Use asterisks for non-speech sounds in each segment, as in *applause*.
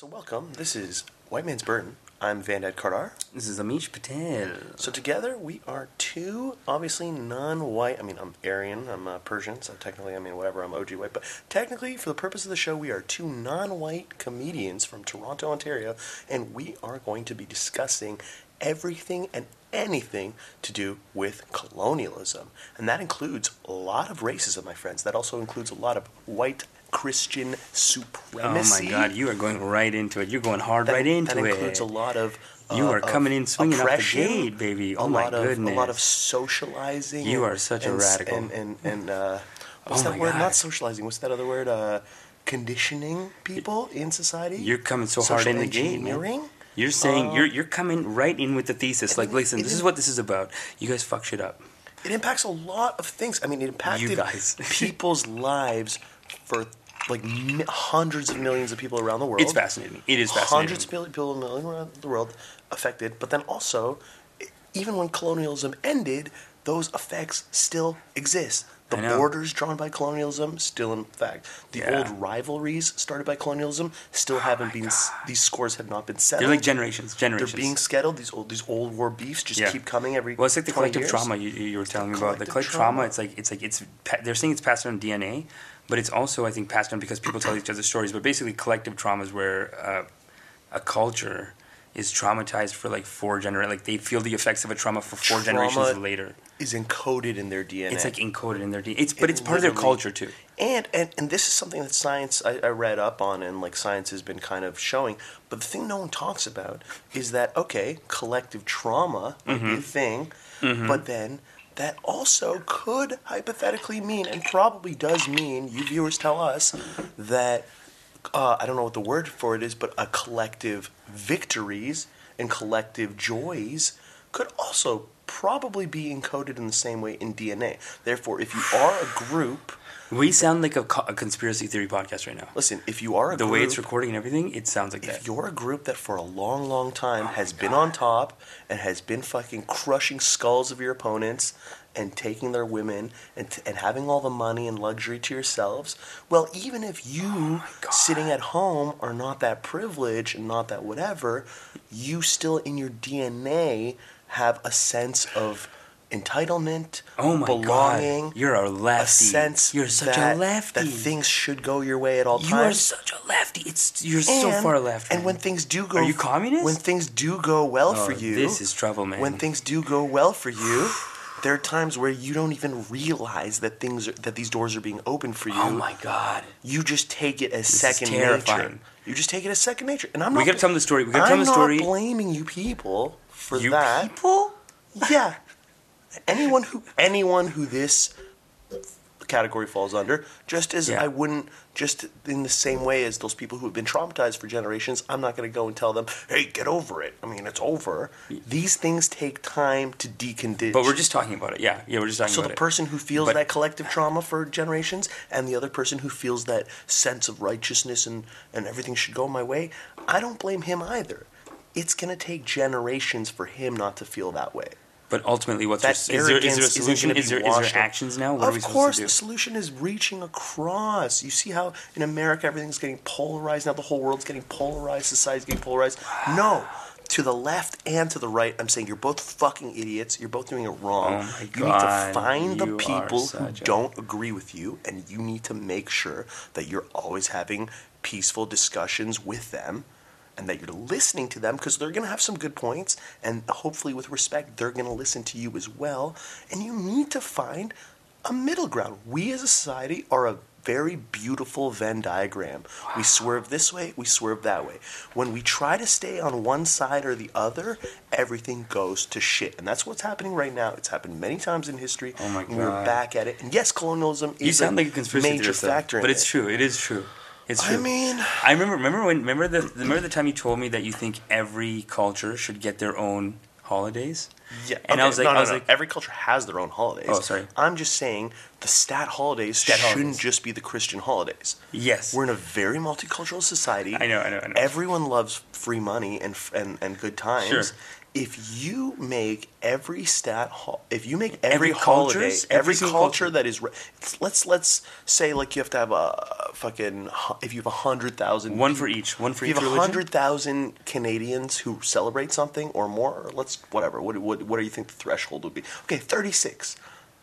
So welcome. This is White Man's Burden. I'm Vandad Kardar. This is Amish Patel. So together we are two, obviously non-white. I mean, I'm Aryan. I'm uh, Persian, so technically, I mean, whatever. I'm OG white, but technically, for the purpose of the show, we are two non-white comedians from Toronto, Ontario, and we are going to be discussing everything and anything to do with colonialism, and that includes a lot of racism, my friends. That also includes a lot of white Christian supremacy. Oh my God, you are going right into it. You're going hard That, right into it. that it. includes a lot of. You uh, are of coming in swinging off the gate, baby. Oh a my lot of, goodness. A lot of socializing. You are such a and s- radical. And and and uh, what's Oh that word? God. Not socializing. What's that other word? Uh, conditioning people in society. You're coming so hard in the gate, man. You're saying Uh, you're you're coming right in with the thesis. Like, listen, it this is what this is about. You guys fuck shit up. It impacts a lot of things. I mean, it impacted *laughs* people's lives for like hundreds of millions of people around the world. It's fascinating. It is fascinating. Hundreds of people million around the world affected, but then also, even when colonialism ended, those effects still exist. The borders drawn by colonialism still in fact. The Yeah. old rivalries started by colonialism still oh haven't been. s- These scores have not been settled. They're like generations, generations. They're being scheduled. These old these old war beefs just Yeah. keep coming every. Well, it's like the collective years. trauma you, you were telling me about. The collective collective trauma. trauma. It's like it's like it's they're saying it's passed on DNA, but it's also I think passed on because people tell each other stories. But basically, collective trauma is where uh, a culture is traumatized for like four gener like they feel the effects of a trauma for four generations later. Is encoded in their DNA. It's like encoded in their DNA. It's but It it's part of their culture too. And, and and this is something that science I, I read up on and like science has been kind of showing. But the thing no one talks about is that okay, collective trauma be a thing, but then that also could hypothetically mean and probably does mean you viewers tell us that uh, I don't know what the word for it is, but a collective victories and collective joys could also probably be encoded in the same way in DNA. Therefore, if you are a group, We sound like a, co- a conspiracy theory podcast right now. listen, if you are a The group, way it's recording and everything, it sounds like that. if that. you're a group that for a long, long time has been on top and has been fucking crushing skulls of your opponents and taking their women and, t- and having all the money and luxury to yourselves, well, even if you oh God. sitting at home are not that privileged and not that whatever, you still in your DNA have a sense of entitlement, Oh my belonging, god, you're a lefty. a sense you're such that, a lefty. that things should go your way at all times. you are such a lefty. It's you're so far left. And when things do go, Are you communist? When things do go well Oh, for you, this is trouble, man. When things do go well for you, *sighs* there are times where you don't even realize that things are, that these doors are being opened for oh you. oh my god, You just take it as is second nature. You just take it as second nature. And I'm Not, we gotta tell them the story. We gotta I'm tell them the story. I'm not blaming you people for you that. people. Yeah. Anyone who anyone who this category falls under, just as Yeah. I wouldn't just in the same way as those people who have been traumatized for generations, I'm not going to go and tell them, "Hey, get over it." I mean, it's over. These things take time to decondition. But we're just talking about it. Yeah, yeah, we're just talking so about the it. person who feels But- that collective trauma for generations and the other person who feels that sense of righteousness and, and everything should go my way, I don't blame him either. It's going to take generations for him not to feel that way. But ultimately, what's That your, is there is there a solution? Is there is there actions now? What are of we course, the solution is reaching across. You see how in America everything's getting polarized now. The whole world's getting polarized. Society's getting polarized. No, *sighs* to the left and to the right, I'm saying you're both fucking idiots. You're both doing it wrong. Oh you need to find the you are people who a- don't agree with you, and you need to make sure that you're always having peaceful discussions with them and that you're listening to them because they're going to have some good points and hopefully with respect they're going to listen to you as well. And you need to find a middle ground. We as a society are a very beautiful venn diagram. We swerve this way we swerve that way. When we try to stay on one side or the other everything goes to shit. And that's what's happening right now. It's happened many times in history. Oh my and we're back at it. And yes colonialism is You sound a like a conspiracy major factor in but it's it. true. It is true. It's true. i mean I remember, remember when, remember the, remember the time you told me that you think every culture should get their own holidays. Yeah, And I was like- no, I was no. like- every culture has their own holidays. Oh, sorry. I'm just saying the stat holidays Stat shouldn't holidays. just be the Christian holidays. Yes. We're in a very multicultural society. I know, I know, I know. Everyone loves free money and and, and good times. Sure. If you make every stat, ho- if you make every, Every holiday, cultures, every, every culture, culture. that is, re- let's let's say like you have to have a fucking if you have a hundred thousand One for each. One for if you have a hundred thousand Canadians who celebrate something or more, or let's whatever. What, what what do you think the threshold would be? Okay, thirty six.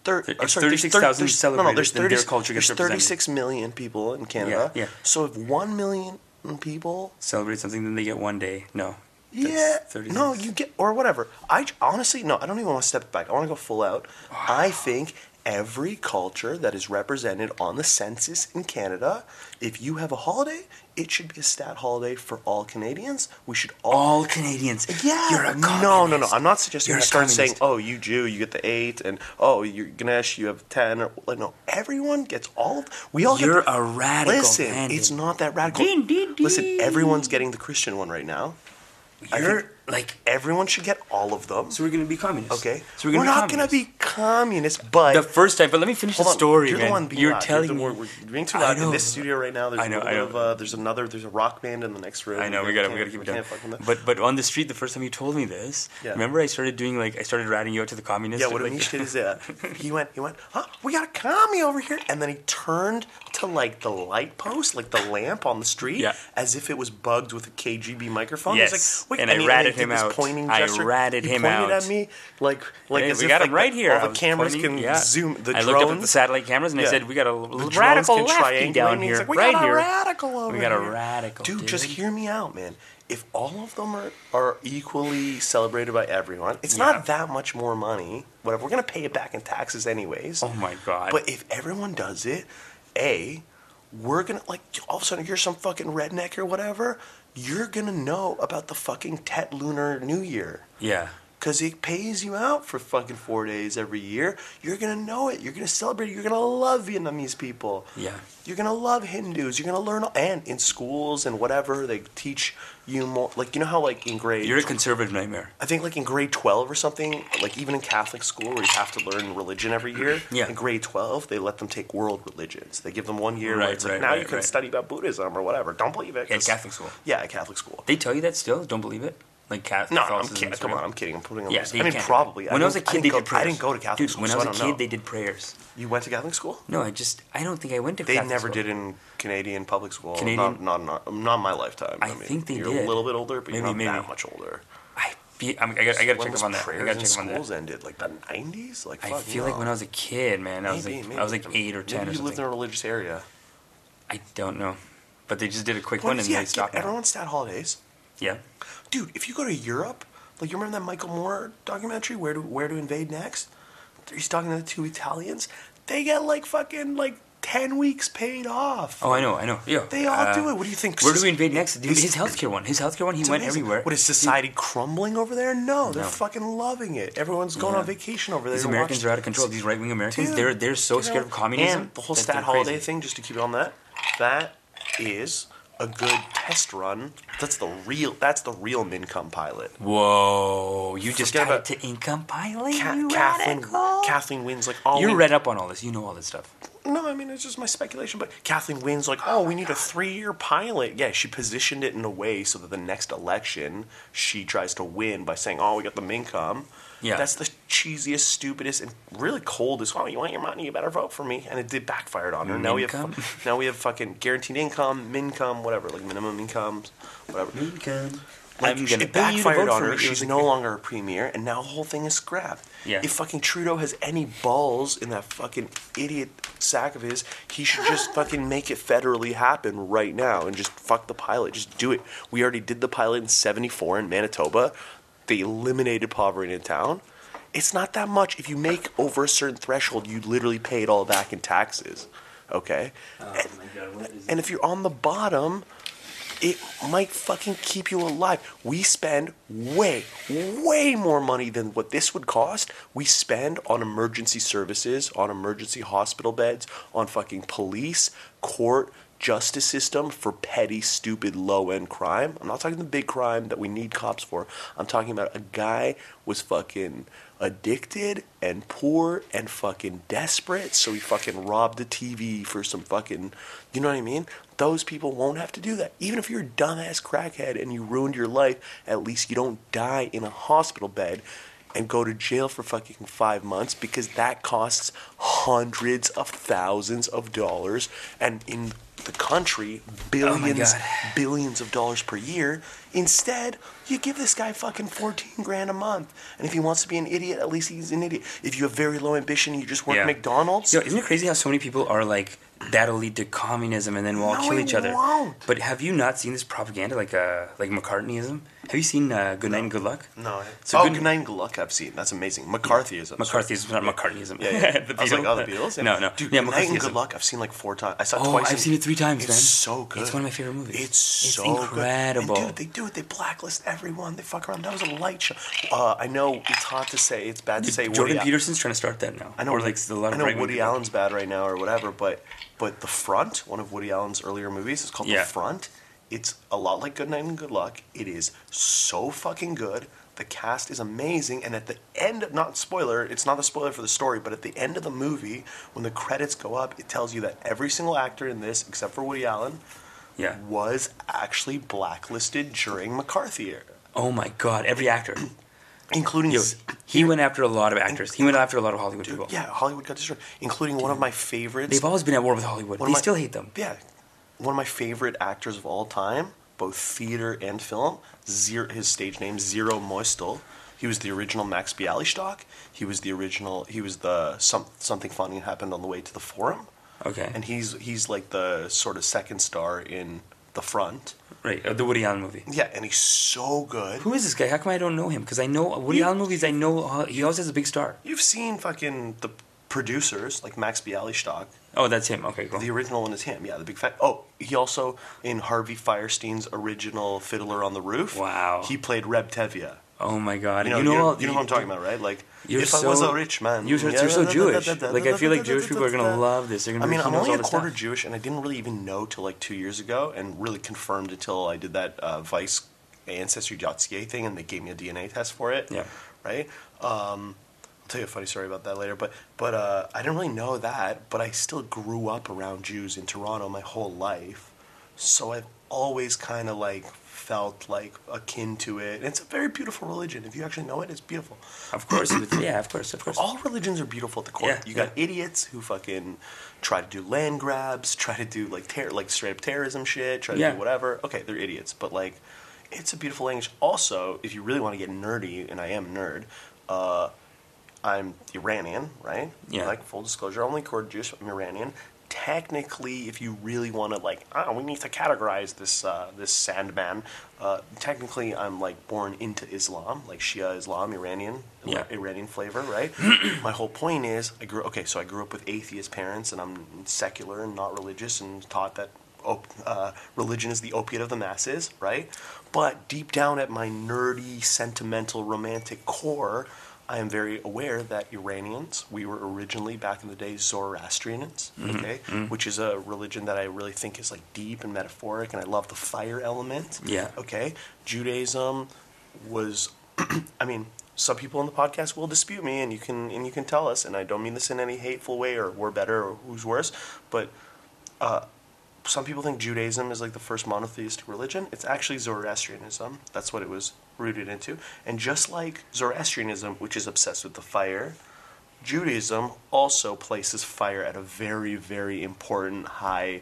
Thir- sorry, there's 36,000 there's- No, no, there's celebrators, then their culture gets There's 36 million people in Canada. yeah. So if one million people Celebrate something, then they get one day. No. Yeah. That's 36. No, you get or whatever. I honestly no. I don't even want to step back. I want to go full out. I think every culture that is represented on the census in Canada, if you have a holiday, it should be a stat holiday for all Canadians. We should all. All Canadians. yeah. You're a no, no, no. I'm not suggesting you start saying, "Oh, you Jew, you get the eight, and oh, you Ganesh, you have ten. Or like, no, everyone gets all. Of, we all You're get. a radical. Listen, bandit. it's not that radical. Din, din, Listen, everyone's getting the Christian one right now. I You're think like. everyone should get all of them. So we're gonna be communists. Okay, So we're we're, gonna be not going to be communists, but the first time. But let me finish hold the on, story, you're man. the one being You're loud. telling the, me. we're, we're being too loud in this studio right now. There's I know, a I little bit know. of uh, there's another there's a rock band in the next room. I know we gotta we gotta keep it down. can't fuck with that. But but on the street, the first time you told me this, Yeah. remember I started doing like I started ratting you out to the communists. Yeah, what like, a niche shit is that? *laughs* He went, he went, huh? We got a commie over here, and then he turned to like the light post, like the lamp on the street, Yeah. as if it was bugged with a KGB microphone. Yes. Like, Wait, And I ratted him out. Pointing I ratted he him pointed out. at me like, like as we if, got like, him right the- here. All the cameras pointing- can yeah. zoom. The I drones. looked up at the satellite cameras and Yeah. I said, "We got a The little radical lefty down here, like, we right got a here. radical over We got a here." radical, dude, dude. Just hear me out, man. If all of them are, are equally celebrated by everyone, it's Yeah. not that much more money. Whatever, we're gonna pay it back in taxes anyways. Oh my god! But if everyone does it, a, we're gonna like all of a sudden you're some fucking redneck or whatever. You're gonna know about the fucking Tet Lunar New Year. yeah, Cause it pays you out for fucking four days every year. You're gonna know it. You're gonna celebrate. it. You're gonna love Vietnamese people. yeah. You're gonna love Hindus. You're gonna learn, and in schools and whatever they teach you more. Like you know how like in grade, You're a conservative nightmare. I think like in grade twelve or something, like even in Catholic school where you have to learn religion every year. *clears throat* Yeah. In grade twelve, they let them take world religions. They give them one year where Right, it's like right, now right, you can right. study about Buddhism or whatever. Don't believe it. Yeah, 'cause- Catholic school. Yeah, at Catholic school. They tell you that still? Don't believe it? Like Catholic? No, I'm kidding. Come on, I'm kidding. I'm putting on. Yeah, I mean, probably. When I, was a kid, I they didn't go, did prayers. I didn't go to Catholic Dude, school, when I I was a don't kid, know. they did prayers. You went to Catholic school? No, I just I don't think I went to. Catholic school. They Catholic never school. did in Canadian public school. Canadian- Not, not, not, not my lifetime. I mean, think they you're did. a little bit older, but you're not maybe. that much older. I, be, I'm, I got I got to check up on that. I got to check up on that. schools ended? Like the 90s? Like I feel like when I was a kid, man, I was like. I was like eight or ten Maybe you lived in a religious area. I don't know, but they just did a quick one and they stopped. everyone's stat holidays. Yeah, Dude, if you go to Europe, like you remember that Michael Moore documentary, Where to Where to Invade Next? He's talking to the two Italians. They get like fucking like ten weeks paid off. Oh, I know, I know. Yeah. They all uh, do it. What do you think? Where do we invade next? Dude, his healthcare one. His healthcare one. He went amazing. everywhere. What is society crumbling over there? No, they're No. fucking loving it. Everyone's going Yeah. on vacation over there. These Americans watch- are out of control. These right wing Americans, Dude, they're they're so you know, scared of communism. And the whole stat holiday thing, just to keep it on that, that is a good test run. That's the real. That's the real Mincome pilot. Whoa! You just Forget tied about- it to income pilot. Ca- you Kathleen, radical. Kathleen Wynne's like You're we- read up on all this. You know all this stuff. No, I mean it's just my speculation. But Kathleen Wynne's like oh we need a three year pilot. Yeah, she positioned it in a way so that the next election she tries to win by saying oh we got the Mincome. Yeah. That's the cheesiest, stupidest, and really coldest. Oh, you want your money? You better vote for me. And it did backfired on her. Now we have now we have fucking guaranteed income, mincome, whatever, like minimum incomes, whatever. Income. Like, I'm gonna it pay you to backfired on her. She's no longer a premier, and now the whole thing is scrapped. Yeah. If fucking Trudeau has any balls in that fucking idiot sack of his, he should just *laughs* fucking make it federally happen right now and just fuck the pilot. Just do it. We already did the pilot in '74 in Manitoba. They eliminated poverty in town. It's not that much. If you make over a certain threshold, you literally pay it all back in taxes. Okay? And if you're on the bottom, it might fucking keep you alive. We spend way, way more money than what this would cost. We spend on emergency services, on emergency hospital beds, on fucking police, court, justice system for petty, stupid, low end crime. I'm not talking the big crime that we need cops for. I'm talking about a guy was fucking addicted and poor and fucking desperate, so he fucking robbed the TV for some fucking, you know what I mean? Those people won't have to do that. Even if you're a dumbass crackhead and you ruined your life, at least you don't die in a hospital bed and go to jail for fucking five months because that costs hundreds of thousands of dollars and in the country oh billions God. billions of dollars per year instead you give this guy fucking 14 grand a month and if he wants to be an idiot at least he's an idiot if you have very low ambition you just work Yeah. mcdonald's Yo, isn't it crazy how so many people are like that'll lead to communism and then we'll all No, kill each other? won't. But have you not seen this propaganda like uh like McCartneyism? Have you seen uh, Good Night and Good Luck? no So oh good- good night and good luck i've seen that's amazing mccarthyism McCarthyism, not McCartneyism. Yeah, yeah. *laughs* the I was like, Beatles? oh, the Beatles? Yeah. No, no. Dude, yeah, Good Night and McCarthyism. Good Luck, I've seen like four times. I saw Oh, twice. I've in- seen it three times, It's man. so good. It's one of my favorite movies. It's so incredible. good. And dude, they do it. They do it. They blacklist everyone. They fuck around. That was a light show. Uh, I know it's hot to say. It's bad to say. Jordan Woody, Peterson's trying to start that now. I know. Or like a lot I know Woody. Allen's bad right now or whatever, but but The Front, one of Woody Allen's earlier movies, is called Yeah. The Front. It's a lot like Good Night and Good Luck. It is so fucking good. The cast is amazing, and at the end, not spoiler, it's not a spoiler for the story, but at the end of the movie, when the credits go up, it tells you that every single actor in this, except for Woody Allen, Yeah. was actually blacklisted during McCarthy era, Oh my god, every actor. Including Yo, he went after a lot of actors. He went after a lot of Hollywood people. yeah, Hollywood got destroyed, including one of my favorites. They've always been at war with Hollywood. One They my- still hate them. Yeah, one of my favorite actors of all time, both theater and film. Zero, his stage name Zero Mostel. He was the original Max Bialystock. He was the original. He was the some, something funny happened on the way to the forum, Okay. and he's he's like the sort of second star in the front. right, uh, the Woody Allen movie. Yeah, and he's so good. Who is this guy? How come I don't know him? Because I know Woody You- Allen movies. I know uh, he always has a big star. You've seen fucking the producers like Max Bialystock. Oh, that's him. Okay, cool. The original one is him. Yeah, the big fat. Oh, he also in Harvey Fierstein's original Fiddler on the Roof. Wow. He played Reb Tevye. Oh my god. You know, you know, all- you know what I'm talking about, right? Like, You're if so, I was a rich man, You're, so- yeah, you're so da- da- Jewish. da- Like I feel like Jewish people are da- gonna love this. They're gonna. I mean, I'm only a quarter stuff. Jewish, and I didn't really even know till like two years ago, and really confirmed until I did that uh, Vice Ancestry.ca thing, and they gave me a DNA test for it. Yeah. Right. Um, I'll tell you a funny story about that later, but but uh, I didn't really know that, but I still grew up around Jews in Toronto my whole life, so I've always kind of like felt like akin to it. And it's a very beautiful religion. If you actually know it, it's beautiful. Of course. *clears throat* yeah, of course, of course. All religions are beautiful at the core. Yeah, you got yeah. idiots who fucking try to do land grabs, try to do like ter- like straight up terrorism shit, try to Yeah. do whatever. Okay, they're idiots, but like it's a beautiful language. Also, if you really want to get nerdy, and I am a nerd, uh, I'm Iranian, right? Yeah. Like full disclosure, only Jewish. I'm Iranian. Technically, if you really want to, like, oh, we need to categorize this uh, this Sandman. Uh, technically, I'm like born into Islam, like Shia Islam, Iranian, Yeah. Iranian flavor, right? *clears throat* My whole point is, I grew okay. So I grew up with atheist parents, and I'm secular and not religious, and taught that op- uh, religion is the opiate of the masses, right? But deep down at my nerdy, sentimental, romantic core, I am very aware that Iranians, we were originally back in the day Zoroastrians, okay, which is a religion that I really think is like deep and metaphoric, and I love the fire element. Yeah. Okay. Judaism was, *clears throat* I mean, some people in the podcast will dispute me, and you can and you can tell us, and I don't mean this in any hateful way or we're better or who's worse, but uh, some people think Judaism is like the first monotheistic religion. It's actually Zoroastrianism. That's what it was rooted into. And just like Zoroastrianism, which is obsessed with the fire, Judaism also places fire at a very, very important high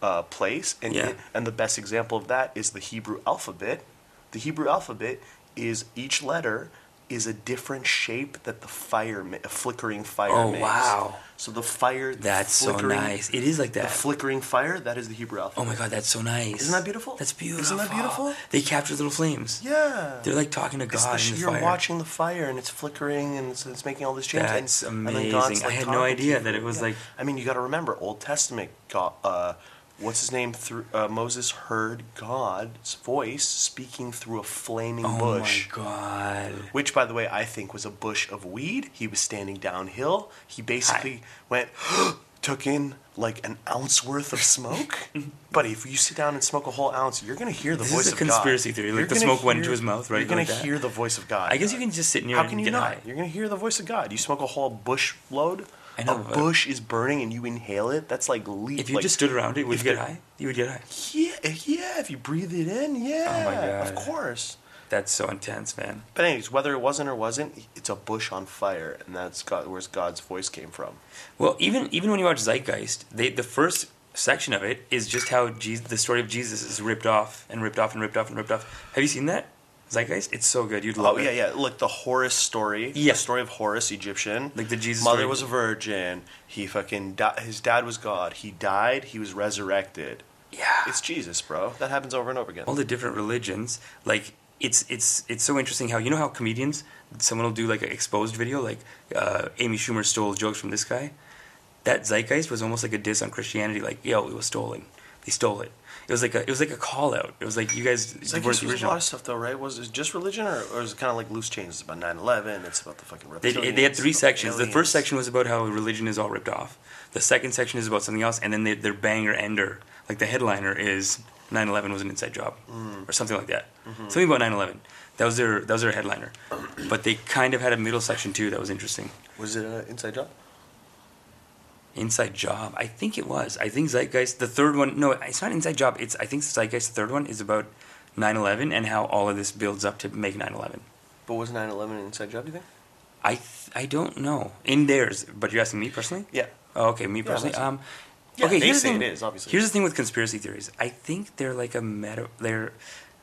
uh, place. And, Yeah. it- and the best example of that is the Hebrew alphabet. The Hebrew alphabet is each letter is a different shape that the fire, ma- a flickering fire Oh, makes. wow. So the fire, the That's so nice. It is like that. The flickering fire, that is the Hebrew alphabet. Oh my god, that's so nice. Isn't that beautiful? That's beautiful. Isn't that beautiful? They capture little flames. Yeah. They're like talking to God the in the you're fire. watching the fire and it's flickering and it's, it's making all this change. and- That's and then God's, amazing. I had no idea that it was, Yeah. like- I mean, you got to remember, Old Testament. God, uh, what's his name? Through uh, Moses heard God's voice speaking through a flaming Oh bush. Oh my god. Which, by the way, I think was a bush of weed. He was standing downhill. He basically went, *gasps* took in like an ounce worth of smoke. *laughs* but if you sit down and smoke a whole ounce, you're gonna hear the This voice is a of conspiracy God. theory, like You're the smoke went into his mouth, right? You're gonna Like hear the voice of God. I guess you can just sit in near How can you not? high. You're gonna hear the voice of God. You smoke a whole bush load. I know, a but- bush is burning and you inhale it. That's like leap. If you like, just stood around it, would you get high? You would get high. Yeah, eh, yeah. If you breathe it in, yeah. Oh my god. Of course. That's so intense, man. But anyways, whether it wasn't or wasn't, it's a bush on fire, and that's God, where God's voice came from. Well, even even when you watch Zeitgeist, they the first section of it is just how Jesus, the story of Jesus is ripped off and ripped off and ripped off and ripped off. Have you seen that Zeitgeist? It's so good. You'd love Oh it. yeah, yeah. Look, the Horus story. Yeah. The story of Horus, Egyptian. Like the Jesus Mother story. was a virgin. He fucking. Di- his dad was God. He died. He was resurrected. Yeah. It's Jesus, bro. That happens over and over again. all the different religions like it's it's it's so interesting how you know how comedians someone will do like an exposed video like uh, amy schumer stole jokes from this guy that zeitgeist was almost like a diss on christianity like yo it was stolen they stole it it was like a it was like a call out it was like you guys It's like weren't this a lot of stuff, though, right? Was it just religion, or, or is it kind of like loose change? It's about 9-11, It's about the fucking they, they had three sections the first section was about how religion is all ripped off the second section is about something else and then they, their banger ender like the headliner is 9-11 was an inside job Mm. or something like that Mm-hmm. something about 9-11 that was their that was their headliner but they kind of had a middle section too that was interesting Was it an inside job? Inside job? I think it was. I think zeitgeist the third one no it's not inside job. It's i think zeitgeist the third one is about 9-11 and how all of this builds up to make 9-11 But was 9-11 an inside job, do you think? i th- i don't know. In theirs but you're asking me personally? Yeah. oh, okay me personally. that's- um Yeah, okay they here's say the thing, it is, obviously. here's the thing with conspiracy theories. I think they're like a meta they're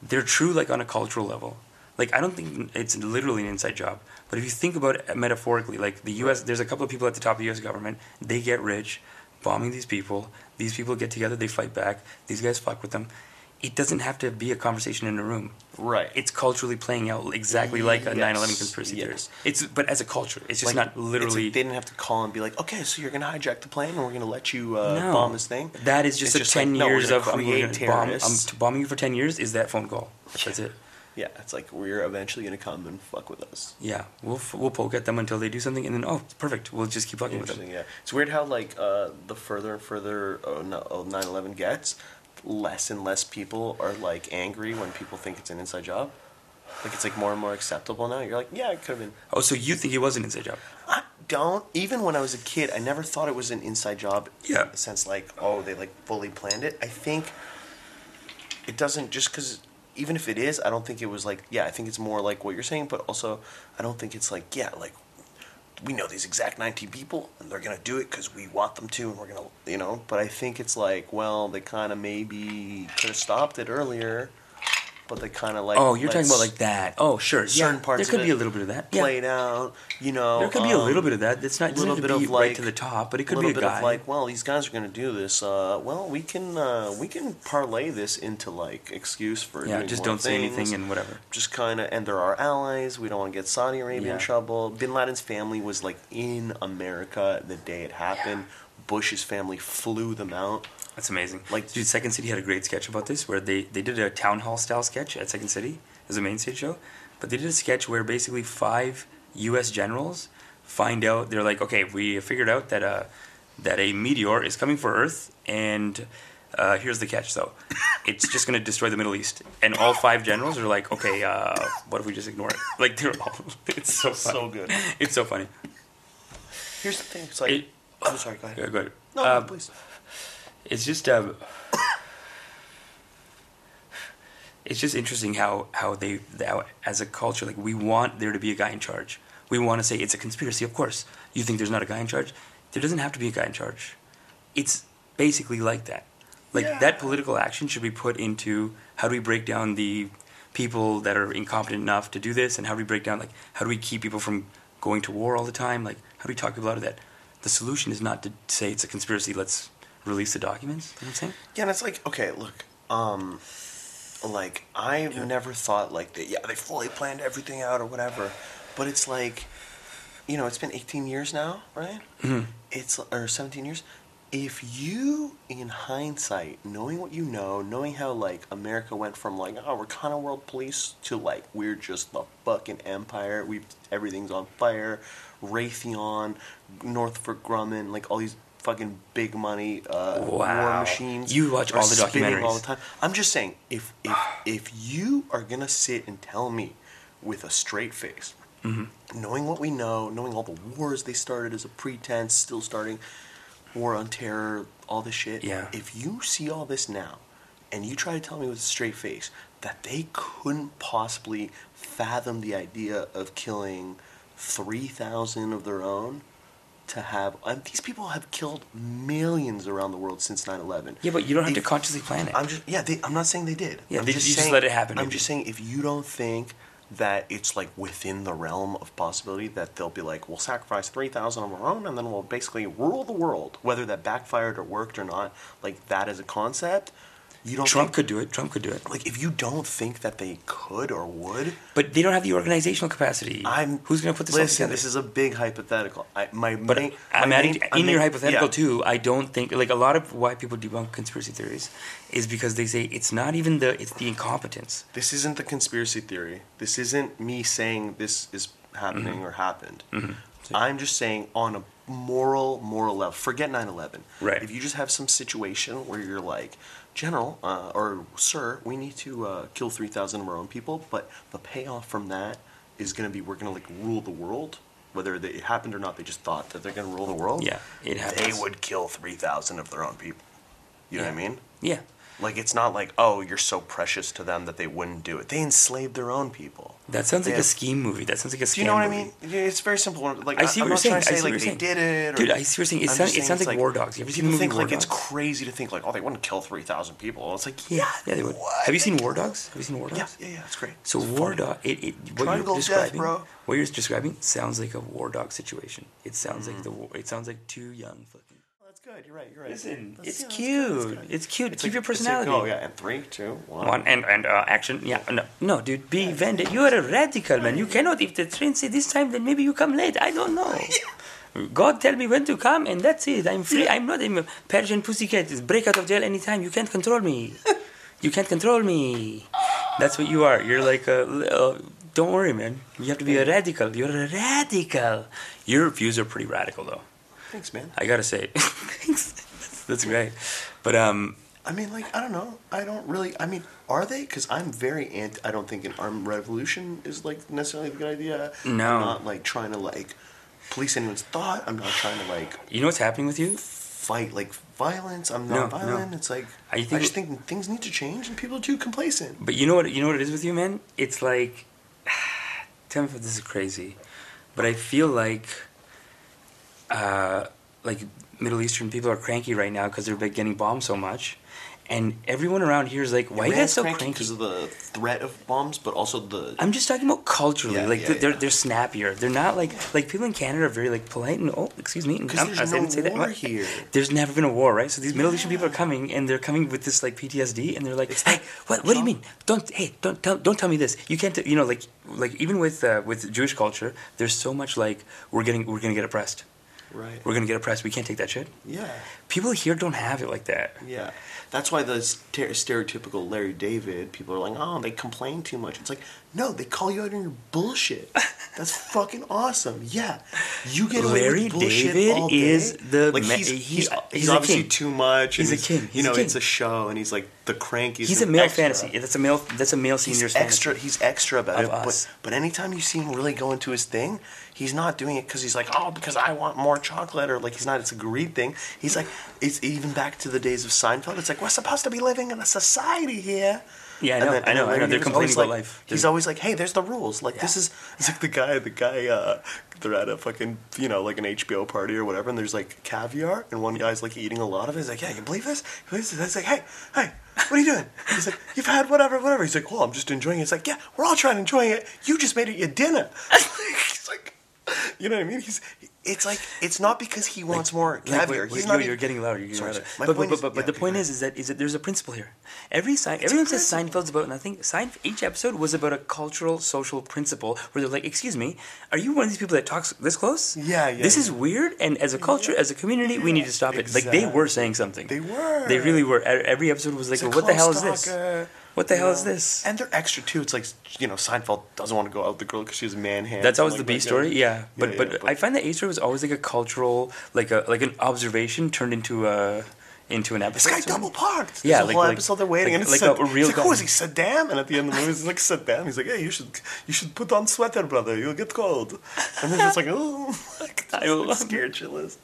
they're true like on a cultural level like i don't think it's literally an inside job but if you think about it metaphorically like the us there's a couple of people at the top of the us government they get rich bombing these people these people get together they fight back these guys fuck with them it doesn't have to be a conversation in a room Right. it's culturally playing out exactly like a Yes, 9-11 conspiracy yes. theory it's but as a culture it's just Like, not like literally they didn't have to call and be like, okay, so you're gonna hijack the plane and we're gonna let you uh, No. bomb this thing. That is just It's a just like, ten no, we're years gonna of I'm, bomb, I'm bombing you for ten years. Is that phone call? That's it. Yeah, it's like we're eventually gonna come and fuck with us. Yeah, we'll f- we'll poke at them until they do something, and then oh, perfect. We'll just keep fucking with them. Yeah. It's weird how like uh, the further and further uh, no- uh, 9/11 gets, less and less people are like angry when people think it's an inside job. Like it's like more and more acceptable now. You're like, yeah, it could have been. Oh, so you think it was an inside job? I don't. Even when I was a kid, I never thought it was an inside job. Yeah. In the sense like, oh, they like fully planned it. I think it doesn't just because. Even if it is, I don't think it was like. Yeah, I think it's more like what you're saying, but also, I don't think it's like. Yeah, like we know these exact 19 people, and they're gonna do it because we want them to, and we're gonna, you know. But I think it's like, well, they kind of maybe could have stopped it earlier, but they kind of like. oh, you're talking about like that. Oh, sure. certain yeah, parts There of could be a little bit of that. Yeah. played out, you know. There could be a little um, bit of that. It's not doesn't little bit of, right like- to the top, but it could little be a bit guy. of like, well, these guys are going to do this. Uh, well, we can uh, we can parlay this into like excuse for yeah, just don't say things. anything and whatever. just kind of, and they're our allies. We don't want to get Saudi Arabia Yeah. in trouble. Bin Laden's family was like in America the day it happened. Bush's family flew them out. That's amazing. Like- dude, Second City had a great sketch about this, where they they did a town hall style sketch at Second City as a main stage show, but they did a sketch where basically five U.S. generals find out they're like, okay, we figured out that uh that a meteor is coming for Earth, and uh, here's the catch though, *laughs* it's just gonna destroy the Middle East, and all five generals are like, okay, uh, what if we just ignore it? *laughs* Like they're all, *laughs* it's so funny. So good. It's so funny. Here's the thing. It's like, It- I'm sorry. Go ahead. Yeah, go ahead. No, no, Um, please. It's just um, *coughs* it's just interesting how how they how, as a culture like we want there to be a guy in charge. We want to say it's a conspiracy. Of course, you think there's not a guy in charge. There doesn't have to be a guy in charge. It's basically like that. Like Yeah. that political action should be put into how do we break down the people that are incompetent enough to do this, and how do we break down like how do we keep people from going to war all the time? Like how do we talk people out of that? The solution is not to say it's a conspiracy. Let's release the documents. You know what I'm saying? Yeah, and it's like, okay, look, um, like I've never thought like that. Yeah, they fully planned everything out or whatever, but it's like, you know, it's been 18 years now, right? Mhm. It's or 17 years. If you, in hindsight, knowing what you know, knowing how like America went from like oh we're kind of world police to like we're just the fucking empire. We everything's on fire. Raytheon, Northrop Grumman, like all these fucking big money uh, war machines. You watch all the spinning all the time. I'm just saying, if if if you are gonna sit and tell me with a straight face, Mm-hmm. knowing what we know, knowing all the wars they started as a pretense, still starting war on terror, all this shit. Yeah. If you see all this now, and you try to tell me with a straight face that they couldn't possibly fathom the idea of killing three thousand of their own to have and these people have killed millions around the world since 9-11 Yeah, but you don't have to consciously plan it. I'm just yeah. They, I'm not saying they did. Yeah, I'm they- you just let it happen, I'm maybe. just saying if you don't think that it's like within the realm of possibility that they'll be like, we'll sacrifice three thousand of our own, and then we'll basically rule the world, whether that backfired or worked or not. Like that as a concept, you don't. Trump think, could do it. Trump could do it. like if you don't think that they could or would. But they don't have the organizational capacity. I'm Who's going to put this listen. together? This is a big hypothetical. I, my But main, I'm my adding main- in I'm your hypothetical yeah. too. I don't think like a lot of why people debunk conspiracy theories is because they say it's not even the it's the incompetence. This isn't the conspiracy theory. This isn't me saying this is happening Mm-hmm. or happened. I'm just saying on a moral, moral level. Forget 9/11. Right. If you just have some situation where you're like, General uh, or Sir, we need to uh, kill 3,000 of our own people, but the payoff from that is going to be we're going to like rule the world. Whether they, it happened or not, they just thought that they're going to rule the world. Yeah, it happens. They would kill 3,000 of their own people. You know what I mean? Yeah. Like it's not like oh you're so precious to them that they wouldn't do it. They enslaved their own people. That sounds like Yeah. a scheme movie. That sounds like a Do you know what I mean? Yeah, It's very simple. Like I see I'm what you're not trying to saying. I see like what they you're did it. Or, Dude, I see what you're saying. It it sounds it's like War Dogs. You ever seen the movie think War like it's crazy to think like oh they wouldn't kill three thousand people. It's like yeah, Yeah, they would. What? Have you seen War Dogs? Have you seen War Dogs? Yeah, yeah, yeah. It's great. So It's War. Dog, it, it what Triangle you're death, describing, bro. what you're describing sounds like a War Dog situation. It sounds like the Mm. war- it sounds like two young fucking. Good. You're right. You're right. Listen, it's yeah, cute. It's cute. It's Keep like- your it's like, personality. oh yeah, and three, two, one. One and and uh, action. Yeah, no, no, dude. Be vended. You are a radical man. You cannot. If the train say this time, then maybe you come late. I don't know. *laughs* God tell me when to come, and that's it. I'm free. I'm not a Persian pussycat. Just break out of jail anytime. You can't control me. *laughs* You can't control me. That's what you are. You're like a. Uh, don't worry, man. You have to be a radical. You're a radical. Your views are pretty radical, though. Thanks, man. I gotta say. *laughs* Thanks. That's, great. But um, I mean, like, I don't know. I don't really. I mean, are they? Because I'm very anti. I don't think an armed revolution is like necessarily a good idea. No. I'm not like trying to like police anyone's thought. I'm not trying to like you know what's happening with you? fight like violence. I'm No, not violent. no. It's like I I, think- just think things need to change and people are too complacent. But you know what? You know what it is with you, man. It's like, *sighs* tell me if this is crazy, but I feel like, uh, like Middle Eastern people are cranky right now because they're getting bombed so much, and everyone around here is like, why are you guys so cranky? because of the threat of bombs, but also the I'm just talking about culturally. Yeah, like yeah, they're yeah. they're snappier. They're not like like people in Canada are very like polite and oh excuse me. and because there's I no didn't say that. war here. There's never been a war, right? So these Middle Eastern people are coming and they're coming with this like PTSD and they're like, "Hey, what? What do you mean? Don't hey, don't tell don't tell me this. You can't. t- You know, like like even with uh, with Jewish culture, there's so much like we're getting we're gonna get oppressed. Right. We're gonna get oppressed. We can't take that shit. Yeah. People here don't have it like that. Yeah, that's why the stere- stereotypical Larry David people are like, oh, they complain too much. It's like, no, they call you out on your bullshit. That's fucking awesome. Yeah, you get away Larry with bullshit David all day. is the like ma- he's, he's- he's, he's, obviously too much. He's a king. You He's a know, king. it's a show, and he's like the crankiest. He's a male extra. fantasy. That's a male. That's a male He's senior's extra. fantasy. He's extra about Of it. us. But but anytime you see him really go into his thing, he's not doing it because he's like, oh, because I want more chocolate, or like he's not. It's a greed thing. He's like, it's even back to the days of Seinfeld. It's like we're supposed to be living in a society here. Yeah, I know. then- I know. I know. They're complaining about like- life. He's They're- always like, hey, there's the rules. Like this is. *laughs* It's like the guy. The guy. uh They're at a fucking you know like an HBO party or whatever, and there's like caviar, and one guy's like eating a lot of it. He's like, yeah, you believe this? You believe this? It's like, hey, hey. What are you doing? He's like, you've had whatever, whatever. He's like, well, I'm just enjoying it. It's like, yeah, we're all trying to enjoy it. You just made it your dinner. *laughs* Like, *laughs* you know what I mean? He's, it's like, it's not because he wants more Like, caviar. wait, He's not. yo, even- you're getting louder. You're getting Sorry, louder. sorry. But, but, but, is- but, but yeah, the point is, is that is that there's a principle here. Every Sein, everyone says Seinfeld's about nothing. Each episode was about a cultural, social principle where they're like, "Excuse me, are you one of these people that talks this close? Yeah, yeah, This yeah. is weird, and as a culture, as a community, we need to stop it." Like they were saying something. They were. They really were. Every episode was like, well, "What the hell is close this?" What the hell is this? And they're extra too. It's like you know Seinfeld doesn't want to go out with the girl because she has a man hand. That's always Like the B story, yeah. But Yeah, but, yeah, I find that A story was always like a cultural, like a like an observation turned into a into an This episode. guy or double parked. Yeah, a like- whole like- episode they're waiting, like- and it's like Sad- a real like, "Who is he, Saddam?" And at the end of the *laughs* movie, he's like Saddam. He's like, "Hey, you should you should put on sweater, brother. You'll get cold." And then it's like, "Oh, *laughs* like, *laughs* I like, love scared shitless."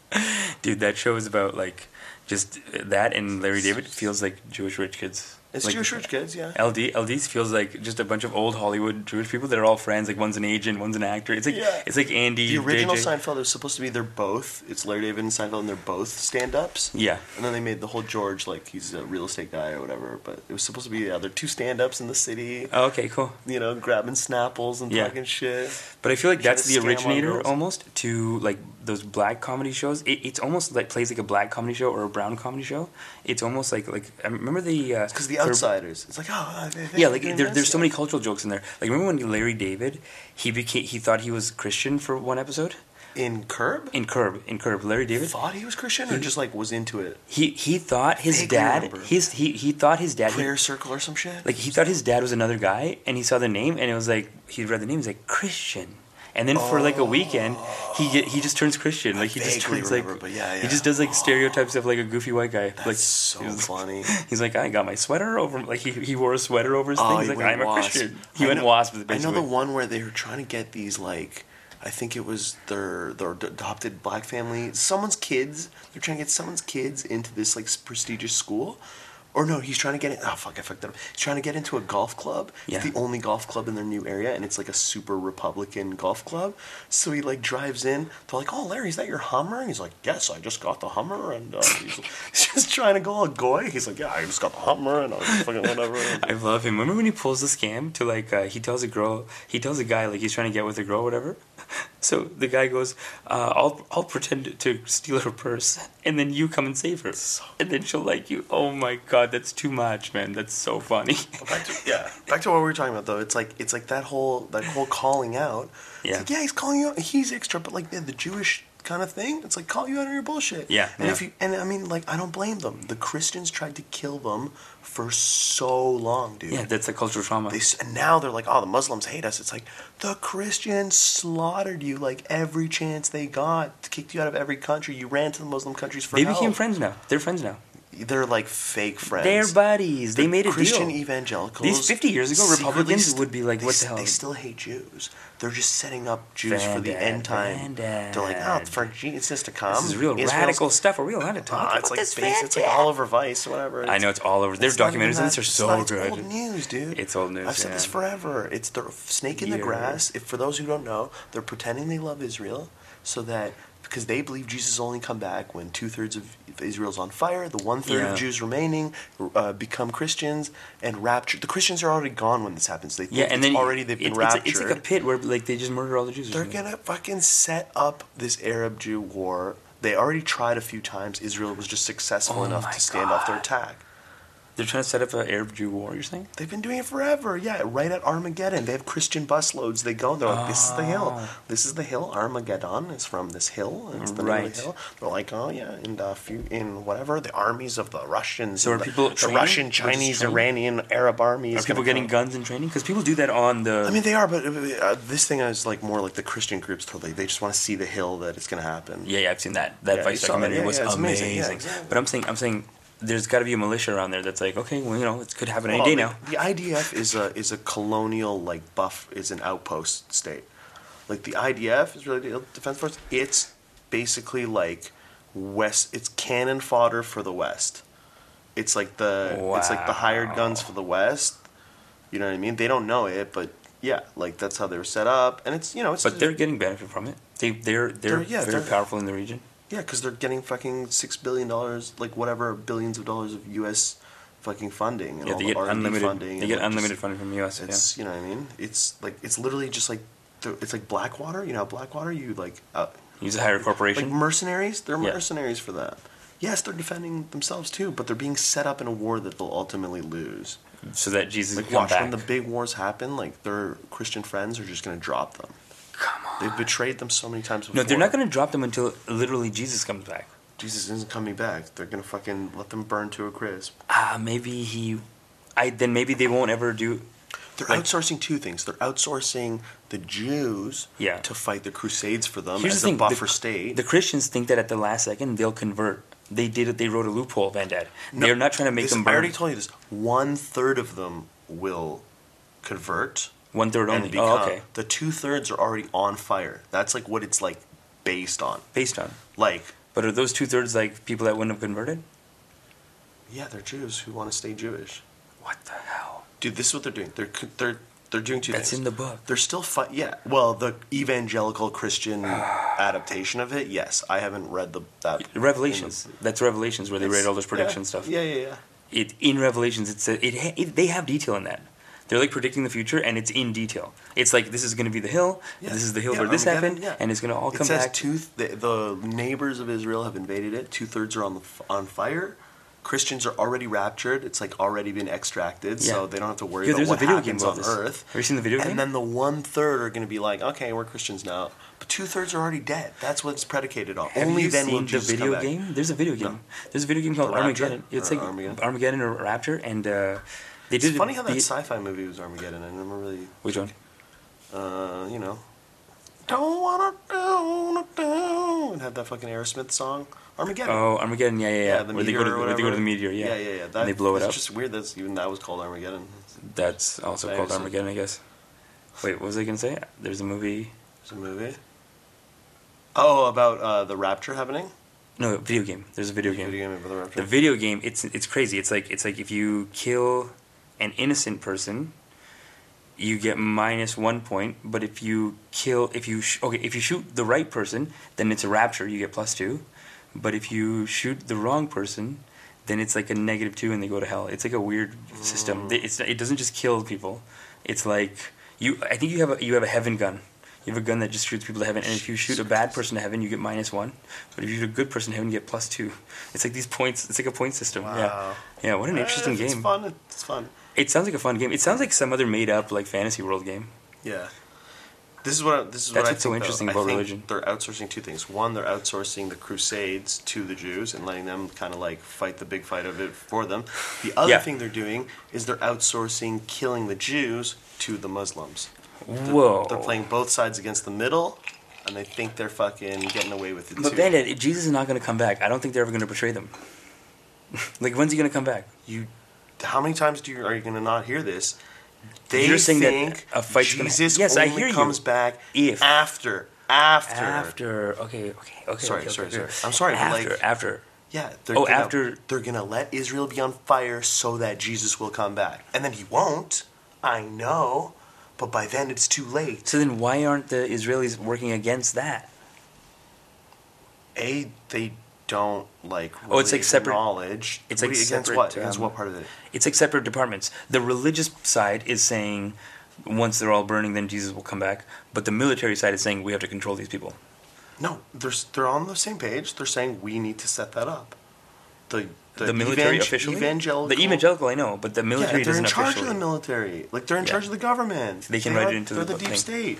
Dude, that show is about like just that and Larry David feels like Jewish rich kids. It's like, Jewish rich kids, yeah. LD LDs feels like just a bunch of old Hollywood Jewish people that are all friends. Like one's an agent, one's an actor. It's like Yeah. it's like Andy. The original JJ. Seinfeld is supposed to be they're both. It's Larry David and Seinfeld, and they're both stand-ups. Yeah. And then they made the whole George like he's a real estate guy or whatever. But it was supposed to be yeah, they're two stand-ups in the city. Oh, okay, cool. You know, grabbing snapples and Yeah. talking shit. But I feel like that's the originator almost to like those black comedy shows. It, it's almost like plays like a black comedy show or a brown comedy show. It's almost like like I remember the uh, Because the outsiders, it's like oh, they, they Yeah, like there, there's so many cultural jokes in there. Like remember when Larry David he became he thought he was Christian for one episode in Curb. in Curb in Curb Larry David thought he was Christian or just like was into it. he he thought his dad remember. his he he thought his dad Prayer circle or some shit. like he thought his dad was another guy and he saw the name and it was like he read the name he's like Christian and then for like a weekend oh. he get, he just turns Christian like he just turns remember, like but yeah, he just does like stereotypes of like a goofy white guy That's like so he was- funny. *laughs* He's like, I got my sweater over. Like he, he wore a sweater over his Oh, thing. He's like, I'm a. Christian. He I went know- wasp. I know the one where they were trying to get these like, I think it was their their adopted black family, someone's kids. They're trying to get someone's kids into this like prestigious school. Or no, he's trying to get it. Oh fuck, I fucked up. He's trying to get into a golf club. Yeah. It's the only golf club in their new area, and it's like a super Republican golf club. So he like drives in. They're like, "Oh, Larry, is that your Hummer?" And he's like, "Yes, I just got the Hummer." And uh, he's, *laughs* he's just trying to go all goy. He's like, "Yeah, I just got the Hummer," and I was fucking whatever. *laughs* I love him. Remember when he pulls the scam to like uh, he tells a girl he tells a guy like he's trying to get with a girl or whatever. *laughs* So the guy goes, uh, "I'll I'll pretend to steal her purse, and then you come and save her, and then she'll like you." Oh my god, that's too much, man. That's so funny. back to, *laughs* yeah, back to what we were talking about though. It's like it's like that whole that whole calling out. It's Yeah. like, yeah, he's calling you out. He's extra, but like the, the Jewish kind of thing. It's like call you out on your bullshit. Yeah, And yeah. if you and I mean like I don't blame them. The Christians tried to kill them for so long, dude. yeah, that's a cultural trauma. They, and now they're like, oh, the Muslims hate us. It's like the Christians slaughtered you like every chance they got, kicked you out of every country. You ran to the Muslim countries for They help. became friends now. They're friends now. They're like fake friends. They're buddies. They The made a Christian deal. evangelicals. These 50 years ago, Republicans st- would be like, what the hell? They still hate Jews. They're just setting up Jews for the end time. They're like, oh, for Jesus to come. This is real Israel's- radical stuff. Are we allowed to talk ah, about it's like this? face, it's like? Oliver Vice whatever. I know it's all over. Their It's documentaries on this are so not- it's good. old news, dude. It's old news, I've said this forever. It's the snake in the Yeah. grass. If for those who don't know, they're pretending they love Israel, so that because they believe Jesus will only come back when two thirds of Israel's on fire, the one third Yeah. of Jews remaining uh, become Christians and rapture. The Christians are already gone when this happens. They think Yeah, and then already they've been it's, raptured. It's, like a pit where like they just murder all the Jews. They're gonna fucking set up this Arab Jew war. They already tried a few times. Israel was just successful Oh enough to stand off their attack. They're trying to set up an Arab Jew war. You're saying? They've been doing it forever. Yeah, right at Armageddon. They have Christian busloads. They go and they're like, this is the hill. Oh. This is the hill. Armageddon is from this hill. It's the name Right. of the hill. They're like, oh, yeah, and uh, few, in whatever, the armies of the Russians. So are the, people the training? Russian, Chinese. Iranian, Arab armies. Are people getting come. guns and training? Because people do that on the. I mean, they are, but uh, this thing is like more like the Christian groups totally. They just want to see the hill that it's going to happen. yeah, yeah, I've seen that. That Yeah, Vice documentary Yeah, was yeah, amazing. amazing. Exactly. But I'm saying, I'm saying, there's got to be a militia around there that's like, okay, well, you know, it could happen any Well, day the, now. The IDF is a is a colonial like buff is an outpost state. Like the IDF is really the defense force. It's basically like west. It's cannon fodder for the West. It's like the it's like the hired guns for the West. You know what I mean? They don't know it, but yeah, like that's how they were set up, and it's you know it's But they're getting benefit from it. They they're they're, They're- yeah, very they're- powerful in the region. Yeah, because they're getting fucking six billion dollars, like whatever billions of dollars of U.S. fucking funding and Yeah, all they the get R&D unlimited. funding. They get like, just- unlimited funding from the U.S. It's you know what I mean. It's like it's literally just like it's like Blackwater. You know, Blackwater. You like uh, yeah. Use a higher corporation. like mercenaries. They're Yeah. mercenaries for that. Yes, they're defending themselves too, but they're being set up in a war that they'll ultimately lose. so that Jesus Like watch back. when the big wars happen, like their Christian friends are just gonna drop them. Come on. They've betrayed them so many times before. No, they're not going to drop them until literally Jesus comes back. Jesus isn't coming back. They're gonna fucking let them burn to a crisp. Ah, maybe he. I then maybe they won't ever do. They're Like- outsourcing two things. They're outsourcing the Jews Yeah. to fight the Crusades for them Here's as the thing: a buffer the, state. The Christians think that at the last second they'll convert. They did it. They wrote a loophole, Vandad. No, They're not trying to make this- them I already told you this. One third of them will convert. One third only. Oh, become, Oh, okay. The two thirds are already on fire. That's like what it's like based on. Based on. Like, But are those two thirds like people that wouldn't have converted? yeah, they're Jews who want to stay Jewish. What the hell? Dude, this is what they're doing. They're they're they're doing two That's things. in the book. They're still fight. Yeah. Well, the evangelical Christian *sighs* adaptation of it. Yes, I haven't read the that Revelations. That's Revelations where they read all those prediction yeah, stuff. Yeah, yeah, yeah. It in Revelations. It's a, it, it. They have detail in that. They're like predicting the future, and it's in detail. It's like this is going to be the hill. Yeah. This is the hill Yeah, where this Armageddon, happened, yeah. and it's going to all It come says back. two. The, the neighbors of Israel have invaded it. Two thirds are on the f- on fire. Christians are already raptured. It's like already been extracted, so they don't have to worry Yeah, about what happens on this. Earth. Have you seen the video and game? then the one third are going to be like, okay, we're Christians now, but two thirds are already dead. That's what it's predicated on. Have Only you then seen will the Jesus video game? There's a video game. No. There's a video game called? Armageddon. It's Or like Armageddon? Armageddon or Rapture, and uh, they did. It's funny how that the- sci-fi movie was Armageddon. I never really, Which one? uh, you know, don't wanna do, don't, and have that fucking Aerosmith song, Armageddon. Oh, Armageddon. Yeah, yeah, yeah. the where they go to where they go to the meteor. Yeah, yeah, yeah. yeah. That, and they blow it up. it's just weird that even that was called Armageddon. That's also called Armageddon, I guess. Wait, what was I gonna say? There's a movie. It's a movie. Oh, about uh, the rapture happening. No, video game. There's a video game. Video game about the rapture. The video game, it's it's crazy. It's like it's like if you kill an innocent person, you get minus one point. But if you kill, if you sh- okay, if you shoot the right person, then it's a rapture. You get plus two. But if you shoot the wrong person, then it's like a negative two, and they go to hell. It's like a weird system. Mm. It- It's it doesn't just kill people. It's like you. I think you have a you have a heaven gun. You have a gun that just shoots people to heaven, and if you shoot a bad person to heaven, you get minus one. But if you shoot a good person to heaven, you get plus two. It's like these points. It's like a point system. Wow. Yeah, yeah. What an interesting It's game. It's fun. It's fun. It sounds like a fun game. It sounds like some other made up like fantasy world game. Yeah. This is what I- this is That's what I what's so think, though. interesting I about religion. They're outsourcing two things. One, they're outsourcing the Crusades to the Jews and letting them kind of like fight the big fight of it for them. The other Yeah. thing they're doing is they're outsourcing killing the Jews to the Muslims. They're- Whoa. They're playing both sides against the middle, and they think they're fucking getting away with it But too. Bandit, Jesus is not going to come back. I don't think they're ever going to betray them. *laughs* like, when's he going to come back? you, how many times do you are you going to not hear this? They You're saying that think a fight's gonna- Jesus Yes, I only hear you. comes back If. after after After. Okay. Okay. Okay. Sorry, okay, sorry, okay. sorry. I'm sorry, but, After. like- after. Yeah, they're Oh, gonna, after- they're gonna let Israel be on fire so that Jesus will come back, and then he won't. I know, but by then it's too late. So then, why aren't the Israelis working against that? A, they don't like. Oh, it's like separate- knowledge. it's like you- against separate, what? Against um, what part of it? It's like separate departments. The religious side is saying once they're all burning, then Jesus will come back. But the military side is saying we have to control these people. No, they're they're on the same page. They're saying we need to set that up. The The, military evang- officially, evangelical, the evangelical, I know, but the military Yeah, they're in charge officially. of the military. Like they're in Yeah. charge of the government. They can They're write it into the the deep thing. state.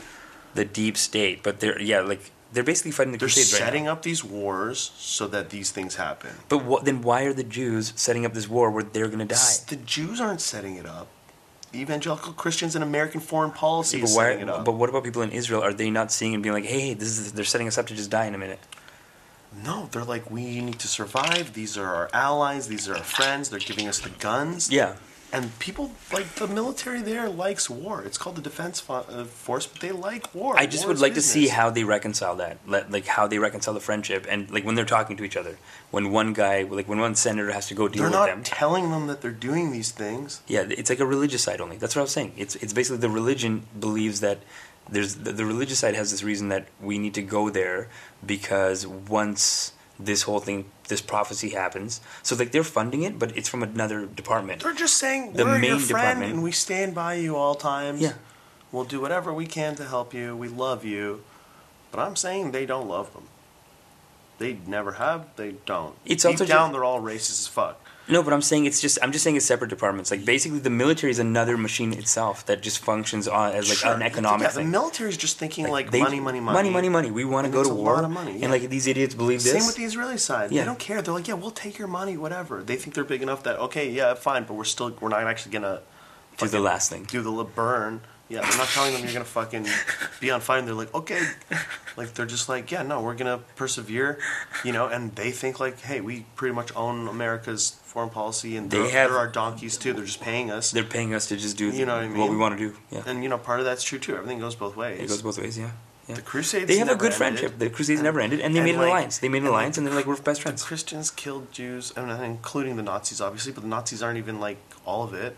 the deep state, but they're yeah, like they're basically fighting the They're Crusades right setting now. up these wars so that these things happen. But what, then why are the Jews setting up this war where they're gonna die? S- The Jews aren't setting it up. Evangelical Christians and American foreign policy Yeah, is why, setting it up. but what about people in Israel? Are they not seeing and being like, hey, this is they're setting us up to just die in a minute? no, they're like, we need to survive. These are our allies. These are our friends. They're giving us the guns. Yeah. And people like the military there likes war. It's called the defense uh, force, but they like war. I just War would like to see how they reconcile that, Let- like how they reconcile the friendship, and like when they're talking to each other. When one guy, like when one senator has to go deal they're with not telling them that they're doing these things. Yeah, it's like a religious side only. That's what I was saying. It's it's basically the religion believes that there's the, the religious side has this reason that we need to go there because once this whole thing, this prophecy happens, so like they're funding it, but it's from another department. They're just saying The we're main your friend department- and we stand by you all times. Yeah. We'll do whatever we can to help you. We love you. But I'm saying they don't love them. They never have. They don't. It's Deep also down, just- they're all racist as fuck. No, but I'm saying it's just I'm just saying it's separate departments. Like basically, the military is another machine itself that just functions on as like Sure. an economic Yeah, thing. the military's just thinking like, they- money, money, money, money, money, money. We want to go to a war, lot of money, yeah. and like these idiots believe this. Same with the Israeli side. Yeah. They don't care. They're like, yeah, we'll take your money, whatever. They think they're big enough that okay, yeah, fine, but we're still we're not actually gonna Do the last thing. do the burn. Yeah, they're not telling them you're gonna fucking be on fire. They're like, okay, like they're just like, yeah, no, we're gonna persevere, you know. And they think like, hey, we pretty much own America's foreign policy, and They they're, have- they're our donkeys too. They're just paying us, They're paying us to just do You know what I mean? what we want to do. Yeah, and you know, part of that's true too. Everything goes both ways. it goes both ways. Yeah, yeah. The Crusades. They have a good ended. friendship. The Crusades And- never ended, and they made an alliance. They made an and, like, alliance, and they're like we're best friends. Christians killed Jews, I mean, including the Nazis, obviously, but the Nazis aren't even like all of it.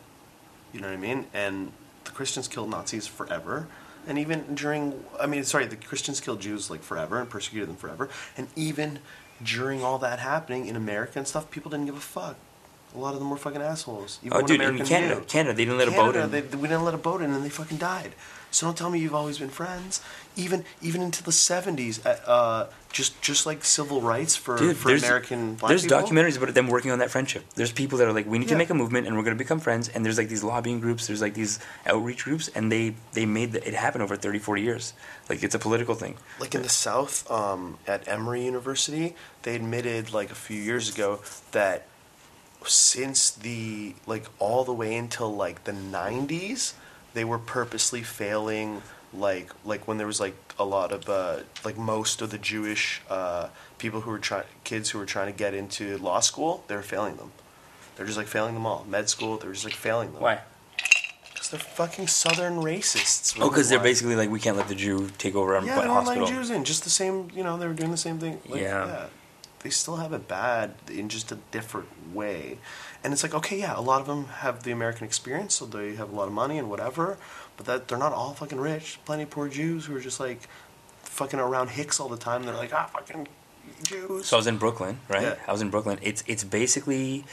You know what I mean? And the Christians killed Nazis forever. And even during, I mean, sorry, the Christians killed Jews like forever and persecuted them forever. And even during all that happening in America and stuff, people didn't give a fuck. A lot of them were fucking assholes. Even Oh, dude, in Canada. Canada, they didn't let a boat in. They, we didn't let a boat in, and they fucking died. So don't tell me you've always been friends. Even even into the seventies, uh, uh, just just like civil rights for, Dude, for there's, American black there's people. documentaries about them working on that friendship. There's people that are like, we need to make a movement and we're going to become friends. And there's like these lobbying groups, there's like these outreach groups, and they they made the, it happen over 30, 40 years. Like it's a political thing. Like in the South, um, at Emory University, they admitted like a few years ago that since the like all the way until like the 90s, they were purposely failing like like when there was like a lot of uh, like most of the Jewish uh, people who were trying kids who were trying to get into law school, they were failing them. They're just like failing them all. Med school, they're just like failing them. Why? Because they're fucking Southern racists. Oh, because they're basically like, we can't let the Jew take over our Yeah, they don't hospital. let Jews in. Just the same, you know, they were doing the same thing. Like, Yeah. They still have it bad in just a different way. And it's like, okay, yeah, a lot of them have the American experience, so they have a lot of money and whatever, but that they're not all fucking rich. Plenty of poor Jews who are just like fucking around Hicks all the time. They're like, ah, fucking Jews. So I was in Brooklyn, right? Yeah. I was in Brooklyn. It's it's basically,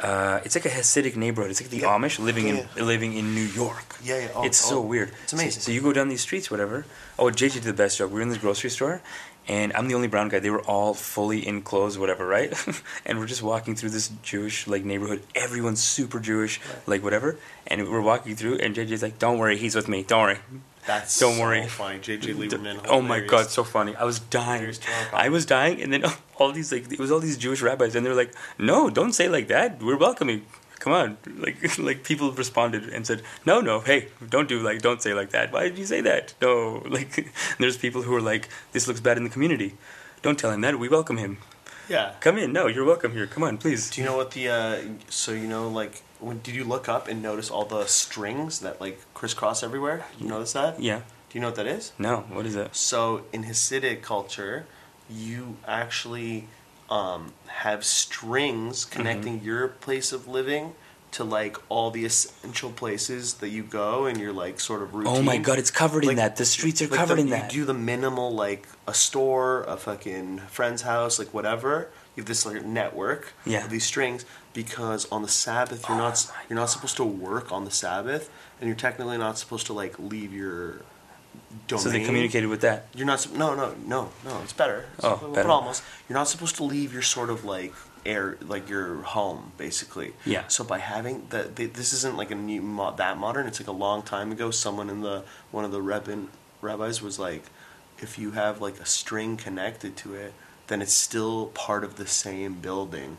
uh, it's like a Hasidic neighborhood. It's like the Yeah. Amish living Yeah. in living in New York. Yeah, yeah. Oh, it's so oh. weird. It's So- amazing. So, you go down these streets, whatever. Oh, JJ did the best joke. We were in this grocery store, and I'm the only brown guy. They were all fully in clothes, whatever, right? *laughs* and we're just walking through this Jewish like neighborhood. Everyone's super Jewish, like whatever. And we're walking through, and JJ's like, "Don't worry, he's with me. Don't worry." That's Don't so worry. funny. JJ Lieberman. Oh my god, so funny! I was dying. Hilarious to our I was dying, and then *laughs* all these like it was all these Jewish rabbis, and they're like, "No, don't say like that. We're welcoming. Come on!" *laughs* Like *laughs* like people responded and said, "No, no, hey, don't do like don't say like that. Why did you say that? No." *laughs* Like there's people who are like, "This looks bad in the community. Don't tell him that. We welcome him. Yeah. Come in. No, you're welcome here. Come on, please." Do you know what the uh, so you know like when did you look up and notice all the strings that like crisscross everywhere? You notice that? Yeah. Do you know what that is? No. What is it? So in Hasidic culture, you actually um, have strings Mm-hmm. connecting your place of living to like all the essential places that you go and you're like sort of routine. Oh my god, it's covered in that. The streets are like covered the- in that. You do the minimal, like a store, a fucking friend's house, like whatever. You have this like network Yeah. of these strings because on the Sabbath you're Oh not you're not supposed to work on the Sabbath, and you're technically not supposed to like leave your domain. so they communicated with that. You're not. No, no, no, no. It's better. Oh, but better. almost. You're not supposed to leave your sort of like air, like your home, basically. Yeah. So by having that, this isn't like a new mo- that modern. It's like a long time ago. Someone in the one of the rabbin rabbis was like, if you have like a string connected to it, then it's still part of the same building.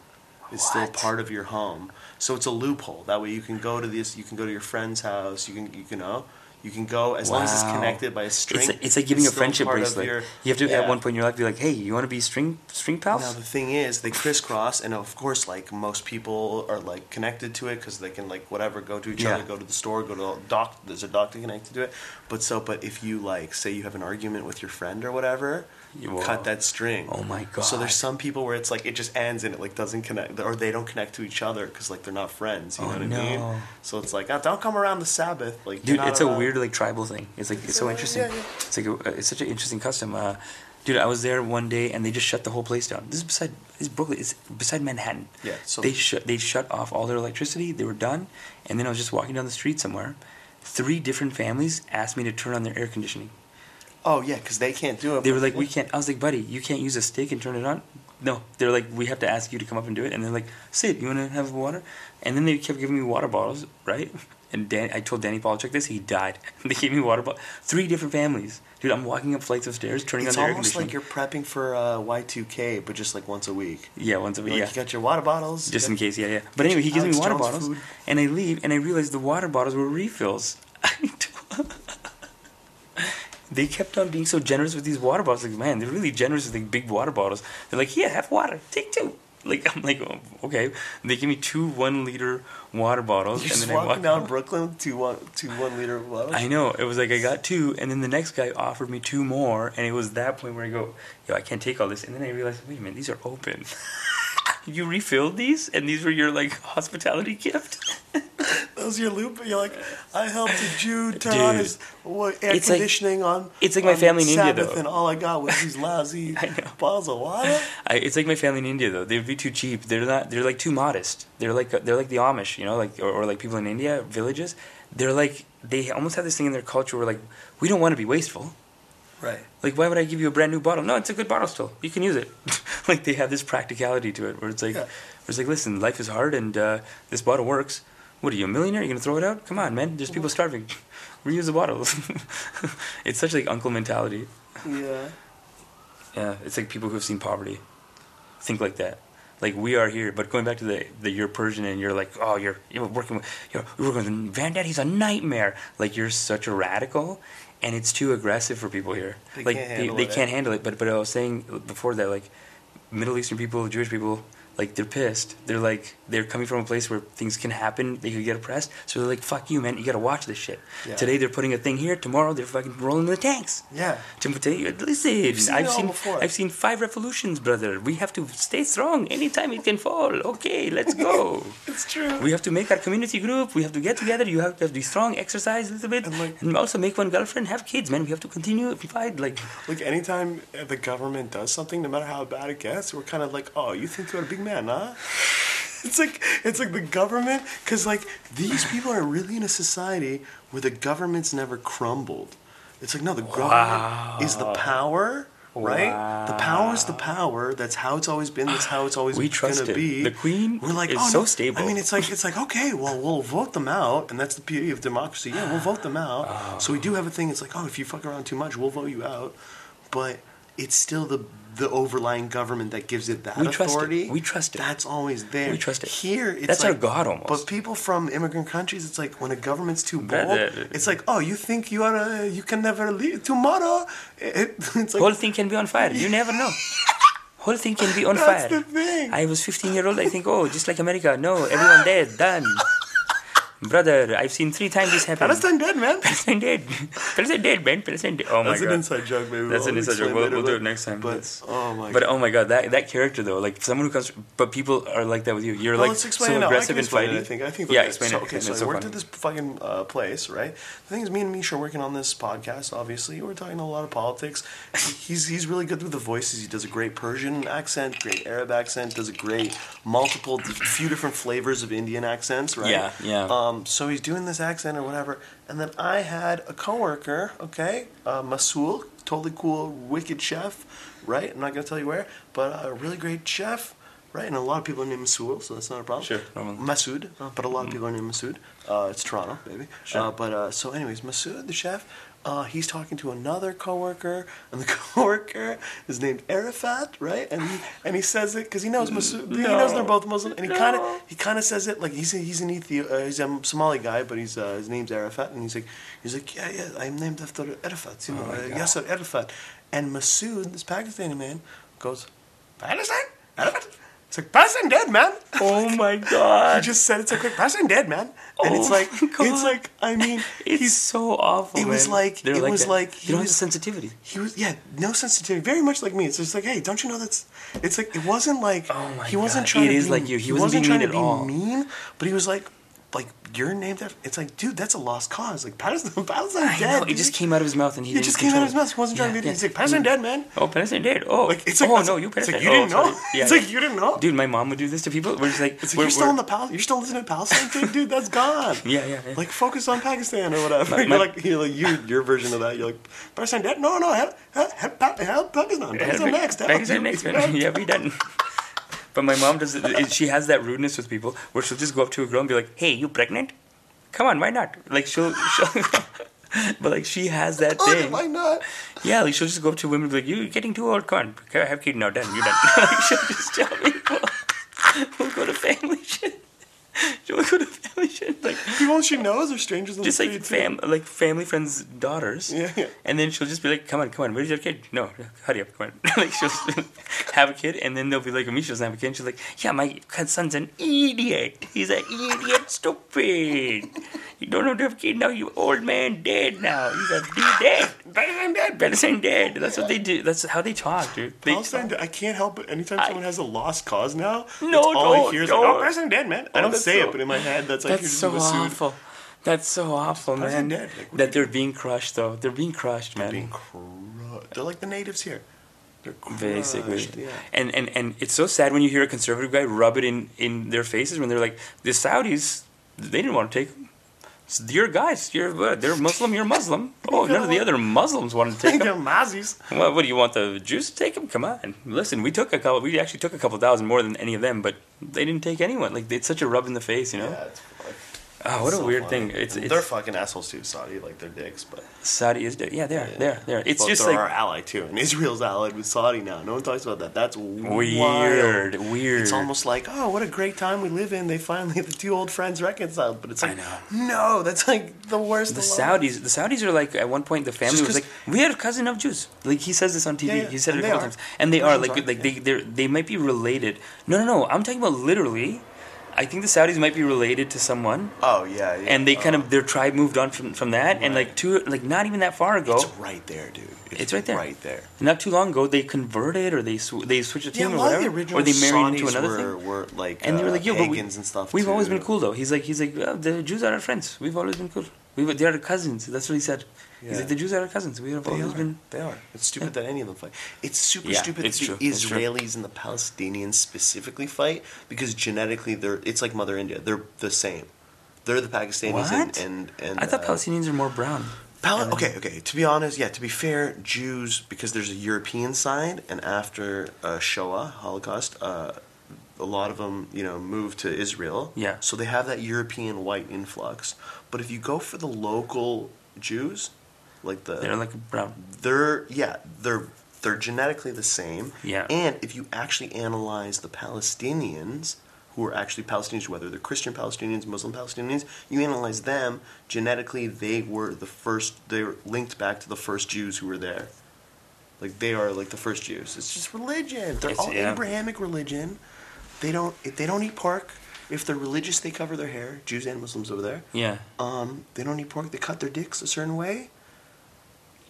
It's still part of your home. So it's a loophole. That way you can go to this. You can go to your friend's house. You can you can know. You can go as long as it's connected by a string. It's, it's like giving a friendship bracelet. your- you have to Yeah. at one point in your life be like, "Hey, you want to be string string pals?" Now the thing is, they crisscross, and of course, like most people are like connected to it because they can like whatever go to each Yeah. other, go to the store, go to a doc. There's a doctor connected to it. But so, but if you like say you have an argument with your friend or whatever, you Whoa. cut that string. Oh my god. So there's some people where it's like it just ends and it like doesn't connect, or they don't connect to each other because like they're not friends. You Oh, know what I mean? So it's like, oh, don't come around the Sabbath, like Dude, you're not it's a weird like tribal thing. It's like it's so Yeah, interesting. yeah, yeah. It's like a, it's such an interesting custom. Uh, dude, I was there one day and they just shut the whole place down. This is beside this is Brooklyn. It's beside Manhattan. Yeah, so- they shut they shut off all their electricity. They were done, and then I was just walking down the street somewhere. Three different families asked me to turn on their air conditioning. Oh yeah, because they can't do it. They were like, "We can't." I was like, "Buddy, you can't use a stick and turn it on. no, they're like, we have to ask you to come up and do it. And they're like, Sid, you want to have water? And then they kept giving me water bottles, right? And Dan, I told Danny Paul, check this, he died. *laughs* they gave me water bottles. Three different families. Dude, I'm walking up flights of stairs, turning It's on the air almost conditioning. like you're prepping for uh, Y2K, but just like once a week. yeah, once a week. Like yeah. you got your water bottles. Just got- in case, yeah, yeah. But anyway, he gives Alex me water Jones bottles, food. and I leave, and I realize the water bottles were refills. *laughs* *laughs* they kept on being so generous with these water bottles. Like, man, they're really generous with the big water bottles. They're like, here, have water, take two. Like, I'm like, oh, okay. They give me two one liter water bottles, You're and then I walking walk down Brooklyn two one two one liter bottles. I know. It was like I got two, and then the next guy offered me two more, and it was that point where I go, "Yo, I can't take all this." And then I realized, wait a minute, these are open. *laughs* you refilled these, and these were your like hospitality gift. *laughs* Was your loop. You're like, I helped a Jew *laughs* turn on his what, air It's like- on. it's like my on family in India, Sabbath, though. and all I got was these *laughs* lousy bottles of water. *laughs* I, it's like my family in India, though. They'd be too cheap. They're not. They're like too modest. They're like they're like the Amish, you know, like or, or like people in India villages. They're like they almost have this thing in their culture where like we don't want to be wasteful. Right. Like, why would I give you a brand new bottle? No, it's a good bottle still. You can use it. like, they have this practicality to it where it's like, Yeah. where it's like, listen, life is hard and uh, this bottle works. What are you, a millionaire? You're gonna throw it out? Come on, man. There's people starving. *laughs* Reuse the bottles. *laughs* it's such like uncle mentality. Yeah. Yeah, it's like people who have seen poverty think like that. Like we are here, but going back to the the you're Persian and you're like, oh, you're you're working with you're, you're working with Vandad. He's a nightmare. Like you're such a radical, and it's too aggressive for people here. They like can't they, they can't handle it. But but I was saying before that, like Middle Eastern people, Jewish people, like they're pissed. They're like they're coming from a place where things can happen. They could get oppressed. So they're like, fuck you, man. You gotta watch this shit. Yeah. Today they're putting a thing here. Tomorrow they're fucking rolling the tanks. Yeah. Timothy, listen, seen I've seen before. I've seen five revolutions, brother. We have to stay strong. Anytime it can fall. Okay, let's go. *laughs* It's true. we have to make our community group. We have to get together. You have to be strong, exercise a little bit, And, and, also make one girlfriend, have kids, man. We have to continue to fight. Like, Like anytime the government does something, no matter how bad it gets, we're kind of like, oh, you think you're a big man, huh? *laughs* It's like it's like the government, because like these people are really in a society where the government's never crumbled. It's like no, the government is the power, right? The power is the power. That's how it's always been. That's how it's always We trust gonna it. be. The Queen we're like, is oh, so no. stable. I mean, it's like it's like okay, well, we'll vote them out, and that's the beauty of democracy. Yeah, we'll vote them out. Oh. So we do have a thing. It's like, oh, if you fuck around too much, we'll vote you out. But it's still the the overlying government that gives it that We trust it. authority. We trust it. That's always there. We trust it. Here, it's That's our God almost. But people from immigrant countries, it's like when a government's too bold, it's like, oh, you think you are, a, you can never leave tomorrow. It, *laughs* it's like whole thing can be on fire. You never know. *laughs* Whole thing can be on That's fire. the thing. I was 15 year old. I think, oh, just like America. No, everyone dead. Done. *laughs* Brother, I've seen three times this happen. Palestine dead, man. *laughs* Palestine dead. Palestine dead, man. Palestine dead. Oh my That's god. an inside joke, baby. That's I'll an inside joke. We'll, later, we'll do it next time. But That's- oh my But god. oh my god, that that character though, like someone who comes, but people are like that with you. You're Well, like let's explain so it aggressive and it, I think. I think. yeah, okay, explain so, it. Okay, so It's I so worked funny. at this fucking uh, place, right? The thing is, me and Misha are working on this podcast. Obviously, we're talking a lot of politics. he's he's really good with the voices. He does a great Persian accent, great Arab accent. Does a great multiple, few different flavors of Indian accents, right? Yeah, yeah. Um, so he's doing this accent or whatever, and then I had a coworker, okay, uh, Masul, totally cool, wicked chef, right? I'm not gonna tell you where, but a really great chef, right? And a lot of people are named Masul, so that's not a problem. Sure. Masood, but a lot of people are named Masood. Uh, it's Toronto, baby. Sure. Uh, but uh, so, anyways, Masood, the chef, uh, he's talking to another coworker, and the *laughs* coworker is named Arafat, right? And he and he says it because he knows Masood. he knows they're both Muslim, and he kind of he kind of says it like he's a, he's an Ethio- uh, he's a Somali guy, but he's uh, his name's Arafat, and he's like he's like yeah yeah I'm named after Arafat, you know, Oh my uh, Yasser Arafat, and Masood, this Pakistani man, goes Palestine, Arafat. It's like Palestine dead, man. Oh *laughs* my god. He just said it so quick. Palestine dead, man. And Oh it's like *laughs* it's like I mean *laughs* it's he's so awful. it was man. like- They're it was that. like he don't have was- the sensitivity. he was yeah no sensitivity very much like me. It's just like hey don't you know that's it's like it wasn't like Oh my he wasn't God. trying It to is be, like you. He he wasn't trying to be all. mean but he was like like you're named after. It's like, dude, that's a lost cause. Like Patterson, *laughs* Patterson's I dead. know, it just came out of his mouth and he It just came out of his mouth. He wasn't trying Yeah, to be. yeah. He's like, Patterson mm. dead, man. Oh, Patterson dead. Oh, Like it's like, oh no, you Patterson. like you oh, didn't know. *laughs* Yeah, it's like you didn't know. dude, my mom would do this to people. We're just like, It's like we're, you're still in the pal. You're still listening to Palestine thing, dude. That's gone. *laughs* Yeah, yeah, yeah. Like focus on Pakistan or whatever. My- you're my- like you're like you your version of that. You're like Pakistan dead. No, no, help, help, help, help Pakistan. Pakistan next. Pakistan next, yeah, we done. But my mom does. it- She has that rudeness with people where she'll just go up to a girl and be like, "Hey, you pregnant? Come on, why not?" Like she'll, she'll *laughs* but like she has that Oh, thing. why not? Yeah, like she'll just go up to women and be like, "You're getting too old, come on, have kid now, done, you're done." *laughs* like she'll just tell people, *laughs* "We'll go to family shit." *laughs* She'll go to family shit, like People she knows or strangers just like too. fam, like family friends' daughters. Yeah, yeah. And then she'll just be like, "Come on, come on, where's your kid? No, hurry up, come on." *laughs* like she'll *laughs* have a kid, and then they'll be like, "Me, she doesn't have a kid." And she's like, "Yeah, my son's an idiot. He's an idiot, stupid. You don't know to have a kid now. You old man, dead now. He's a dead, dead. Pakistan dead. Palestine dead. That's what they do. That's how they talk, dude. They Palestine, talk. I can't help it. Anytime I- someone has a lost cause now, No, all I don't, hear is don't. like, "Oh, Palestine dead, man." I don't say so- it, but in my head, that's like That's so awful. That's so awful, man. dead. Like, that they're being crushed, though. They're being crushed, man. being crushed. They're like the natives here. They're crushed. basically Yeah. and, and and it's so sad when you hear a conservative guy rub it in in their faces when they're like the saudis they didn't want to take them It's your guys you're what, they're muslim you're muslim. Oh none of the other muslims wanted to take They're them Mazis. well, what do you want the jews to take them come on. Listen we took a couple we actually took a couple thousand more than any of them but they didn't take anyone. Like it's such a rub in the face you know? Yeah, oh what a so weird funny. thing it's, it's they're fucking assholes too, Saudi. Like they're dicks, but saudi is dick. yeah they're they're they're it's But just they're like our ally too, and Israel's allied with Saudi now. No one talks about that. That's weird wild. weird It's almost like, oh, what a great time we live in. They finally the two old friends reconciled, but it's I like, know. no, that's like the worst. The. Saudis, the Saudis are like at one point the family was like, we are a cousin of Jews. Like he says this on TV. Yeah, yeah. He said it a couple are. times, and they are like are, like yeah. they they they might be related. No, no, no. I'm talking about literally. I think the Saudis might be related to someone, Oh yeah, yeah. and they kind Oh. of their tribe moved on from from that, and like two like not even that far ago, It's right there, dude. It's right there. Right there. not too long ago, they converted or they sw- they switched Yeah, team a or whatever, the or they married Saudis into another were, thing. were like And they were uh, like, yo, but we, and stuff. we've always been cool though. He's like, he's like, oh, the Jews are our friends. We've always been cool. We were, they are our cousins. That's what he said. Yeah. the Jews are our cousins. We have They always are. been. They are. It's stupid that any of them fight. It's super Yeah, stupid it's that the. Israelis and the Palestinians specifically fight because genetically they're. It's like Mother India. They're the same. They're the Pakistanis What? and and, and I thought uh, Palestinians are more brown. Pal- okay, okay. To be honest, yeah. To be fair, Jews because there's a European side, and after uh, Shoah Holocaust, uh, a lot of them, you know, moved to Israel. Yeah. So they have that European white influx. But if you go for the local Jews, like the They're like brown. they're yeah they're they're genetically the same Yeah. and if you actually analyze the palestinians who are actually palestinians whether they're christian palestinians muslim palestinians you analyze them genetically they were the first they're linked back to the first jews who were there like they are like the first jews it's just religion they're It's- all yeah. abrahamic religion they don't if they don't eat pork if they're religious they cover their hair jews and muslims over there Yeah. um, they don't eat pork. They cut their dicks a certain way.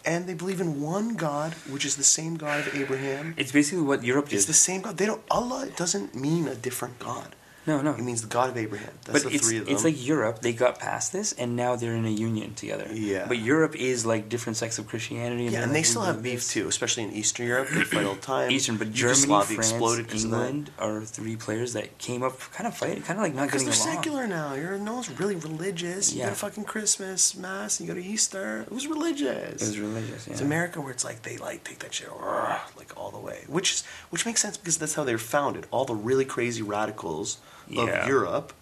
And they believe in one God, which is the same God of Abraham. It's basically what Europe did. It's the same God. They don't. Allah doesn't mean a different God. No, no. It means the God of Abraham. That's but the it's three of them. it's like Europe. They got past this, and now they're in a union together. Yeah. But Europe is like different sects of Christianity. yeah, they're and like, they still have beef this. too, especially in Eastern Europe. They fight all the *coughs* time. Eastern, but Germany, France, exploded because of. England are three players that came up kind of fighting, kind of like not Because they're secular now. You're no one's really religious. You Yeah. go to fucking Christmas mass. You go to Easter. Who's religious? It was religious. Yeah. It's America where it's like they like take that shit like all the way, which is which makes sense because that's how they were founded. All the really crazy radicals Yeah. of Europe,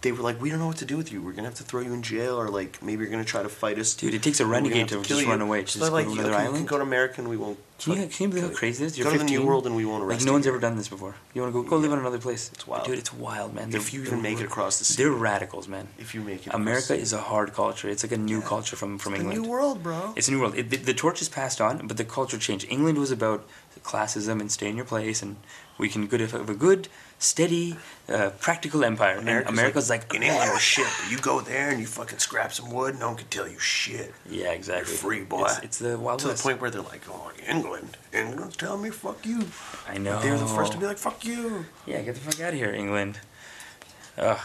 they were like, we don't know what to do with you. We're gonna have to throw you in jail, or like maybe you're gonna try to fight us. Dude, it takes a We're gonna renegade have to kill just you." run away, So just they're go like, to another okay, you island. can go to America and we won't. Can you, can you believe how crazy this is? You're Go to the 15. New World and we won't Like arrest no you. one's ever done this before. You want to go go live in another place? It's wild. dude. It's wild, man. They're- If you even make it across the sea. they're radicals, man. If you make it, America is a hard culture. It's like a new culture from from England. new world, bro. It's a new world. It, the, the torch is passed on, but the culture changed. England was about classism and stay in your place, and we can good have a good, steady, uh, practical empire. And America's like, in England was shit. But you go there and you fucking scrap some wood, no one can tell you shit. yeah, exactly. You're free, boy. It's, it's the wild to the point where they're like, "Oh, England, England's telling me fuck you." I know. They're the first to be like, "Fuck you." Yeah, get the fuck out of here, England. Ugh,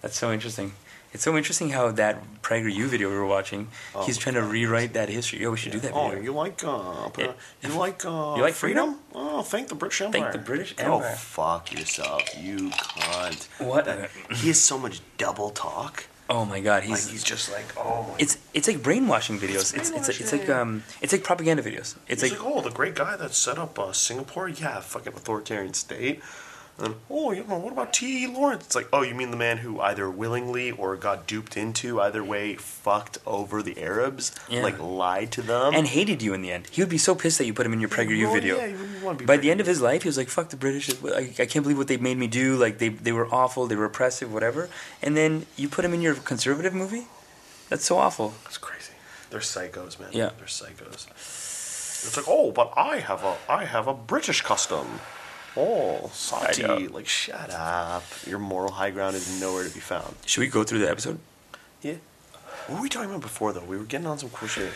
that's so interesting. It's so interesting how that PragerU video we were watching, Oh, he's trying to rewrite that history. Yo, we should do that Oh, video. you like uh, Yeah. you like uh, You like freedom? Oh, thank the British Empire. Thank the British Go Empire. fuck yourself, you cunt. What? That- he has so much double talk. Oh my god, Like he's he's just like, oh my. it's it's like brainwashing videos. It's it's it's, like um it's like propaganda videos. It's He's like, like, oh, the great guy that set up uh, Singapore. Yeah, fucking authoritarian state. And oh, you know, what about T. E. Lawrence? It's like, oh, you mean the man who either willingly or got duped into, either way, fucked over the Arabs, Yeah. like lied to them, and hated you in the end. He would be so pissed that you put him in your PragerU Well, video. Yeah, you want to be By the end of his life, he was like, "Fuck the British! I, I can't believe what they made me do. Like they they were awful. They were oppressive, whatever." And then you put him in your conservative movie. That's so awful. That's crazy. They're psychos, man. Yeah. They're psychos. It's like, oh, but I have a I have a British custom. Oh. Sati. Like, shut up. Your moral high ground is nowhere to be found. Should we go through the episode? Yeah. What were we talking about before, though? We were getting on some cool shit.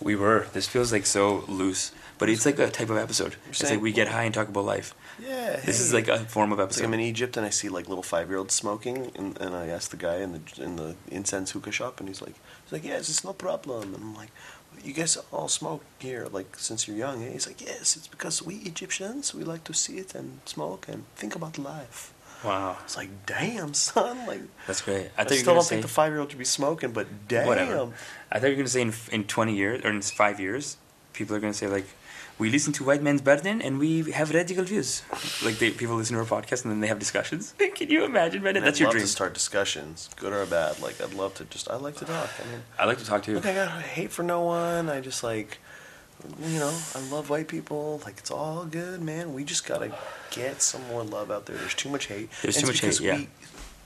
We were. This feels like so loose, but it's like a type of episode. It's saying- like we get high and talk about life. Yeah. This is like a form of episode. like I'm in Egypt and I see like little five year olds smoking, and, and I ask the guy in the in the incense hookah shop, and he's like, he's like, yes, it's no problem. And I'm like, you guys all smoke here like since you're young. And he's like, yes, it's because we Egyptians we like to sit and smoke and think about life. Wow, It's like, damn, son, like. that's great. I I, thought you were still don't say think the five year old should be smoking, but damn. whatever. I thought you were gonna say in in twenty years or in five years, people are gonna say like, we listen to White Man's Burden and we have radical views. Like they people listen to our podcast and then they have discussions. *laughs* Can you imagine, Brendan? That's I'd your love dream. to start discussions, good or bad. Like I'd love to just. I like to talk. I mean, I like to talk to you. Look, I got hate for no one. I just like, you know, I love white people. Like it's all good, man. We just gotta get some more love out there. There's too much hate. There's And too much hate, yeah. We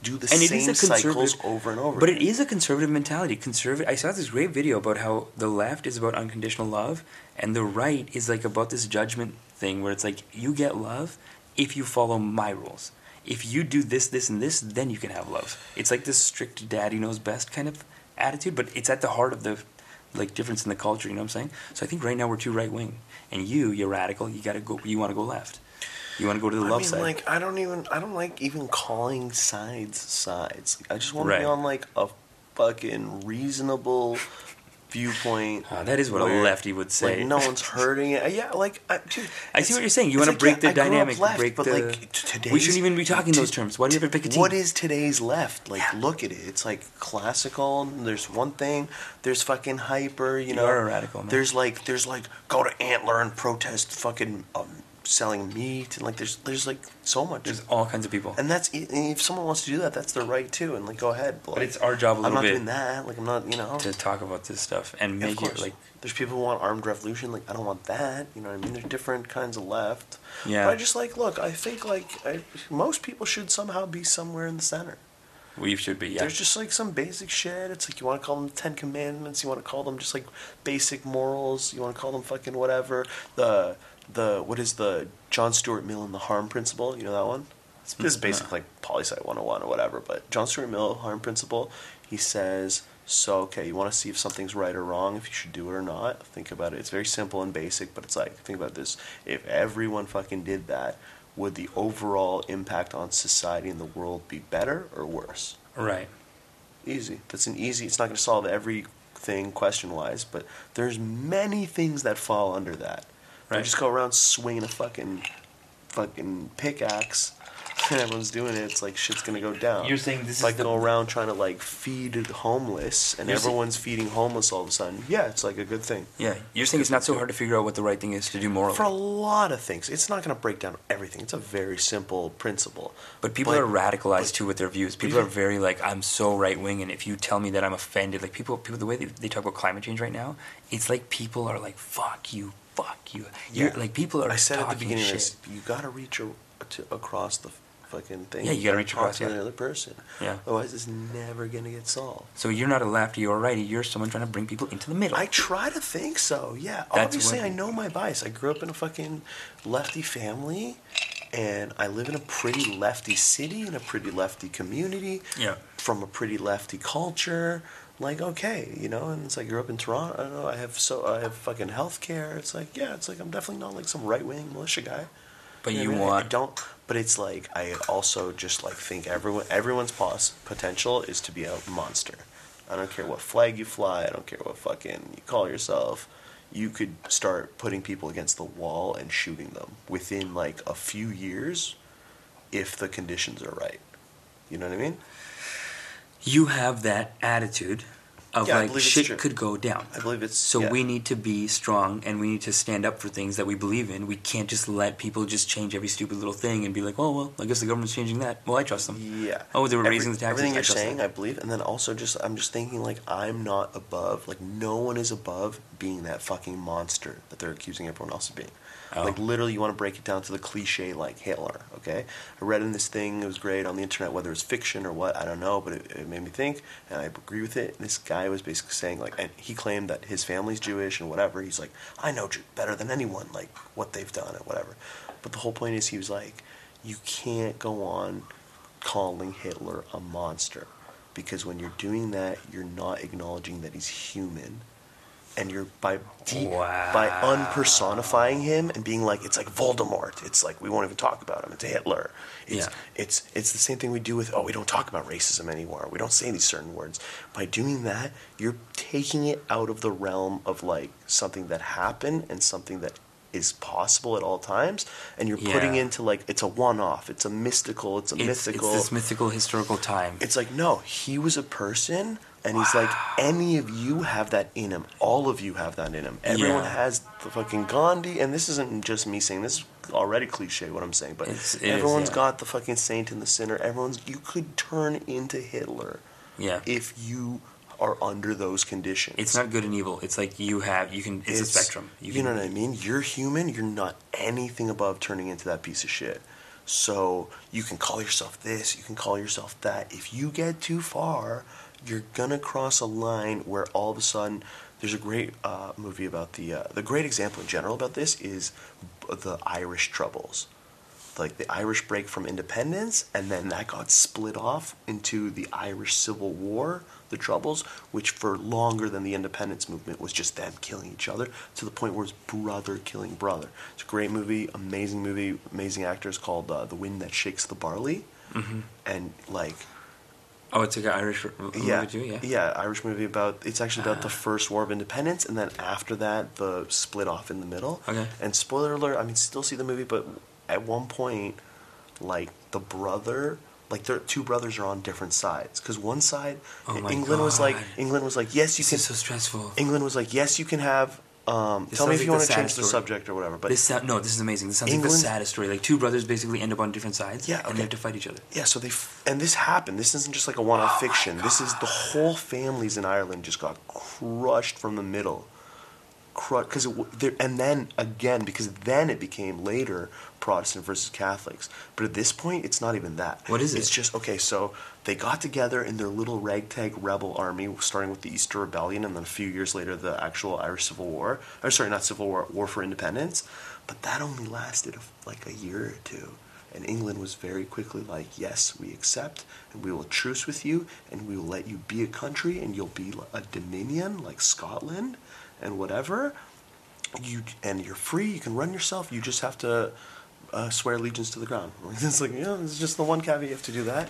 do the And it same is a cycles over and over. But it again. is a conservative mentality. Conservative. I saw this great video about how the left is about unconditional love, and the right is like about this judgment thing where it's like you get love if you follow my rules. If you do this, this, and this, then you can have love. It's like this strict daddy knows best kind of attitude, but it's at the heart of the like difference in the culture. You know what I'm saying? So I think right now we're too right wing, and you, you're radical. You gotta go. You want to go left. You want to go to the I love mean, side. like I don't even. I don't like even calling sides sides. Like, I just want to be on like a fucking reasonable viewpoint. Ah, that is what where, a lefty would say. Like no one's hurting it. Yeah, like I, dude, I see what you're saying. You want to like, break yeah, the dynamic, left, break but the. like t- we shouldn't even be talking those terms. Why do you have to pick a team? What is today's left? Like, look at it. It's like classical. There's one thing. There's fucking hyper. You You know, radical, man. There's like, there's like, go to Antler and protest fucking um, selling meat and like, there's, there's like so much. There's all kinds of people. and that's if someone wants to do that, that's their right too. And like, go ahead. But, But it's our job I'm not bit doing that. Like, I'm not. You know. to talk about this stuff and Yeah, of make it like there's people who want armed revolution. Like I don't want that. You know what I mean? There's different kinds of left. Yeah. But I just like look. I think like I, most people should somehow be somewhere in the center. we should be. Yeah. There's just like some basic shit. It's like you want to call them the Ten Commandments. You want to call them just like basic morals. You want to call them fucking whatever. The the what is the John Stuart Mill and the harm principle? You know that one. It's, this is mm, basic like poli sci 101 or whatever. But John Stuart Mill harm principle. He says so. Okay, you want to see if something's right or wrong, if you should do it or not. Think about it. It's very simple and basic, but it's like think about this. If everyone fucking did that. Would the overall impact on society and the world be better or worse? right. Easy. That's an easy. It's not going to solve everything question wise, but there's many things that fall under that. Right. just go around swinging a fucking, fucking pickaxe, *laughs* and everyone's doing it. It's like shit's to go down. You're saying this If is the- go around trying to like feed the homeless, and everyone's feeding homeless all of a sudden. Yeah, it's like a good thing. Yeah. You're saying it's not so hard to figure out what the right thing is to do morally. For a lot of things, it's not to break down everything. It's a very simple principle. But people But- are radicalized but- too with their views. People are very like, I'm so right wing, and if you tell me that I'm offended, like people, people, the way they, they talk about climate change right now, it's like people are like, fuck you, fuck you. You're Yeah. like people are. I said at the beginning shit. this, you got to reach a, to, across the fucking thing. Yeah, you gotta reach across, to yeah. the other person. Yeah. Otherwise, it's never gonna get solved. So you're not a lefty or a righty. You're someone trying to bring people into the middle. I try to think so. Yeah. That's Obviously, what- I know my bias. I grew up in a fucking lefty family, and I live in a pretty lefty city in a pretty lefty community. Yeah. From a pretty lefty culture. Like okay, you know, and it's like grew up in Toronto. I don't know. I have so I have fucking healthcare. It's like yeah, it's like I'm definitely not like some right wing militia guy. But know you I mean? Want- I don't. But it's like I also just like think everyone everyone's pos- potential is to be a monster. I don't care what flag you fly. I don't care what fucking you call yourself. You could start putting people against the wall and shooting them within like a few years, if the conditions are right. You know what I mean? You have that attitude of Yeah, like shit could go down. I believe it's So yeah. we need to be strong and we need to stand up for things that we believe in. We can't just let people just change every stupid little thing and be like, oh, well, I guess the government's changing that. Well, I trust them. Yeah. Oh, they were Every- raising the taxes. Everything I you're trust saying, them. I believe, and then also just I'm just thinking like I'm not above. Like no one is above being that fucking monster that they're accusing everyone else of being. Oh. Like literally, you want to break it down to the cliche like Hitler. Okay, I read in this thing. It was great on the internet, whether it's fiction or what I don't know, but it, it made me think, and I agree with it. This guy was basically saying like, and he claimed that his family's Jewish and whatever. He's like, I know better than anyone, like what they've done and whatever. But the whole point is, he was like, you can't go on calling Hitler a monster because when you're doing that, you're not acknowledging that he's human, and you're by de- by unpersonifying him and being like it's like Voldemort. It's like we won't even talk about him. It's Hitler. It's Yeah. it's it's the same thing we do with oh we don't talk about racism anymore. We don't say these certain words. By doing that, you're taking it out of the realm of like something that happened and something that is possible at all times and you're putting into like it's a one-off it's a mystical it's a It's, mythical it's this mythical historical time. it's like no, he was a person, and he's like any of you have that in him. All of you have that in him. Everyone Yeah. has the fucking Gandhi, and this isn't just me saying this. Is already cliche what I'm saying, but It's- it is, everyone's yeah. got the fucking saint and the sinner. Everyone's you could turn into Hitler yeah. if you are under those conditions. It's not good and evil. It's like you have, you can, it's, a spectrum. You, can, know what I mean? You're human. You're not anything above turning into that piece of shit. So you can call yourself this. You can call yourself that. If you get too far, you're gonna cross a line where all of a sudden there's a great uh, movie about the uh, the great example in general about this is the Irish Troubles. Like the Irish break from independence, and then that got split off into the Irish Civil War, the Troubles, which for longer than the independence movement was just them killing each other to the point where it's brother killing brother. It's a great movie, amazing movie, amazing actors called uh, The Wind That Shakes the Barley, hmm and like Oh, it's like an Irish r- movie yeah, too. Yeah. yeah, Irish movie about it's actually about the Ah. first War of Independence, and then after that, the split off in the middle. Okay. And spoiler alert, I mean, still see the movie, but at one point, like the brother, like their two brothers are on different sides because one side, Oh England was like England was like yes you This can. so stressful. England was like yes you can have. Um, tell me if you want to change sad the subject or whatever, but this sound, no, this is amazing. This sounds like the saddest story. Like two brothers basically end up on different sides. Yeah, And they have to fight each other. Yeah, so they f- and this happened. This isn't just like a one-off Oh fiction. This is the whole families in Ireland just got crushed from the middle. Crushed because it and then again because then it became later Protestant versus Catholics. But at this point, it's not even that. What is It's it? It's just okay. So they got together in their little ragtag rebel army, starting with the Easter Rebellion, and then a few years later, the actual Irish Civil War. Or sorry, not Civil War, War for Independence. But that only lasted like a year or two. And England was very quickly like, yes, we accept, and we will truce with you, and we will let you be a country, and you'll be a dominion like Scotland, and whatever. You and you're free. You can run yourself. You just have to uh, swear allegiance to the crown. *laughs* It's like, you know, it's just the one caveat you have to do that.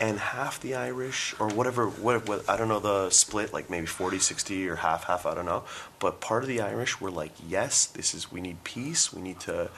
And half the Irish, or whatever, what, what, I don't know the split, like maybe 40, 60, or half, half, I don't know. But part of the Irish were like, yes, this is, we need peace. We need to,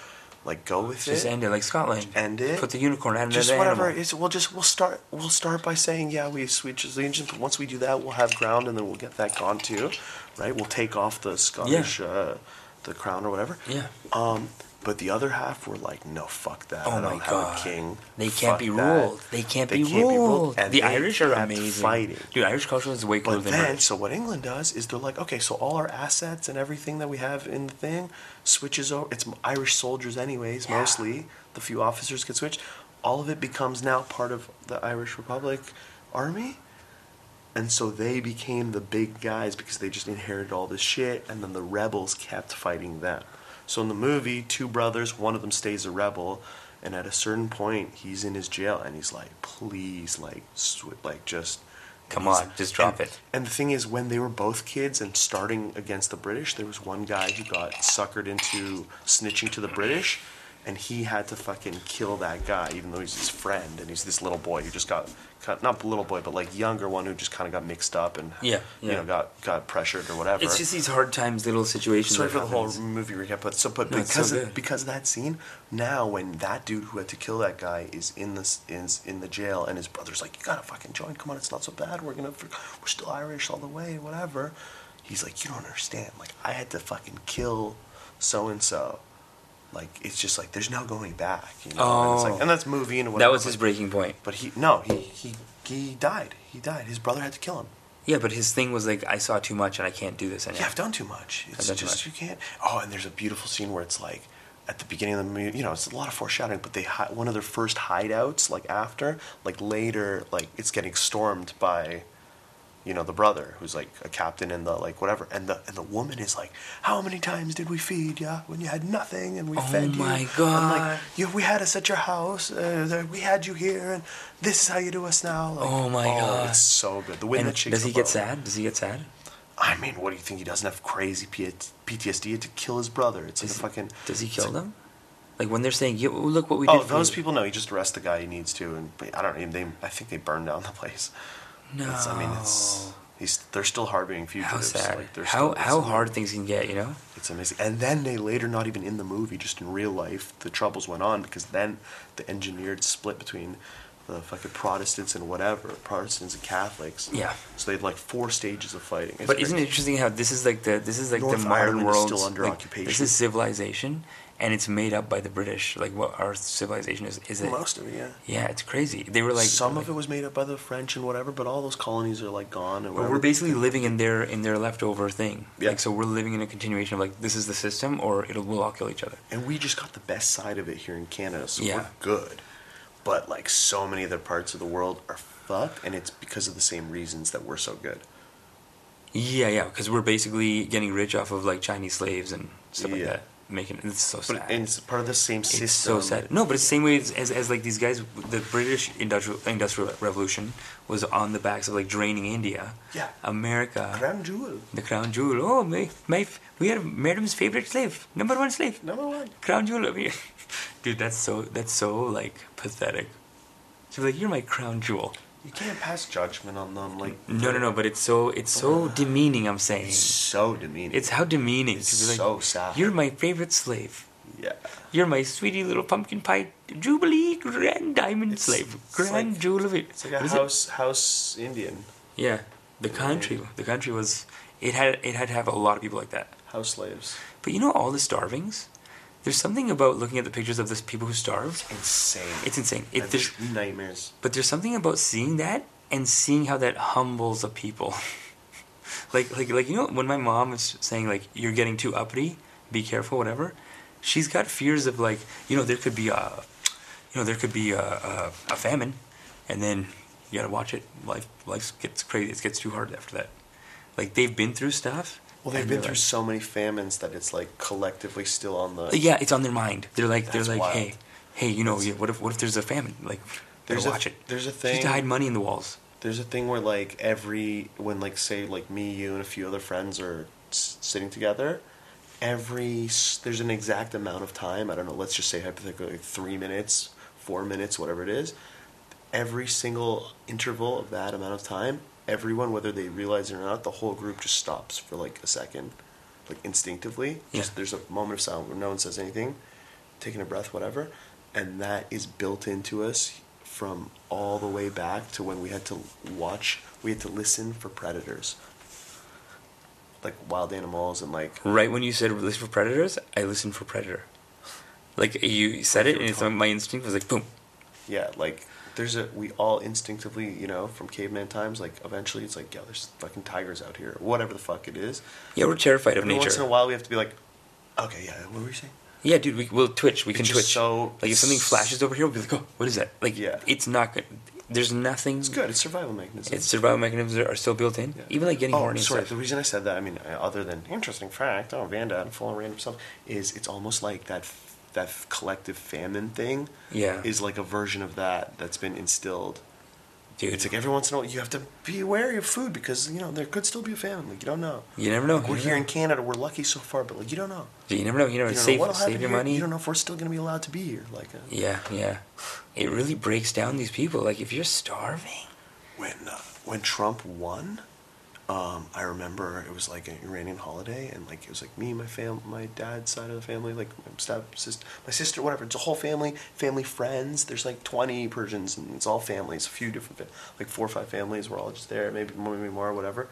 like, go with Just it. end it like Scotland. End it. Put the unicorn out just whatever. animal. It's, we'll just, we'll start, we'll start by saying, yeah, we switch allegiance. But once we do that, we'll have ground, and then we'll get that gone too, right? We'll take off the Scottish, uh, the crown or whatever. Yeah. Um, but the other half were like, no, fuck that. Oh I don't have God. a king. They can't Fuck be that." ruled. They can't, They be, can't be ruled. ruled. And the they Irish are kept amazing. fighting. Dude, Irish culture is way cooler But than then, so what England does is they're like, okay, so all our assets and everything that we have in the thing switches over. It's Irish soldiers, anyways, Yeah. mostly. The few officers get switched. All of it becomes now part of the Irish Republic army. And so they became the big guys because they just inherited all this shit, and then the rebels kept fighting them. So in the movie, two brothers, one of them stays a rebel, and at a certain point, he's in his jail, and he's like, "Please, like, sw- like, just Come on, just drop and- it. And the thing is, when they were both kids and starting against the British, there was one guy who got suckered into snitching to the British, and he had to fucking kill that guy, even though he's his friend, and he's this little boy who just got, got not little boy, but like younger one who just kind of got mixed up and Yeah, you know got got pressured or whatever. It's just these hard times, little situations. Sorry for the whole movie recap, but so but No, because so of, because of that scene, now when that dude who had to kill that guy is in this is in the jail, and his brother's like, "You gotta fucking join. Come on, it's not so bad. We're gonna we're still Irish all the way, whatever." He's like, "You don't understand. Like I had to fucking kill so and so." Like it's just like there's no going back, you know. And, it's Oh. like, and that's movie and whatever. That was his breaking point. But he no, he he he died. He died. His brother had to kill him. Yeah, but his thing was like, I saw too much and I can't do this anymore. Yeah, I've done too much. It's done too much. you can't. Oh, and there's a beautiful scene where it's like at the beginning of the movie. You know, it's a lot of foreshadowing, but they one of their first hideouts, like after, like later, like it's getting stormed by, you know, the brother who's like a captain in the like whatever, and the and the woman is like, how many times did we feed ya when you had nothing and we Oh fed you? Oh my And God. like, you, we had us at your house. Uh, we had you here, and this is how you do us now. Like, Oh my God. it's so good. The way And that she does he get sad? Does he get sad? I mean, what do you think? He doesn't have crazy P- PTSD to kill his brother. It's like a fucking. Does he kill them? Like when they're saying, "Yo, look what we Oh, did." for those you." people know. He just arrests the guy he needs to, and I don't. Even they. I think they burned down the place. No. It's, I mean, it's. He's. They're still harboring fugitives. how sad. Like, how how hard things can get, you know? It's amazing. And then they later, not even in the movie, just in real life, the troubles went on because then the engineered split between the fucking Protestants and whatever, Protestants and Catholics. Yeah. So they had like four stages of fighting. It's But isn't it interesting how this is like the this is like North the modern Ireland world still under like, occupation. This is civilization, and it's made up by the British. Like what our civilization is is it? Most of it, yeah. Yeah, it's crazy. They were like some like, of it was made up by the French and whatever, but all those colonies are like gone. And But we're basically living in their in their leftover thing. Yeah. Like so, we're living in a continuation of like this is the system, or it'll we'll all kill each other. and we just got the best side of it here in Canada, so Yeah. we're good. But like so many other parts of the world are fucked, and it's because of the same reasons that we're so good. Yeah, yeah, because we're basically getting rich off of like Chinese slaves and stuff like Yeah. Making it's so sad. But and it's part of the same system. It's so sad. No, but it's the same way as, as, as like these guys. The British industrial industrial revolution was on the backs of like draining India. Yeah. America. Crown jewel, The crown jewel. Oh, my, my, we are madam's favorite slave, number one slave. number one. Crown jewel. of. *laughs* Dude, that's so that's so like pathetic. She's like, you're my crown jewel. You can't pass judgment on them. Like No, no, no. But it's so it's so oh. demeaning. I'm saying It's so demeaning. it's how demeaning It's to be like, so sad. You're my favorite slave. yeah. You're my sweetie little pumpkin pie jubilee grand diamond It's- slave, grand like- jewel of it. It's like a What is it? house house Indian, Yeah, the country. The country was. It had it had to have a lot of people like that. house slaves. But you know all the starvings. There's something about looking at the pictures of these people who starved. It's insane. It's insane. It, there's, nightmares. but there's something about seeing that and seeing how that humbles a people. *laughs* like like like you know when my mom is saying like you're getting too uppity, be careful, whatever. She's got fears of like you know there could be a, you know there could be a, a, a famine, and then you gotta watch it. Life life gets crazy. It gets too hard after that. Like they've been through stuff. Well, they've been through like- so many famines that it's like collectively still on the. Yeah, it's on their mind. They're like, they're like, wild. hey, hey, you know, yeah, what if, what if there's a famine? Like, There's a- watch it. there's a Just thing- to hide money in the walls. There's a thing where like every when like say like me, you, and a few other friends are s- sitting together. Every there's an exact amount of time. I don't know. Let's just say hypothetically like three minutes, four minutes, whatever it is. Every single interval of that amount of time, everyone, whether they realize it or not, the whole group just stops for like a second, like instinctively. Yeah. Just, there's a moment of silence where no one says anything, taking a breath, whatever, and that is built into us from all the way back to when we had to watch, we had to listen for predators, like wild animals and like Right when you said listen for predators, I listened for predator. Like you said it, and it's, my instinct was like, boom. yeah, like there's a we all instinctively, you know, from caveman times, like eventually it's like, yeah, there's fucking tigers out here, whatever the fuck it is. Yeah, we're terrified of nature. Every once in a while, we have to be like, okay, yeah, what were you saying? Yeah, dude, we will twitch. We It's can twitch. so- like if something flashes over here, we'll be like, oh, what is that? Like, Yeah. it's not good. There's nothing. It's good. It's survival mechanism. Its survival mechanisms are, are still built in. Yeah. Even like getting oh, horny. sorry. The reason I said that, I mean, other than interesting fact, oh, Vandad full of random stuff, is it's almost like that that collective famine thing Yeah. is like a version of that that's been instilled Dude. It's like every once in a while you have to be wary of food because you know there could still be a famine. Like you don't know. You never know. Like, we're here never in Canada. We're lucky so far, but like you don't know. know. You never know. You never You save know save your here. money. You don't know if we're still gonna be allowed to be here. Like uh, Yeah, yeah. It really breaks down these people. Like if you're starving. when uh, when Trump won, um, I remember it was like an Iranian holiday, and like it was like me, my fam, my dad's side of the family, like my step sister, my sister, whatever. It's a whole family, family friends. There's like 20 Persians, and it's all families, a few different, like four or five families. We're all just there, maybe more, maybe more, whatever.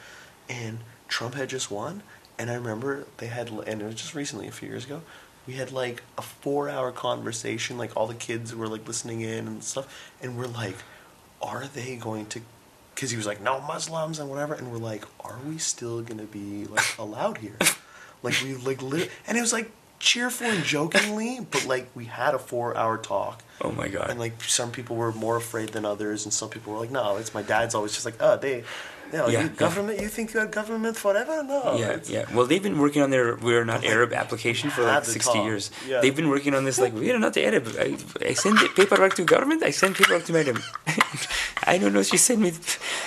And Trump had just won, and I remember they had, and it was just recently, a few years ago. We had like a four-hour conversation. Like all the kids were like listening in and stuff, and we're like, are they going to because he was like no muslims and whatever and we're like are we still gonna be like *laughs* allowed here like we like lit- and it was like cheerful and jokingly but like we had a four hour talk Oh my god. and like some people were more afraid than others and some people were like no it's my dad's always just like oh they Yeah, you, government you think you had government forever no yeah, yeah. Well, they've been working on their "We're Not Arab" application for like sixty talk, years. yeah. They've been working on this like "We are not Arab." I, I send the paperwork to government. I send paperwork to madam. *laughs* I don't know. She sent me.